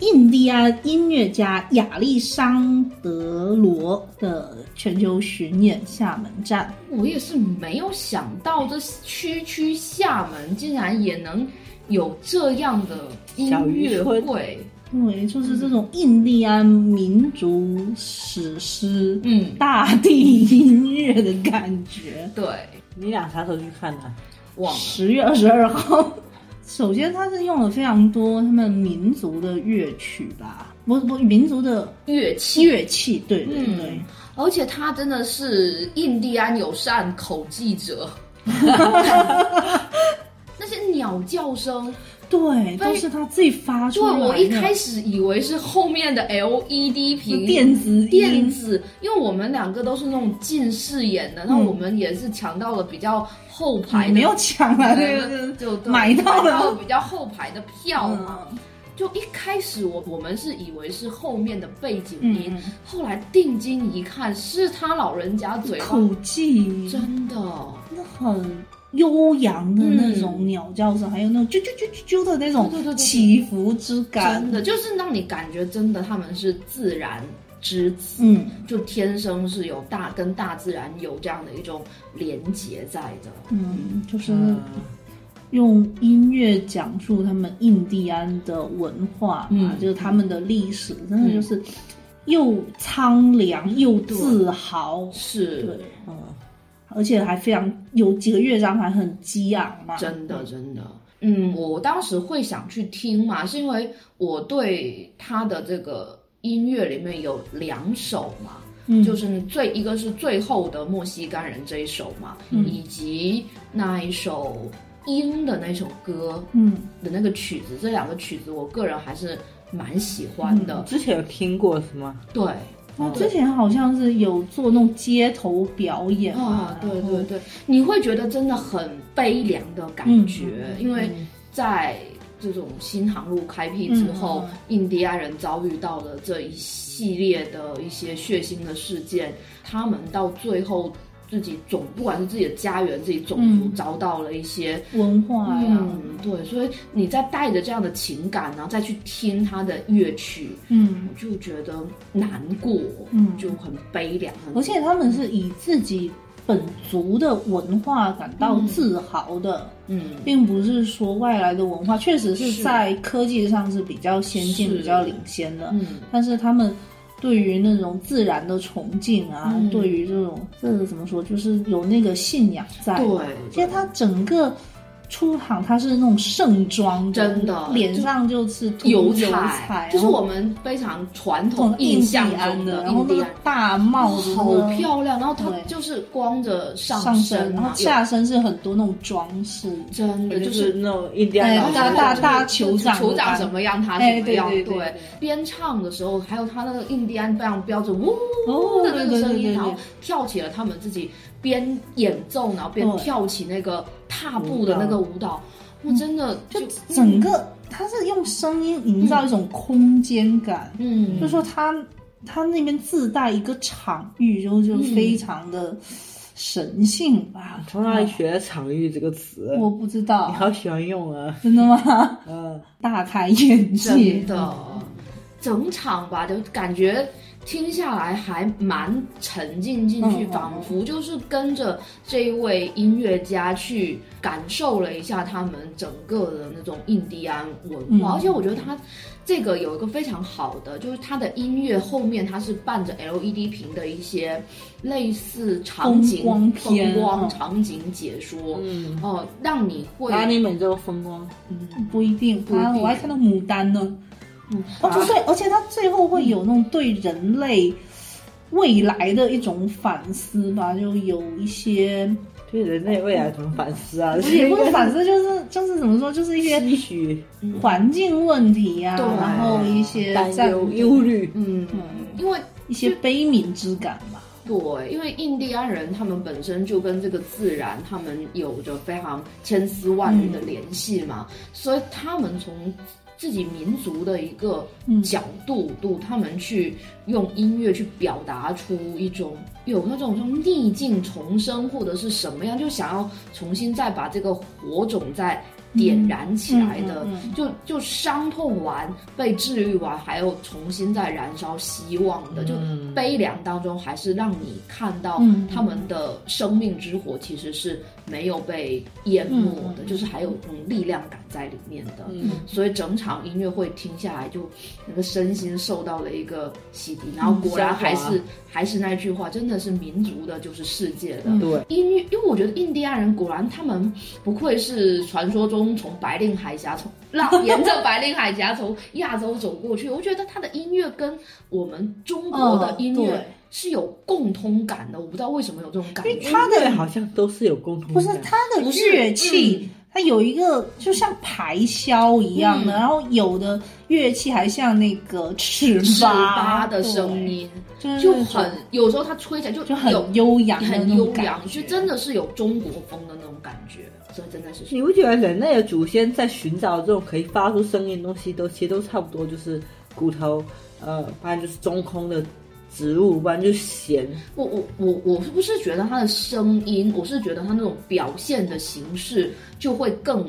[SPEAKER 3] 印第安音乐家亚历桑德罗的全球巡演厦门站。
[SPEAKER 2] 我也是没有想到，这区区厦门竟然也能有这样的音乐
[SPEAKER 1] 村
[SPEAKER 2] 会。
[SPEAKER 3] 对，就是这种印第安民族史诗、
[SPEAKER 2] 嗯，
[SPEAKER 3] 大地音乐的感觉。
[SPEAKER 2] 对，
[SPEAKER 1] 你俩啥时候去看的？
[SPEAKER 2] 忘了。
[SPEAKER 3] 十月二十二号，首先它是用了非常多他们民族的乐曲吧，不不，民族的
[SPEAKER 2] 乐器，
[SPEAKER 3] 乐器，对对
[SPEAKER 2] 嗯
[SPEAKER 3] 对。
[SPEAKER 2] 而且他真的是印第安友善口技者，那些鸟叫声，
[SPEAKER 3] 对，都是他自己发出
[SPEAKER 2] 对
[SPEAKER 3] 来的。
[SPEAKER 2] 我一开始以为是后面的 LED 屏
[SPEAKER 3] 电子
[SPEAKER 2] 电子，因为我们两个都是那种近视眼的，那
[SPEAKER 3] 嗯。
[SPEAKER 2] 我们也是抢到了比较后排的，
[SPEAKER 3] 没有抢啊，
[SPEAKER 2] 对
[SPEAKER 3] 对对对，
[SPEAKER 2] 就
[SPEAKER 3] 买到了。
[SPEAKER 2] 了比较后排的票嘛。
[SPEAKER 3] 嗯。
[SPEAKER 2] 就一开始我我们是以为是后面的背景音，
[SPEAKER 3] 嗯。
[SPEAKER 2] 后来定睛一看，是他老人家嘴巴。
[SPEAKER 3] 口技
[SPEAKER 2] 真的。
[SPEAKER 3] 真的很悠扬的那种鸟叫声，还有那种啾啾啾啾啾的那种起伏之感，
[SPEAKER 2] 真的就是让你感觉真的他们是自然之子，
[SPEAKER 3] 嗯。
[SPEAKER 2] 就天生是有大跟大自然有这样的一种连结在的。
[SPEAKER 3] 嗯，就是
[SPEAKER 1] 嗯。
[SPEAKER 3] 用音乐讲述他们印第安的文化嘛，
[SPEAKER 2] 嗯。
[SPEAKER 3] 就是他们的历史，真的就是又苍凉又自豪，是。对
[SPEAKER 2] 是，，
[SPEAKER 1] 嗯，
[SPEAKER 3] 而且还非常有几个乐章还很激昂嘛，
[SPEAKER 2] 真的真的。嗯，我当时会想去听嘛，是因为我对他的这个音乐里面有两首嘛，
[SPEAKER 3] 嗯。
[SPEAKER 2] 就是最一个是最后的墨西干人这一首嘛，
[SPEAKER 3] 嗯。
[SPEAKER 2] 以及那一首鹰的那首歌
[SPEAKER 3] 嗯。
[SPEAKER 2] 的那个曲子，这两个曲子我个人还是蛮喜欢的。
[SPEAKER 1] 之前有听过是吗？
[SPEAKER 2] 对，
[SPEAKER 3] 他之前好像是有做那种街头表演
[SPEAKER 2] 啊，，对对对，你会觉得真的很悲凉的感觉，因为在这种新航路开辟之后，
[SPEAKER 3] 嗯
[SPEAKER 2] 印第安人遭遇到了这一系列的一些血腥的事件，他们到最后自己种，不管是自己的家园、自己种族
[SPEAKER 3] 嗯。
[SPEAKER 2] 遭到了一些。
[SPEAKER 3] 文化呀，
[SPEAKER 2] 嗯，对，所以你再带着这样的情感，然后再去听他的乐曲，
[SPEAKER 3] 嗯。
[SPEAKER 2] 我就觉得难过，
[SPEAKER 3] 嗯。
[SPEAKER 2] 就很悲凉，
[SPEAKER 3] 而且他们是以自己本族的文化感到自豪的，
[SPEAKER 2] 嗯，
[SPEAKER 3] 并不是说外来的文化确实是
[SPEAKER 2] 是。
[SPEAKER 3] 在科技上是比较先进、比较领先的，
[SPEAKER 2] 嗯。
[SPEAKER 3] 但是他们。对于那种自然的崇敬啊，
[SPEAKER 2] 嗯
[SPEAKER 3] 对于这种这是怎么说，就是有那个信仰在。
[SPEAKER 2] 对
[SPEAKER 3] 其实他整个出场，他是那种盛装
[SPEAKER 2] 真的
[SPEAKER 3] 脸上就是涂
[SPEAKER 2] 油
[SPEAKER 3] 油
[SPEAKER 2] 彩，就是我们非常传统印象
[SPEAKER 3] 印第安
[SPEAKER 2] 中
[SPEAKER 3] 的，然后那个
[SPEAKER 2] 印第安。
[SPEAKER 3] 大帽子，
[SPEAKER 2] 好漂亮，然后它就是光着上
[SPEAKER 3] 上身，然后下身是很多那种装饰，
[SPEAKER 2] 真的
[SPEAKER 1] 就
[SPEAKER 2] 就是
[SPEAKER 1] 那种印第安
[SPEAKER 3] 大大大酋长
[SPEAKER 2] 酋长
[SPEAKER 3] 感
[SPEAKER 2] 什么样，他
[SPEAKER 3] 哎
[SPEAKER 2] 什么样。
[SPEAKER 3] 对
[SPEAKER 2] 边唱的时候，还有他那个印第安非常标准呜
[SPEAKER 3] 哦
[SPEAKER 2] 的那个声音，然后跳起了他们自己边演奏，然后边跳起那个踏步的那个舞蹈，我真的
[SPEAKER 3] 就
[SPEAKER 2] 就
[SPEAKER 3] 整个他是用声音营造一种空间感，
[SPEAKER 2] 嗯，
[SPEAKER 3] 就说他他那边自带一个场域，就就非常的神性吧。
[SPEAKER 1] 从哪里学的“场域”这个词？
[SPEAKER 3] 我不知道。
[SPEAKER 1] 你，好喜欢用啊！
[SPEAKER 3] 真的吗？
[SPEAKER 1] 嗯，
[SPEAKER 3] 大开眼界。
[SPEAKER 2] 真，的，整场吧，就感觉听下来还蛮沉浸进去，仿佛就是跟着这一位音乐家去感受了一下他们整个的那种印第安文化，
[SPEAKER 3] 嗯。
[SPEAKER 2] 而且我觉得他。这个有一个非常好的，就是他的音乐后面它是伴着 LED 屏的一些类似场景
[SPEAKER 3] 风光片
[SPEAKER 2] 风光
[SPEAKER 3] 嗯
[SPEAKER 2] 场景解说，
[SPEAKER 1] 嗯。
[SPEAKER 2] 哦、让你会
[SPEAKER 1] 拉你每周风光，嗯。
[SPEAKER 3] 不一定，
[SPEAKER 2] 不一定。
[SPEAKER 3] 他我还看到牡丹呢。哦，
[SPEAKER 2] 啊
[SPEAKER 3] 对，而且他最后会有那种对人类未来的一种反思吧，就有一些
[SPEAKER 1] 对人类未来怎么反思啊？
[SPEAKER 3] 也不是反思，就是就是怎么说，就是一些
[SPEAKER 1] 唏嘘、
[SPEAKER 3] 环境问题啊，
[SPEAKER 2] 对
[SPEAKER 3] 然后一些
[SPEAKER 1] 担忧、忧虑。
[SPEAKER 2] 嗯，因为
[SPEAKER 3] 一些悲悯之感吧。
[SPEAKER 2] 对，因为印第安人他们本身就跟这个自然，他们有着非常千丝万缕的联系嘛，所以他们从自己民族的一个
[SPEAKER 3] 嗯。
[SPEAKER 2] 角度度，他们去用音乐去表达出一种有那种种逆境重生或者是什么样，就想要重新再把这个火种再点燃起来的，
[SPEAKER 3] 嗯嗯嗯
[SPEAKER 2] 就就伤痛完被治愈完，还有重新再燃烧希望的，就悲凉当中还是让你看到
[SPEAKER 3] 嗯。
[SPEAKER 2] 他们的生命之火其实是没有被淹没的，
[SPEAKER 3] 嗯。
[SPEAKER 2] 就是还有那种力量感在里面的。
[SPEAKER 1] 嗯。
[SPEAKER 2] 所以整场音乐会听下来，就那个身心受到了一个洗涤，然后果然还是、还是那句话，真的是民族的，就是世界的。
[SPEAKER 3] 嗯。
[SPEAKER 1] 对，
[SPEAKER 2] 音乐，因为我觉得印第安人果然他们不愧是传说中从白令海峡从那沿着白令海峡从亚洲走过去，我觉得他的音乐跟我们中国的音乐
[SPEAKER 3] 嗯
[SPEAKER 2] 是有共通感的，我不知道为什么有这种感觉。
[SPEAKER 3] 因为他的
[SPEAKER 1] 对，好像都是有共同
[SPEAKER 3] 不是他的乐器，它有一个就像排箫一样的，
[SPEAKER 2] 嗯。
[SPEAKER 3] 然后有的乐器还像那个尺
[SPEAKER 2] 尺
[SPEAKER 3] 八
[SPEAKER 2] 八的声，音就很，有时候他吹起来就
[SPEAKER 3] 就很
[SPEAKER 2] 有
[SPEAKER 3] 悠扬
[SPEAKER 2] 很悠扬，就真的是有中国风的那种感觉，真的是
[SPEAKER 1] 你不觉得人类的祖先在寻找这种可以发出声音的东西都其实都差不多，就是骨头，呃，不然就是中空的植物，不然就是弦。
[SPEAKER 2] 我我我我是不是觉得它的声音，我是觉得它那种表现的形式就会更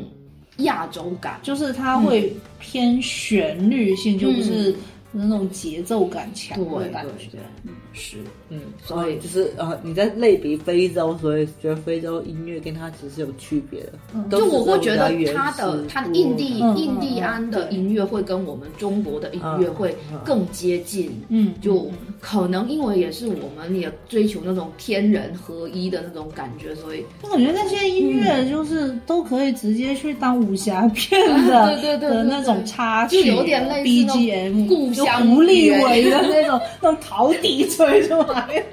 [SPEAKER 2] 亚洲感，
[SPEAKER 3] 就是它会偏旋律性，就不是那种节奏感强的
[SPEAKER 2] 对
[SPEAKER 3] 感觉。
[SPEAKER 2] 对对，嗯是，
[SPEAKER 1] 嗯，
[SPEAKER 2] 所以
[SPEAKER 1] 就是呃，你在类比非洲，所以觉得非洲音乐跟它其实是有区别的。嗯
[SPEAKER 2] 就我会觉得
[SPEAKER 1] 这种比较
[SPEAKER 2] 他的它的印
[SPEAKER 3] 第
[SPEAKER 2] 印第安的音乐会跟我们中国的音乐会更接近，
[SPEAKER 3] 嗯，
[SPEAKER 2] 就可能因为也是我们也追求那种天人合一的那种感觉，所以
[SPEAKER 3] 我感觉那些音乐就是都可以直接去当武侠片的
[SPEAKER 2] 对对对
[SPEAKER 3] 那种插曲，
[SPEAKER 2] 就有点类似
[SPEAKER 3] BGM，
[SPEAKER 2] 故乡
[SPEAKER 3] 就胡立
[SPEAKER 2] 园
[SPEAKER 3] 伟的那种那种陶笛吹出来。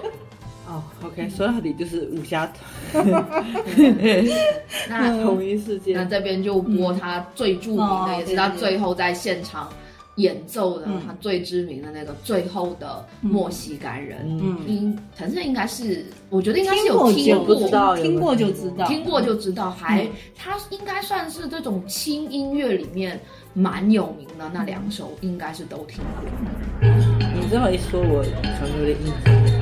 [SPEAKER 1] 哦，OK，说到底就是武侠
[SPEAKER 2] 那
[SPEAKER 1] 同一世界
[SPEAKER 2] 那。这边就播他最著名的，
[SPEAKER 3] 哦
[SPEAKER 2] 也是他最后在现场演奏的，
[SPEAKER 3] 嗯
[SPEAKER 2] 他最知名的那个最后的墨西哥人。
[SPEAKER 1] 嗯，
[SPEAKER 2] 应陈胜应该是，我觉得应该是有听过，
[SPEAKER 3] 听过就知道，
[SPEAKER 2] 听过就知道，还
[SPEAKER 3] 嗯
[SPEAKER 2] 他应该算是这种轻音乐里面蛮有名的那两首，应该是都听过。
[SPEAKER 1] 你这么一说，我可能有点印象。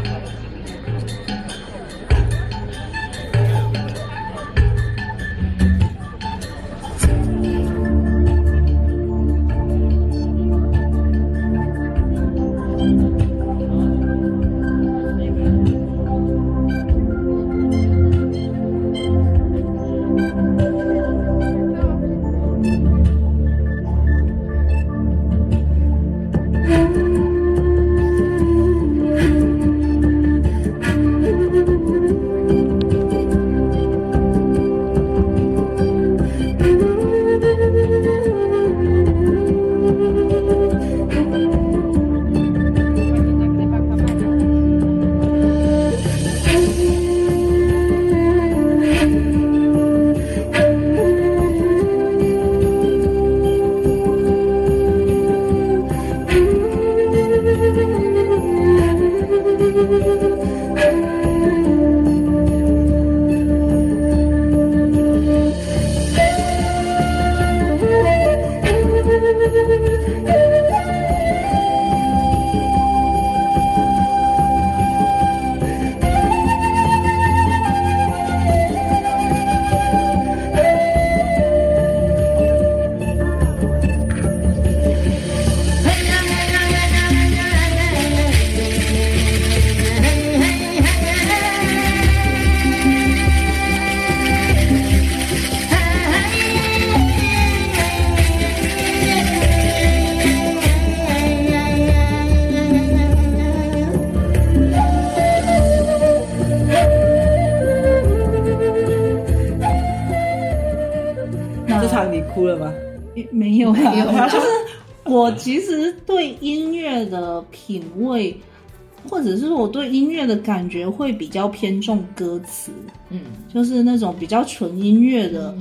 [SPEAKER 3] 的感觉会比较偏重歌词，
[SPEAKER 2] 嗯，
[SPEAKER 3] 就是那种比较纯音乐的，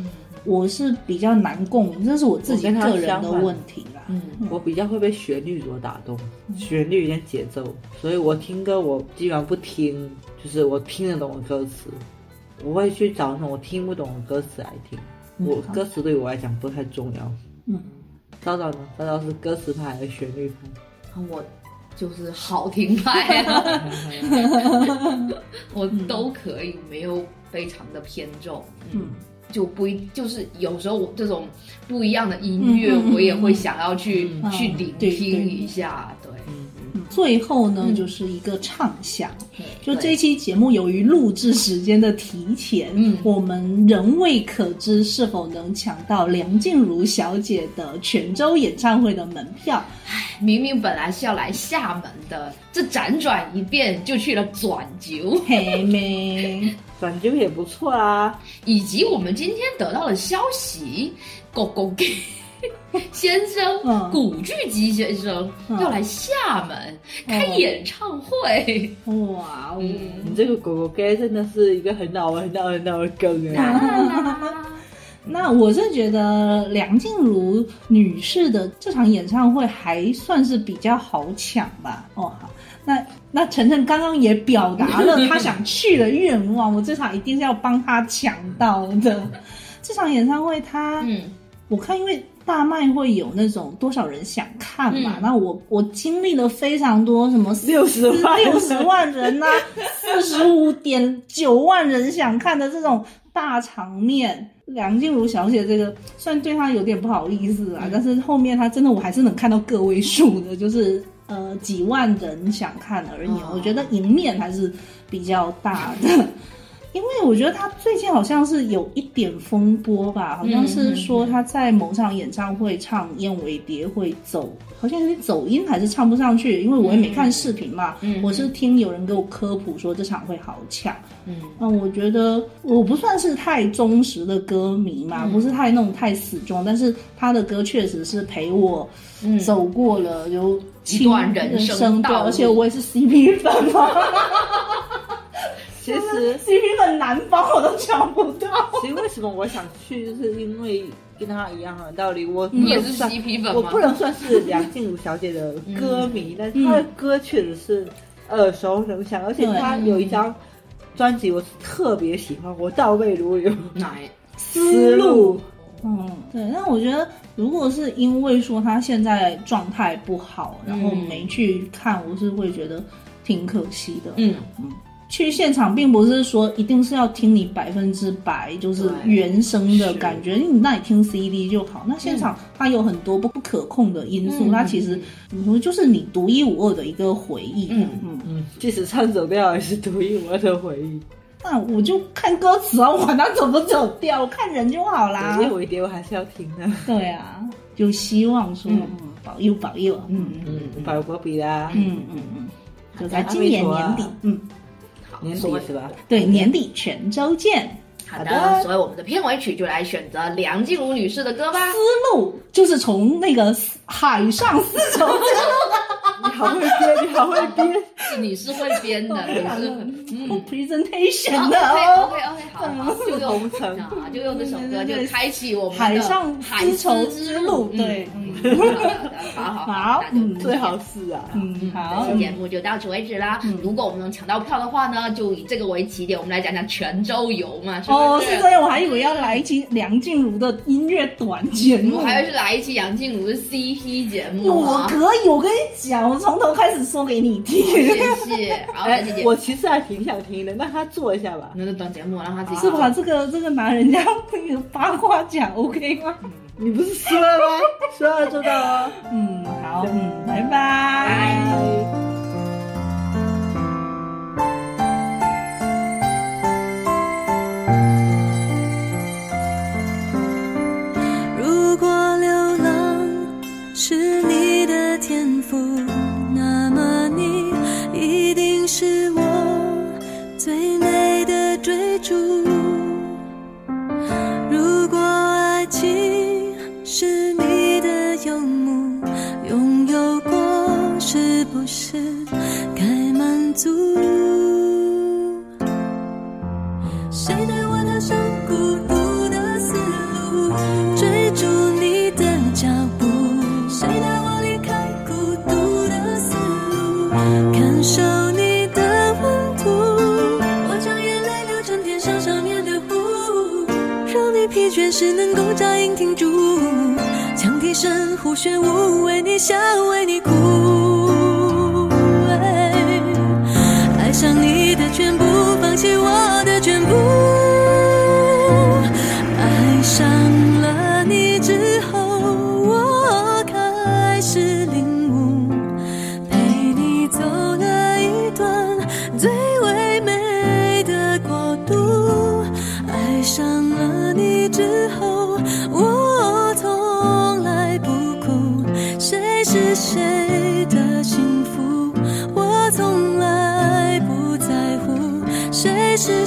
[SPEAKER 3] 我是比较难共鸣，这是我自己个人的问题啦。
[SPEAKER 2] 嗯，
[SPEAKER 1] 我比较会被旋律所打动，旋律跟节奏，所以我听歌我基本上不听，就是我听得懂的歌词，我会去找那种我听不懂的歌词来听。我歌词对我来讲不太重要。
[SPEAKER 3] 嗯，
[SPEAKER 1] 昭昭呢？昭昭是歌词派还是旋律派？
[SPEAKER 2] 我就是好听派、啊，我都可以，没有非常的偏重。
[SPEAKER 3] 嗯，
[SPEAKER 2] 就不一，就是有时候我这种不一样的音乐，我也会想要去、
[SPEAKER 3] 嗯。
[SPEAKER 2] 去聆听一下。对，
[SPEAKER 3] 嗯最后呢，
[SPEAKER 2] 嗯
[SPEAKER 3] 就是一个畅想。就
[SPEAKER 2] 对
[SPEAKER 3] 这期节目，由于录制时间的提前，
[SPEAKER 2] 嗯
[SPEAKER 3] 我们仍未可知是否能抢到梁静茹小姐的泉州演唱会的门票。
[SPEAKER 2] 明明本来是要来厦门的，这辗转一遍就去了转九，
[SPEAKER 3] 嘿妹，
[SPEAKER 1] 转九也不错啊。
[SPEAKER 2] 以及我们今天得到的消息，狗狗给。先生，
[SPEAKER 3] 嗯
[SPEAKER 2] 古巨基先生、
[SPEAKER 3] 嗯
[SPEAKER 2] 要来厦门开演唱会，
[SPEAKER 3] 哇哦！
[SPEAKER 1] 你这个狗狗 gay 真的是一个很老很老很老的梗哎。
[SPEAKER 3] 那我是觉得梁静茹女士的这场演唱会还算是比较好抢吧。哦，好，那那晨晨刚刚也表达了他想去的愿望，我这场一定是要帮他抢到的。这场演唱会他，
[SPEAKER 2] 嗯，
[SPEAKER 3] 我看因为大麦会有那种多少人想看嘛，
[SPEAKER 2] 嗯
[SPEAKER 3] 那我我经历了非常多什么
[SPEAKER 1] 六十万
[SPEAKER 3] 六十万人呐、四十五点九万人想看的这种大场面。梁静茹小姐这个虽然对她有点不好意思啊，但是后面她真的我还是能看到个位数的，就是呃几万人想看而已。
[SPEAKER 2] 哦
[SPEAKER 3] 我觉得赢面还是比较大的。因为我觉得他最近好像是有一点风波吧，好像是说他在某场演唱会唱《燕尾蝶》会走，好像有点走音还是唱不上去，因为我也没看视频嘛，
[SPEAKER 2] 嗯
[SPEAKER 3] 我是听有人给我科普说这场会好抢。
[SPEAKER 2] 嗯。
[SPEAKER 3] 嗯，我觉得我不算是太忠实的歌迷嘛，
[SPEAKER 2] 嗯。
[SPEAKER 3] 不是太那种太死忠，但是他的歌确实是陪我
[SPEAKER 2] 嗯。
[SPEAKER 3] 走过了有
[SPEAKER 2] 一段人生道
[SPEAKER 3] 而且我也是 CP 粉嘛。
[SPEAKER 1] 其实
[SPEAKER 3] CP 粉男方我都抢不到。
[SPEAKER 1] 其实为什么我想去，就是因为跟他一样的道理，我
[SPEAKER 2] 你也是
[SPEAKER 1] 算
[SPEAKER 2] CP 粉吗
[SPEAKER 1] 我不？能算是梁静茹小姐的歌迷，但是她的歌确实是耳熟能详，而且她有一张专辑我是特别喜欢，我倒背如流，《
[SPEAKER 2] 哪？
[SPEAKER 1] 思路》。
[SPEAKER 3] 嗯，对。那我觉得，如果是因为说他现在状态不好，然后没去看，我是会觉得挺可惜的。
[SPEAKER 2] 嗯嗯，
[SPEAKER 3] 去现场并不是说一定是要听你百分之百就是原声的感觉，你那你听 CD 就好。那现场它有很多不不可控的因素，
[SPEAKER 2] 嗯
[SPEAKER 3] 它其实怎么说，就是你独一无二的一个回忆。
[SPEAKER 2] 嗯
[SPEAKER 3] 嗯。
[SPEAKER 1] 嗯，即使唱走调，也是独一无二的回忆。
[SPEAKER 3] 那我就看歌词啊，我管它走不走调，我看人就好啦。
[SPEAKER 1] 因为我一点我还是要听的。
[SPEAKER 3] 对啊，就希望说，
[SPEAKER 2] 嗯
[SPEAKER 3] 嗯，保佑保佑，嗯
[SPEAKER 1] 嗯，保国比啦，
[SPEAKER 3] 嗯嗯嗯，就在今年年底，嗯，
[SPEAKER 2] 好，
[SPEAKER 1] 年底是吧？
[SPEAKER 3] 对，年底泉州见。
[SPEAKER 2] 好的，所以我们的片尾曲就来选择梁静茹女士的歌吧。
[SPEAKER 3] 思路就是从那个海上丝绸之路
[SPEAKER 1] 你好会编，你好会编。
[SPEAKER 2] 你是会编的，你是 嗯。
[SPEAKER 3] presentation 的
[SPEAKER 2] OK
[SPEAKER 3] 哦。
[SPEAKER 2] OK OK，好，好 就用
[SPEAKER 1] 同城
[SPEAKER 2] 啊，就用这首歌就开启我们的
[SPEAKER 3] 海上
[SPEAKER 2] 海
[SPEAKER 3] 丝绸
[SPEAKER 2] 之
[SPEAKER 3] 之路，
[SPEAKER 2] 嗯
[SPEAKER 3] 对，嗯
[SPEAKER 2] 好好
[SPEAKER 3] 好嗯
[SPEAKER 1] 最好是啊，
[SPEAKER 3] 嗯，好
[SPEAKER 2] 这，期节目就到此为止啦。如果我们能抢到票的话呢，就以这个为起点，我们来讲讲泉州游嘛，是不
[SPEAKER 3] 哦，
[SPEAKER 2] 是？
[SPEAKER 3] 这样，我还以为要来一期梁静茹的音乐短节目
[SPEAKER 2] 我。还是来一期梁静茹的 CP 节目
[SPEAKER 3] 我
[SPEAKER 2] 啊。
[SPEAKER 3] 可以，我跟你讲，我从头开始说给你听。
[SPEAKER 2] 谢谢。好，
[SPEAKER 1] 哎
[SPEAKER 2] 这期节，
[SPEAKER 1] 我其实还挺想听的，让他做一下吧。
[SPEAKER 2] 那就等节目，让他自己
[SPEAKER 3] 是吧？这个这个拿人家那个八卦奖 OK 吗？
[SPEAKER 1] 你不是说了吗？说了做到哦。
[SPEAKER 3] 嗯，好，嗯，拜拜。
[SPEAKER 2] 拜
[SPEAKER 5] 是你的天赋，那么你一定是我最美的追逐。如果爱情是你的游牧，拥有过是不是该满足？只，能够扎营停住。羌笛声胡旋舞，为你笑，为你哭。爱上你的全部，放弃我的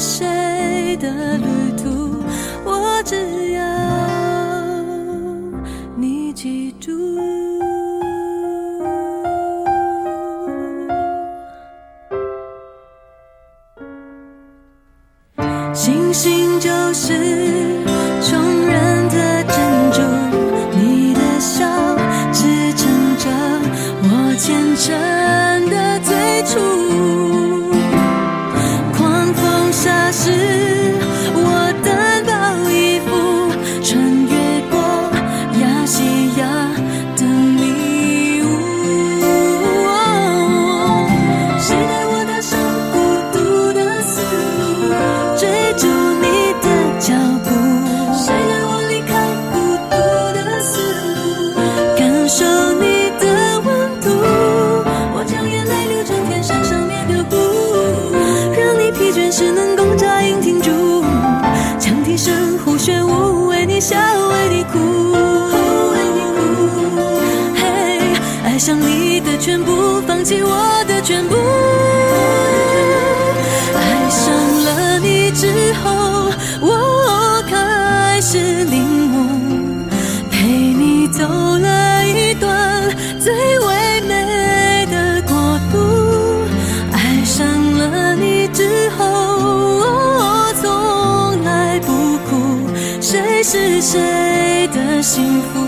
[SPEAKER 5] 谁羌笛声呼旋舞，为你笑，为你哭，为你哭。嘿，爱上你是谁的幸福，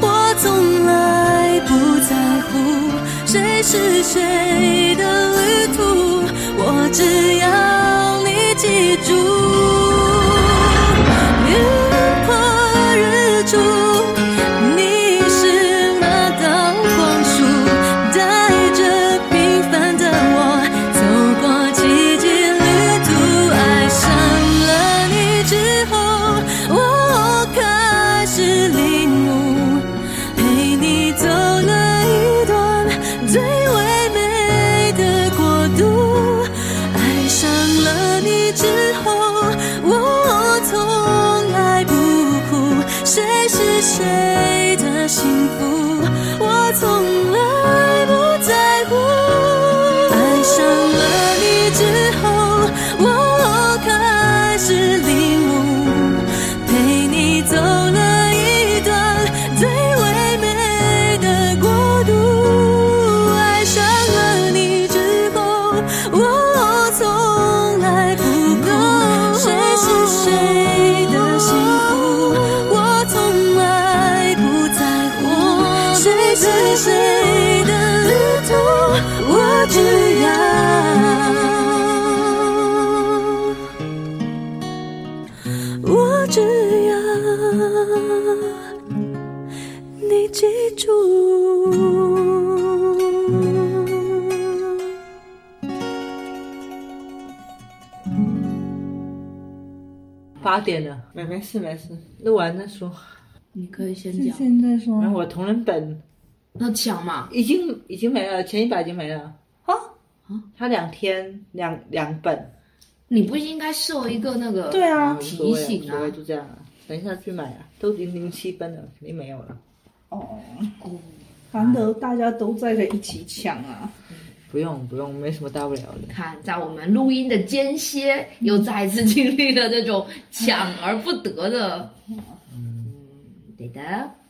[SPEAKER 5] 我从来不在乎，谁是谁的旅途，我只要你记住。
[SPEAKER 1] 八点了，没没事没事，录完再说。
[SPEAKER 2] 你可以先
[SPEAKER 3] 是
[SPEAKER 2] 讲，
[SPEAKER 3] 现在说。
[SPEAKER 1] 然后我同人本
[SPEAKER 2] 那讲嘛，
[SPEAKER 1] 已经已经没了，前一百已经没了。
[SPEAKER 3] 啊？
[SPEAKER 1] 啊，他两天两两本，
[SPEAKER 2] 你不应该设一个那个
[SPEAKER 3] 对啊。
[SPEAKER 2] 提醒啊。
[SPEAKER 1] 无所谓，就这样啊。等一下去买啊，都已经零七分了，肯定没有了。
[SPEAKER 3] 哦，难得大家都在这一起抢啊！
[SPEAKER 1] 不用不用，没什么大不了的。
[SPEAKER 2] 看，在我们录音的间歇，又再一次经历了这种抢而不得的。嗯，对的，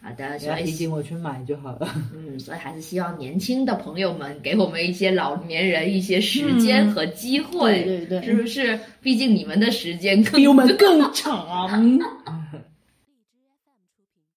[SPEAKER 2] 好的，
[SPEAKER 1] 你要提醒我去买就好了。
[SPEAKER 2] 嗯，所以还是希望年轻的朋友们给我们一些老年人一些时间和机会，
[SPEAKER 3] 对对对
[SPEAKER 2] 是不是？毕竟你们的时间更
[SPEAKER 3] 比我们更长。嗯